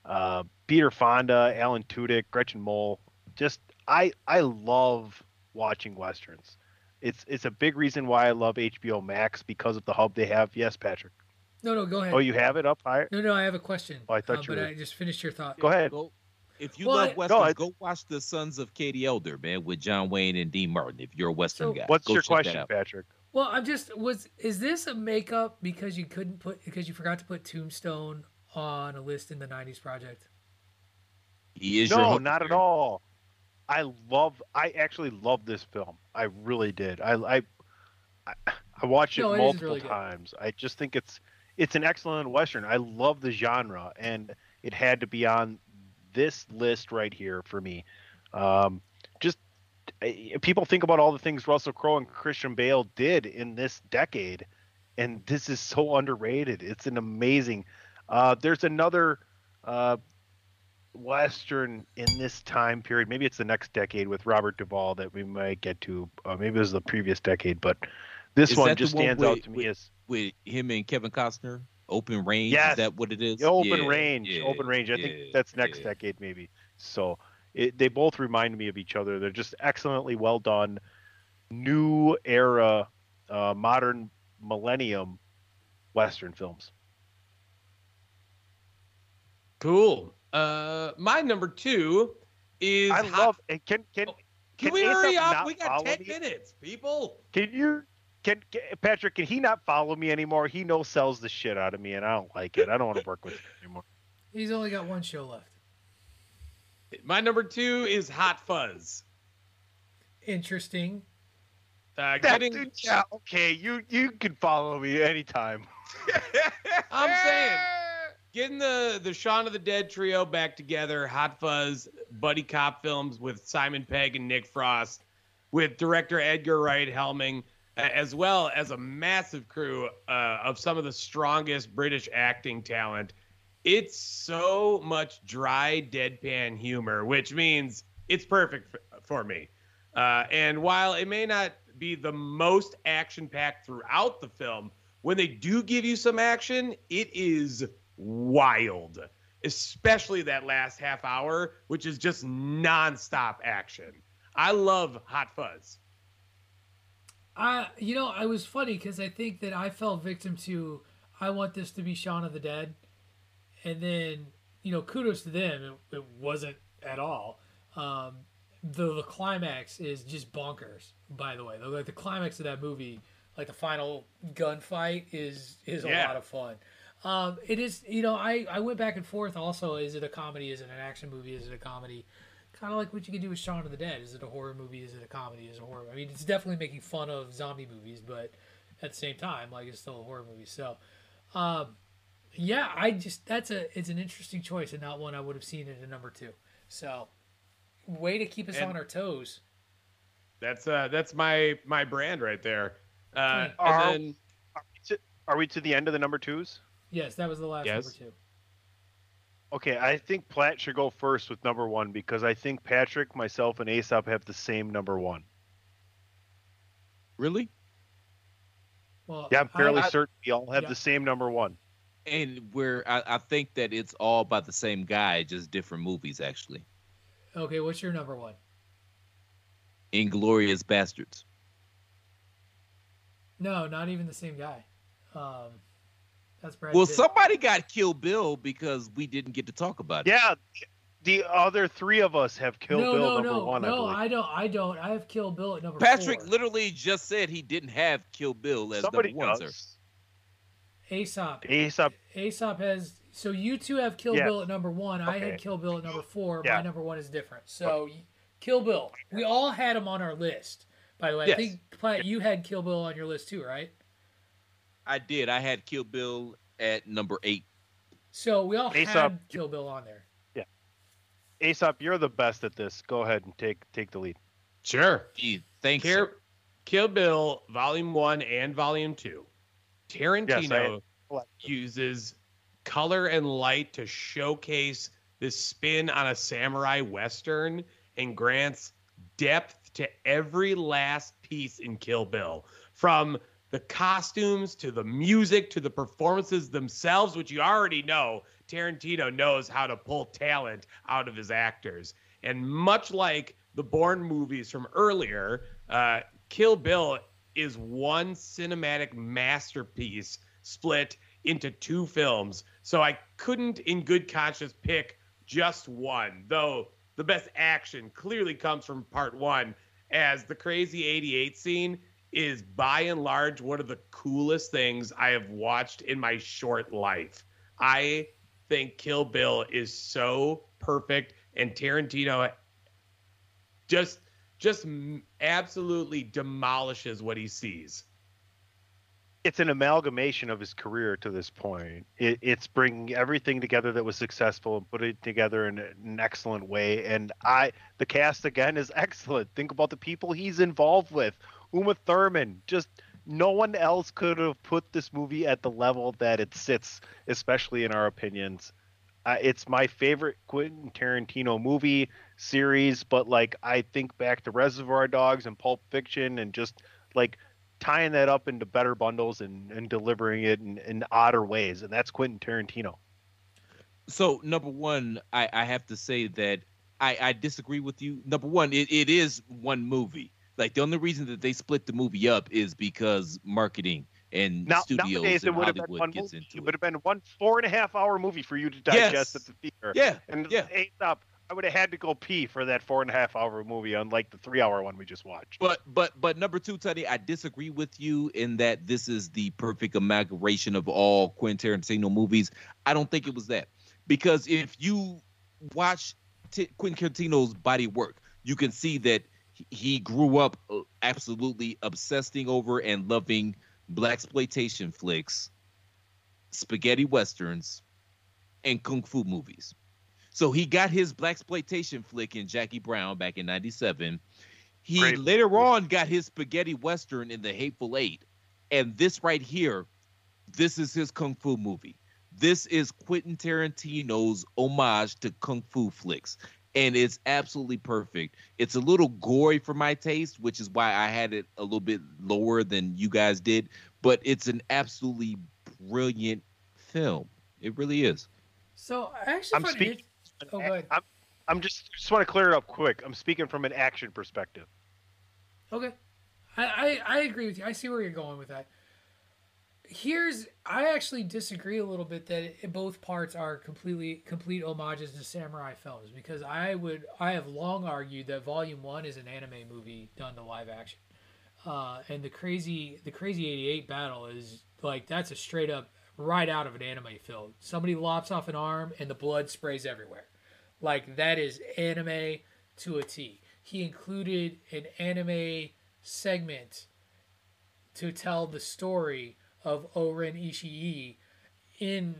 uh, Peter Fonda, Alan Tudyk, Gretchen Mol. Just I I love watching westerns. It's it's a big reason why I love HBO Max because of the hub they have. Yes, Patrick. No, no, go ahead. Oh, you have it up higher. No, no, I have a question. Oh, I thought uh, you but were- I just finished your thought. Go ahead. Go, if you Well, love I- Western, No, I- go watch The Sons of Katie Elder, man, with John Wayne and Dean Martin. If you're a Western So- guy, What's Go your question. Patrick? Well, I'm just was is this a makeup because you couldn't put because you forgot to put Tombstone on a list in the '90s project? He is your No, Hulk not at all. I love. I actually love this film. I really did. I I I, watched it No, it multiple really good. times. I just think it's it's an excellent western. I love the genre, and it had to be on this list right here for me. Um, just people think about all the things Russell Crowe and Christian Bale did in this decade, and this is so underrated. It's an amazing. Uh, there's another uh, western in this time period. Maybe it's the next decade with Robert Duvall that we might get to. Uh, maybe it was the previous decade, but this Is one that the just one stands out with- to me with- as with him and Kevin Costner. Open range. Yes. Is that what it is? open Yeah, range. yeah, open range. I yeah, think that's next yeah. decade, maybe. So it, they both remind me of each other. They're just excellently well done, new era, uh, modern millennium western films. Cool. Uh, my number two is. I Hot- love. and Can can Can, can we Aesop hurry up? We got ten me? minutes, people. Can you? Can, can Patrick? Can he not follow me anymore? He no sells the shit out of me, and I don't like it. I don't want to work with him anymore. He's only got one show left. My number two is Hot Fuzz. Interesting. Uh, getting, dude, yeah, okay, you you can follow me anytime. I'm saying, getting the the Shaun of the Dead trio back together, Hot Fuzz, buddy cop films with Simon Pegg and Nick Frost, with director Edgar Wright helming, as well as a massive crew uh, of some of the strongest British acting talent. It's so much dry, deadpan humor, which means it's perfect for me. Uh, and while it may not be the most action packed throughout the film, when they do give you some action, it is wild, especially that last half hour, which is just nonstop action. I love Hot Fuzz. I, you know, I was funny because I think that I fell victim to. I want this to be Shaun of the Dead, and then you know, kudos to them. It, it wasn't at all. Um, the the climax is just bonkers. By the way, the, like the climax of that movie, like the final gunfight, is is a Yeah. lot of fun. Um, it is, you know, I I went back and forth. Also, is it a comedy? Is it an action movie? Is it a comedy? Kind of like what you could do with Shaun of the Dead. Is it a horror movie? Is it a comedy? Is it a horror? I mean, it's definitely making fun of zombie movies, but at the same time, like it's still a horror movie. So, um, yeah, I just that's a it's an interesting choice and not one I would have seen at a number two. So, way to keep us And- on our toes. That's uh that's my my brand right there. Uh, Are- and then Are we, to, are we to the end of the number twos? Yes, that was the last Yes. number two. Okay, I think Platt should go first with number one because I think Patrick, myself, and Aesop have the same number one. Really? Well, Yeah, I'm fairly I- certain we all have yeah. the same number one. And where I, I think that it's all by the same guy, just different movies actually. okay, what's your number one? Inglourious Basterds. No, not even the same guy. Um, that's Brad. Well, Pitt. somebody got Kill Bill because we didn't get to talk about it. Yeah, the other three of us have Kill no, Bill no, number no, one. I no, believe. I don't. I don't. I have Kill Bill at number Patrick four. literally just said he didn't have Kill Bill as Somebody number one, sir. does. Aesop. Aesop. Aesop has. So you two have Kill Yes. Bill at number one. I had Kill Bill at number four. Yeah. My number one is different. So y- Kill Bill. We all had him on our list. By the way, Yes. I think Platt, you had Kill Bill on your list too, right? I did. I had Kill Bill at number eight. So we all Aesop, had Kill Bill on there. Yeah. Aesop, you're the best at this. Go ahead and take take the lead. sure. Gee, thanks. Kill. Kill Bill Volume One and Volume Two. Tarantino Yes, uses color and light to showcase this spin on a samurai western and grants depth to every last piece in Kill Bill from the costumes to the music to the performances themselves which you already know Tarantino knows how to pull talent out of his actors and much like the Bourne movies from earlier uh, Kill Bill is one cinematic masterpiece split into two films. So I couldn't, in good conscience, pick just one, though the best action clearly comes from part one, as the crazy 88 scene is by and large one of the coolest things I have watched in my short life. I think Kill Bill is so perfect, and Tarantino just just absolutely demolishes what he sees. it's an amalgamation of his career to this point. It, it's bringing everything together that was successful and put it together in an excellent way. And I, the cast again is excellent. Think about the people he's involved with. Uma Thurman, just no one else could have put this movie at the level that it sits, especially in our opinions. Uh, it's my favorite Quentin Tarantino movie series, but like I think back to Reservoir Dogs and Pulp Fiction and just like tying that up into better bundles and, and delivering it in, in odder ways. And that's Quentin Tarantino. So number one, I, I have to say that I, I disagree with you. Number one, it, it is one movie. Like the only reason that they split the movie up is because marketing and Now, studios nowadays, it and would have been Hollywood one gets movie. into It it. would have been one four and a half hour movie for you to digest Yes. at the theater. Yeah, And yeah. hey, stop. I would have had to go pee for that four and a half hour movie, unlike the three hour one we just watched. But but but number two, Teddy, I disagree with you in that this is the perfect amalgamation of all Quentin Tarantino movies. I don't think it was that because if you watch Quentin, Quentin Tarantino's body work. You can see that he- grew up uh, absolutely obsessing over and loving blaxploitation flicks, spaghetti westerns, and kung fu movies. So he got his blaxploitation flick in Jackie Brown back in '97. He Great. later on got his spaghetti western in The Hateful Eight, and this right here, this is his kung fu movie. This is Quentin Tarantino's homage to kung fu flicks, and it's absolutely perfect. It's a little gory for my taste, which is why I had it a little bit lower than you guys did, but it's an absolutely brilliant film. It really is. So I actually I'm find speaking. it. Oh, go ahead. I'm, I'm just just want to clear it up quick. I'm speaking from an action perspective. Okay. I, I, I agree with you. I see where you're going with that. Here's I actually disagree a little bit that it, both parts are completely complete homages to samurai films because I would I have long argued that Volume One is an anime movie done to live action, uh, and the crazy the crazy eighty eight battle is like that's a straight up right out of an anime film. Somebody lops off an arm and the blood sprays everywhere. Like that is anime to a T. He included an anime segment to tell the story of O-Ren Ishii in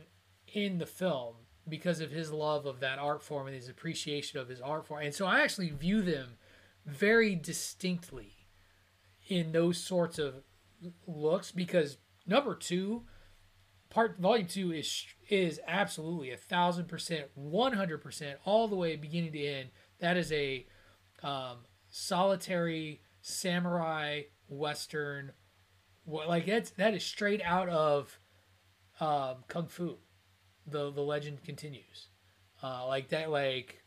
in the film because of his love of that art form and his appreciation of his art form. And so I actually view them very distinctly in those sorts of looks because number two part volume two is is absolutely a thousand percent, one hundred percent, all the way beginning to end. That is a um, solitary samurai western. Like that's that is straight out of um, kung fu. The the legend continues, uh, like that like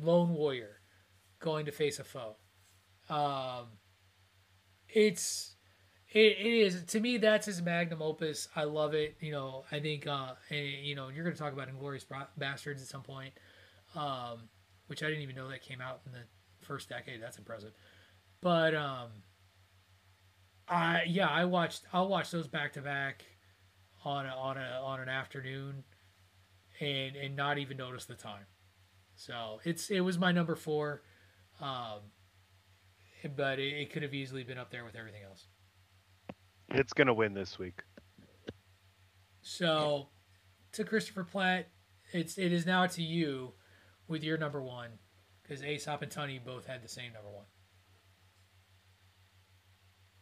lone warrior going to face a foe. Um, it's it, it is to me that's his magnum opus. I love it. You know, I think uh, and, you know you're to talk about Inglourious Basterds at some point, um, which I didn't even know that came out in the first decade. That's impressive. But um, I yeah, I watched. I'll watch those back to back on a, on a on an afternoon, and and not even notice the time. So it's it was my number four, um, but it, it could have easily been up there with everything else. It's gonna win this week. So, to Christopher Platt, it's it is now to you with your number one because Aesop and Tony both had the same number one.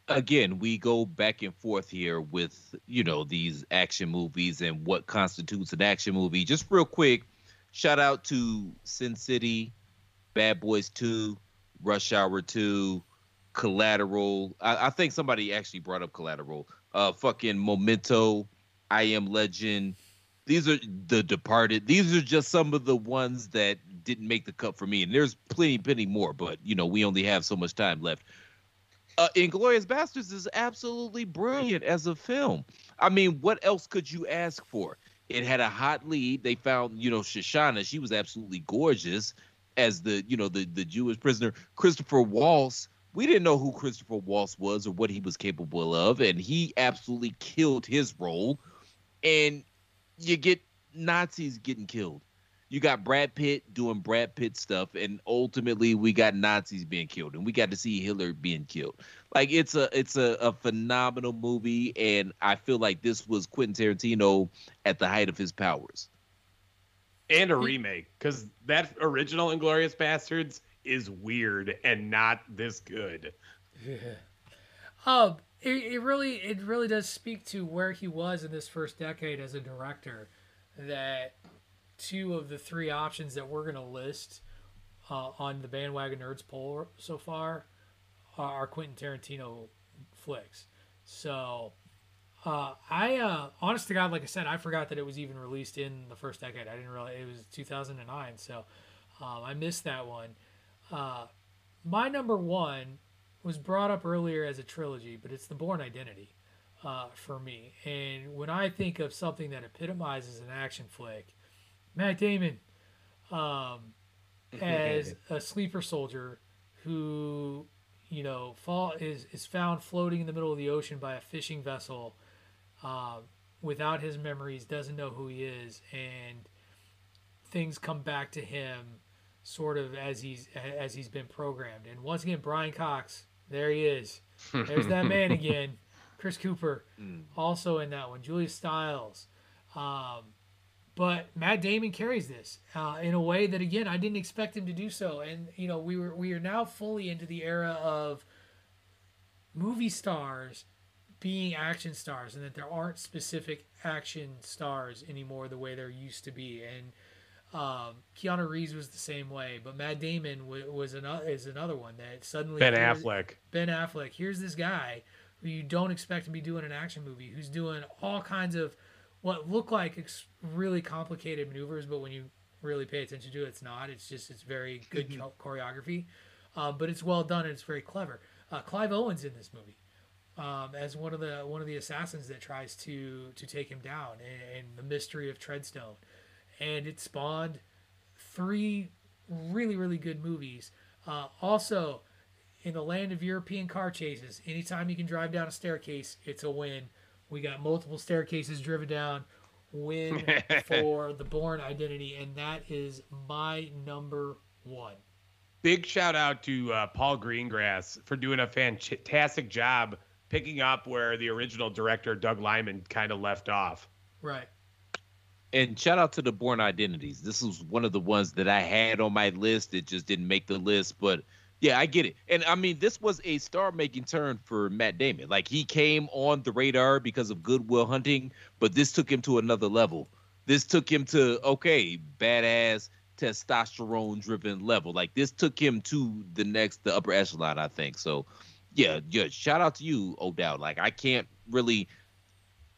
Again, we go back and forth here with you know these action movies and what constitutes an action movie. Just real quick, shout out to Sin City, Bad Boys Two, Rush Hour Two, Collateral. I, I think somebody actually brought up Collateral. Uh, fucking Memento, I Am Legend. These are the Departed. These are just some of the ones that didn't make the cut for me, and there's plenty, plenty more. But you know, we only have so much time left uh, Inglourious Basterds is absolutely brilliant as a film. I mean, what else could you ask for? It had a hot lead. They found, you know, Shoshana. She was absolutely gorgeous as the, you know, the the Jewish prisoner. Christopher Waltz. We didn't know who Christopher Waltz was or what he was capable of, and he absolutely killed his role. And you get Nazis getting killed. You got Brad Pitt doing Brad Pitt stuff, and ultimately we got Nazis being killed, and we got to see Hitler being killed. Like it's a it's a, a phenomenal movie, and I feel like this was Quentin Tarantino at the height of his powers. and a remake because that original Inglorious Bastards is weird and not this good. Um, it, it really it really does speak to where he was in this first decade as a director. That two of the three options that we're gonna list uh, on the bandwagon nerds poll so far are Quentin Tarantino flicks. So. Uh, I uh, honest to God, like I said, I forgot that it was even released in the first decade. I didn't realize it was 2009, so um, I missed that one. Uh, my number one was brought up earlier as a trilogy, but it's the Bourne Identity uh, for me. And when I think of something that epitomizes an action flick, Matt Damon um, as a sleeper soldier who, you know, fall is is found floating in the middle of the ocean by a fishing vessel uh, without his memories, doesn't know who he is, and things come back to him sort of as he's as he's been programmed. And once again, Brian Cox, there he is. There's that man again. Chris Cooper, also in that one. Julia Stiles. Um, but Matt Damon carries this uh, in a way that again I didn't expect him to do so. And you know we were we are now fully into the era of movie stars being action stars, and that there aren't specific action stars anymore the way there used to be. And um, Keanu Reeves was the same way, but Matt Damon w- was another is another one that suddenly Ben Affleck. Ben Affleck. Here's this guy who you don't expect to be doing an action movie, who's doing all kinds of what look like ex- really complicated maneuvers, but when you really pay attention to it, it's not. It's just it's very good cho- choreography, uh, but it's well done and it's very clever. Uh, Clive Owen's in this movie um, as one of the one of the assassins that tries to to take him down, and, and the mystery of Treadstone, and it spawned three really really good movies. Uh, also, in the land of European car chases, anytime you can drive down a staircase, it's a win. We got multiple staircases driven down. Win for the Bourne Identity, and that is my number one. Big shout out to uh, Paul Greengrass for doing a fantastic job picking up where the original director Doug Liman kind of left off. Right. And shout out to the Bourne Identities. This was one of the ones that I had on my list. It just didn't make the list, but yeah, I get it. And I mean, this was a star-making turn for Matt Damon. Like he came on the radar because of Good Will Hunting, but this took him to another level. This took him to okay, badass testosterone-driven level. Like this took him to the next, the upper echelon, I think. So, yeah, yeah. Shout out to you, O'Dowd. Like I can't really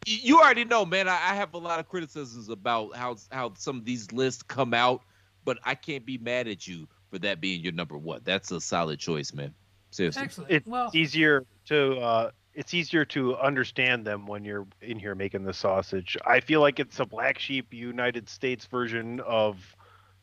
you already know, man. I, I have a lot of criticisms about how how some of these lists come out, but I can't be mad at you for that being your number one. That's a solid choice, man. Seriously. Excellent. It's well, easier to uh, it's easier to understand them when you're in here making the sausage. I feel like it's a black sheep United States version of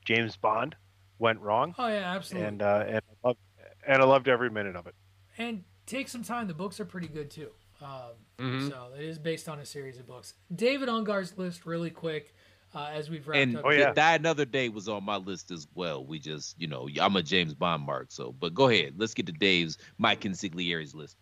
James Bond went wrong, oh yeah, absolutely. and uh, and I loved, and I loved every minute of it. and take some time. The books are pretty good too. Um, Mhm. So it is based on a series of books. David Ungar's list, really quick, uh, as we've wrapped And up. Oh, yeah. Die Another Day was on my list as well. We just, you know, I'm a James Bond mark. So, but go ahead. Let's get to Dave's Mike Consiglieri's list.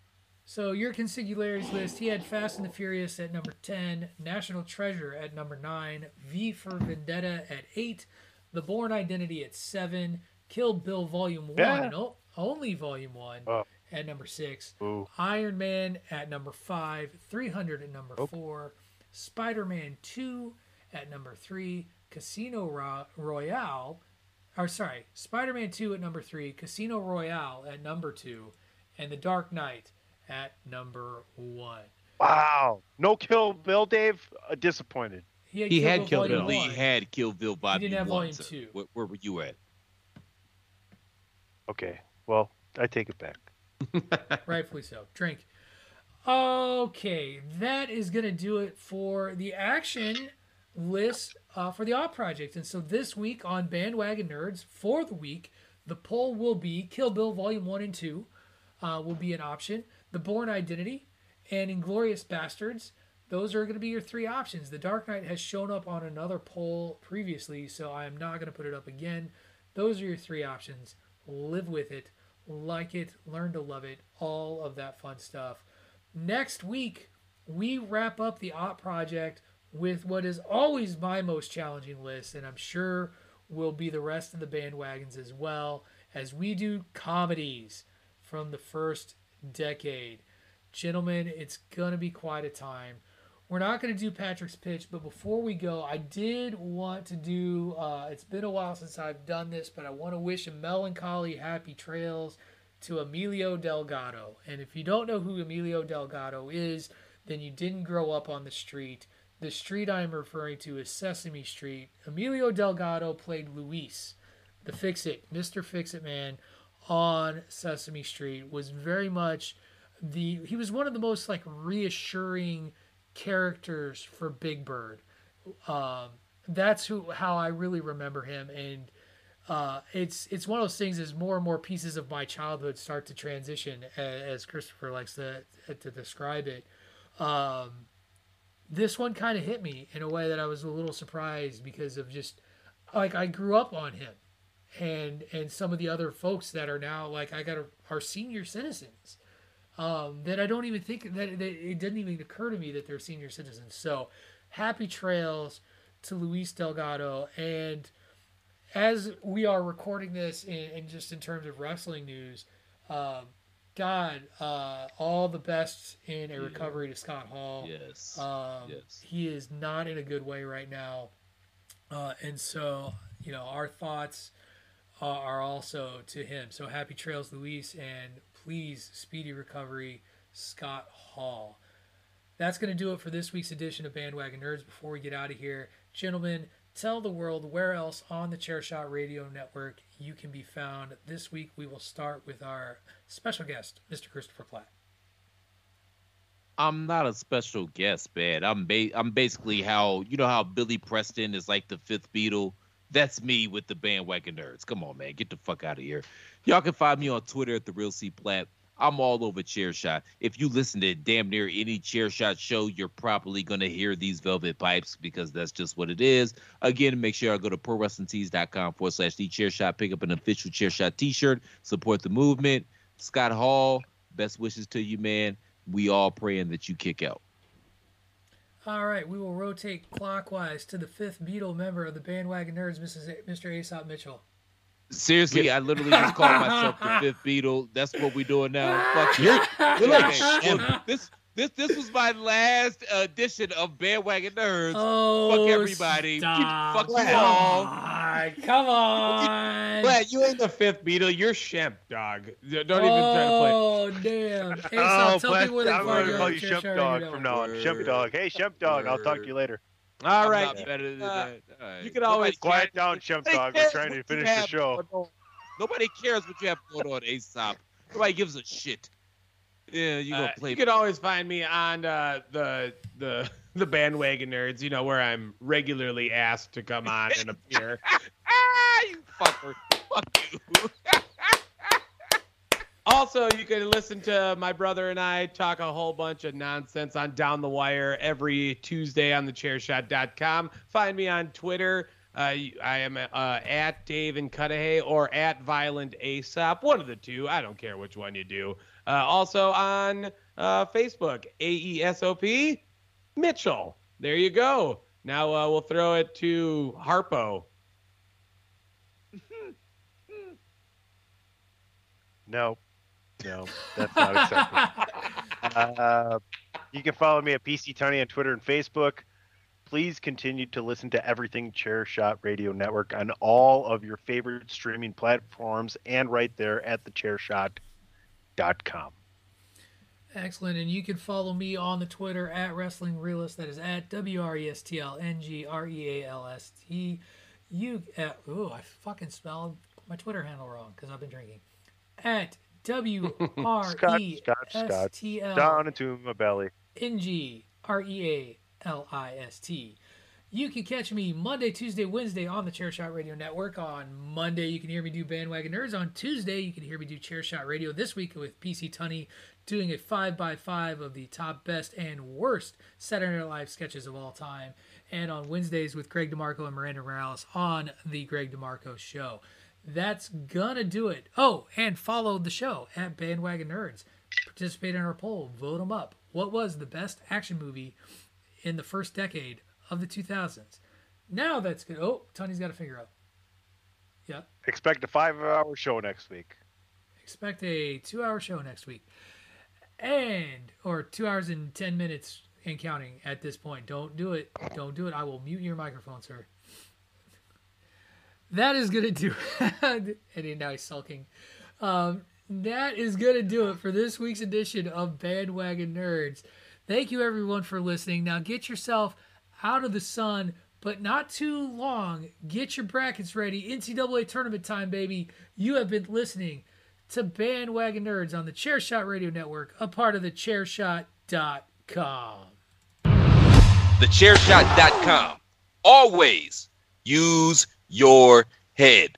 So your consiglierities list, he had Fast and the Furious at number ten, National Treasure at number nine, V for Vendetta at eight, The Bourne Identity at seven, Kill Bill Volume One, Yeah. no, only Volume One Oh. at number six, Ooh. Iron Man at number five, 300 at number Oh. four, Spider Man 2 at number three, Casino Ro- Royale, or sorry, Spider Man 2 at number three, Casino Royale at number two, and The Dark Knight at number one. Wow, no Kill Bill, Dave. Uh, disappointed. He had He Kill had Bill Kill Bill. Lee had Kill Bill Volume didn't have One. Volume sir. Two. Where, where were you at? Okay, well I take it back. Rightfully so. Drink. Okay, that is going to do it for the action list uh, for the Aughts Project. And so this week on Bandwagon Nerds, for the week, the poll will be Kill Bill Volume 1 and 2 uh, will be an option. The Bourne Identity and Inglourious Basterds, those are going to be your three options. The Dark Knight has shown up on another poll previously, so I am not going to put it up again. Those are your three options. Live with it, like it, learn to love it, all of that fun stuff. Next week, we wrap up the Op Project with what is always my most challenging list, and I'm sure will be the rest of the bandwagons as well, as we do comedies from the first decade. Gentlemen, it's going to be quite a time. We're not going to do Patrick's pitch, but before we go, I did want to do. Uh, it's been a while since I've done this, but I want to wish a melancholy happy trails to Emilio Delgado. And if you don't know who Emilio Delgado is, then you didn't grow up on the street. The street I'm referring to is Sesame Street. Emilio Delgado played Luis, the Fix It, Mr. Fix It Man on Sesame Street. Was very much the he was one of the most like reassuring characters for Big Bird. Um, that's who how I really remember him, and uh, it's it's one of those things as more and more pieces of my childhood start to transition, as, as Christopher likes to to describe it. Um, this one kind of hit me in a way that I was a little surprised because of just like I grew up on him, and and some of the other folks that are now like I got are senior citizens um, that I don't even think that, that it didn't even occur to me that they're senior citizens. So happy trails to Luis Delgado and as we are recording this and just in terms of wrestling news, um, God, uh, all the best in a recovery to Scott Hall. Yes. Um, yes. He is not in a good way right now. Uh, and so, you know, our thoughts uh, are also to him. So happy trails, Luis, and please, speedy recovery, Scott Hall. That's going to do it for this week's edition of Bandwagon Nerds. Before we get out of here, gentlemen, tell the world where else on the Chairshot Radio Network you can be found. This week we will start with our special guest, Mr. Christopher Platt. I'm not a special guest, man. I'm ba- I'm basically how you know how Billy Preston is like the fifth Beatle. That's me with the bandwagon nerds. Come on, man, get the fuck out of here. Y'all can find me on Twitter at the Real C Platt. I'm all over chair shot. If you listen to damn near any chair shot show, you're probably gonna hear these velvet pipes because that's just what it is. Again, make sure I go to prowrestlingtees.com forward slash the chair shot, pick up an official chair shot t-shirt, support the movement. Scott Hall, best wishes to you, man. We all praying that you kick out. All right, we will rotate clockwise to the fifth Beatle member of the bandwagon nerds, Mrs. A- Mr. Aesop Mitchell. Seriously, I literally just called myself the fifth Beatle. That's what we're doing now. Fuck you. You're like Okay, this this this was my last edition of Bandwagon Nerds. Oh, Fuck everybody. Stop. Fuck you Come all. on. Come on. Glad you ain't the fifth Beatle. You're Shemp, dog. Don't even try to play. Oh, damn. Aesop, oh, tell Platt, people where they I'm going to call you Shemp Dog from now on. Shemp Dog. Hey, Shemp Dog. I'll talk to you later. All I'm right. not better than Uh, that. All right. you can always Quiet down, Shemp Nobody Dog. We're trying to finish the show. Nobody cares what you have going on, Aesop. Nobody gives a shit. Yeah, you gonna Uh, play. you can always find me on uh, the the the bandwagon nerds. You know where I'm regularly asked to come on and appear. ah, you fucker. Fuck you. Also, you can listen to my brother and I talk a whole bunch of nonsense on Down the Wire every Tuesday on thechairshot.com. Find me on Twitter. Uh, I am uh, at Dave and Cudahy or at Violent Aesop. One of the two. I don't care which one you do. Uh, also on uh, Facebook, AESOP Mitchell. There you go. Now uh, we'll throw it to Harpo. No, no, that's not acceptable. uh, you can follow me at PC Tony on Twitter and Facebook. Please continue to listen to everything Chair Shot Radio Network on all of your favorite streaming platforms and right there at thechairshot.com. Excellent. And you can follow me on the Twitter at Wrestling Realist. That is at W R E S T L N G R E A L S T. You, uh, oh, I fucking spelled my Twitter handle wrong because I've been drinking. At W R E Scott, S Scott. T L Down into my belly. N G R E A L I S T. You can catch me Monday, Tuesday, Wednesday on the Chairshot Radio Network. On Monday, you can hear me do Bandwagon Nerds. On Tuesday, you can hear me do Chairshot Radio. This week with PC Tunney doing a 5x5 of the top, best, and worst Saturday Night Live sketches of all time. And on Wednesdays with Greg DeMarco and Miranda Morales on The Greg DeMarco Show. That's gonna do it. Oh, and follow the show at Bandwagon Nerds. Participate in our poll. Vote them up. What was the best action movie in the first decade of the 2000s? Now that's good. Oh, Tony's got to figure out. Yeah. Expect a five hour show next week. Expect a two hour show next week. And, or two hours and 10 minutes and counting at this point. Don't do it. Don't do it. I will mute your microphone, sir. That is going to do it. and now he's sulking. Um, that is going to do it for this week's edition of Bandwagon Nerds. Thank you, everyone, for listening. Now get yourself out of the sun, but not too long. Get your brackets ready. NCAA tournament time, baby. You have been listening to Bandwagon Nerds on the Chairshot Radio Network, a part of the Chairshot.com. Thechairshot.com. Always use your head.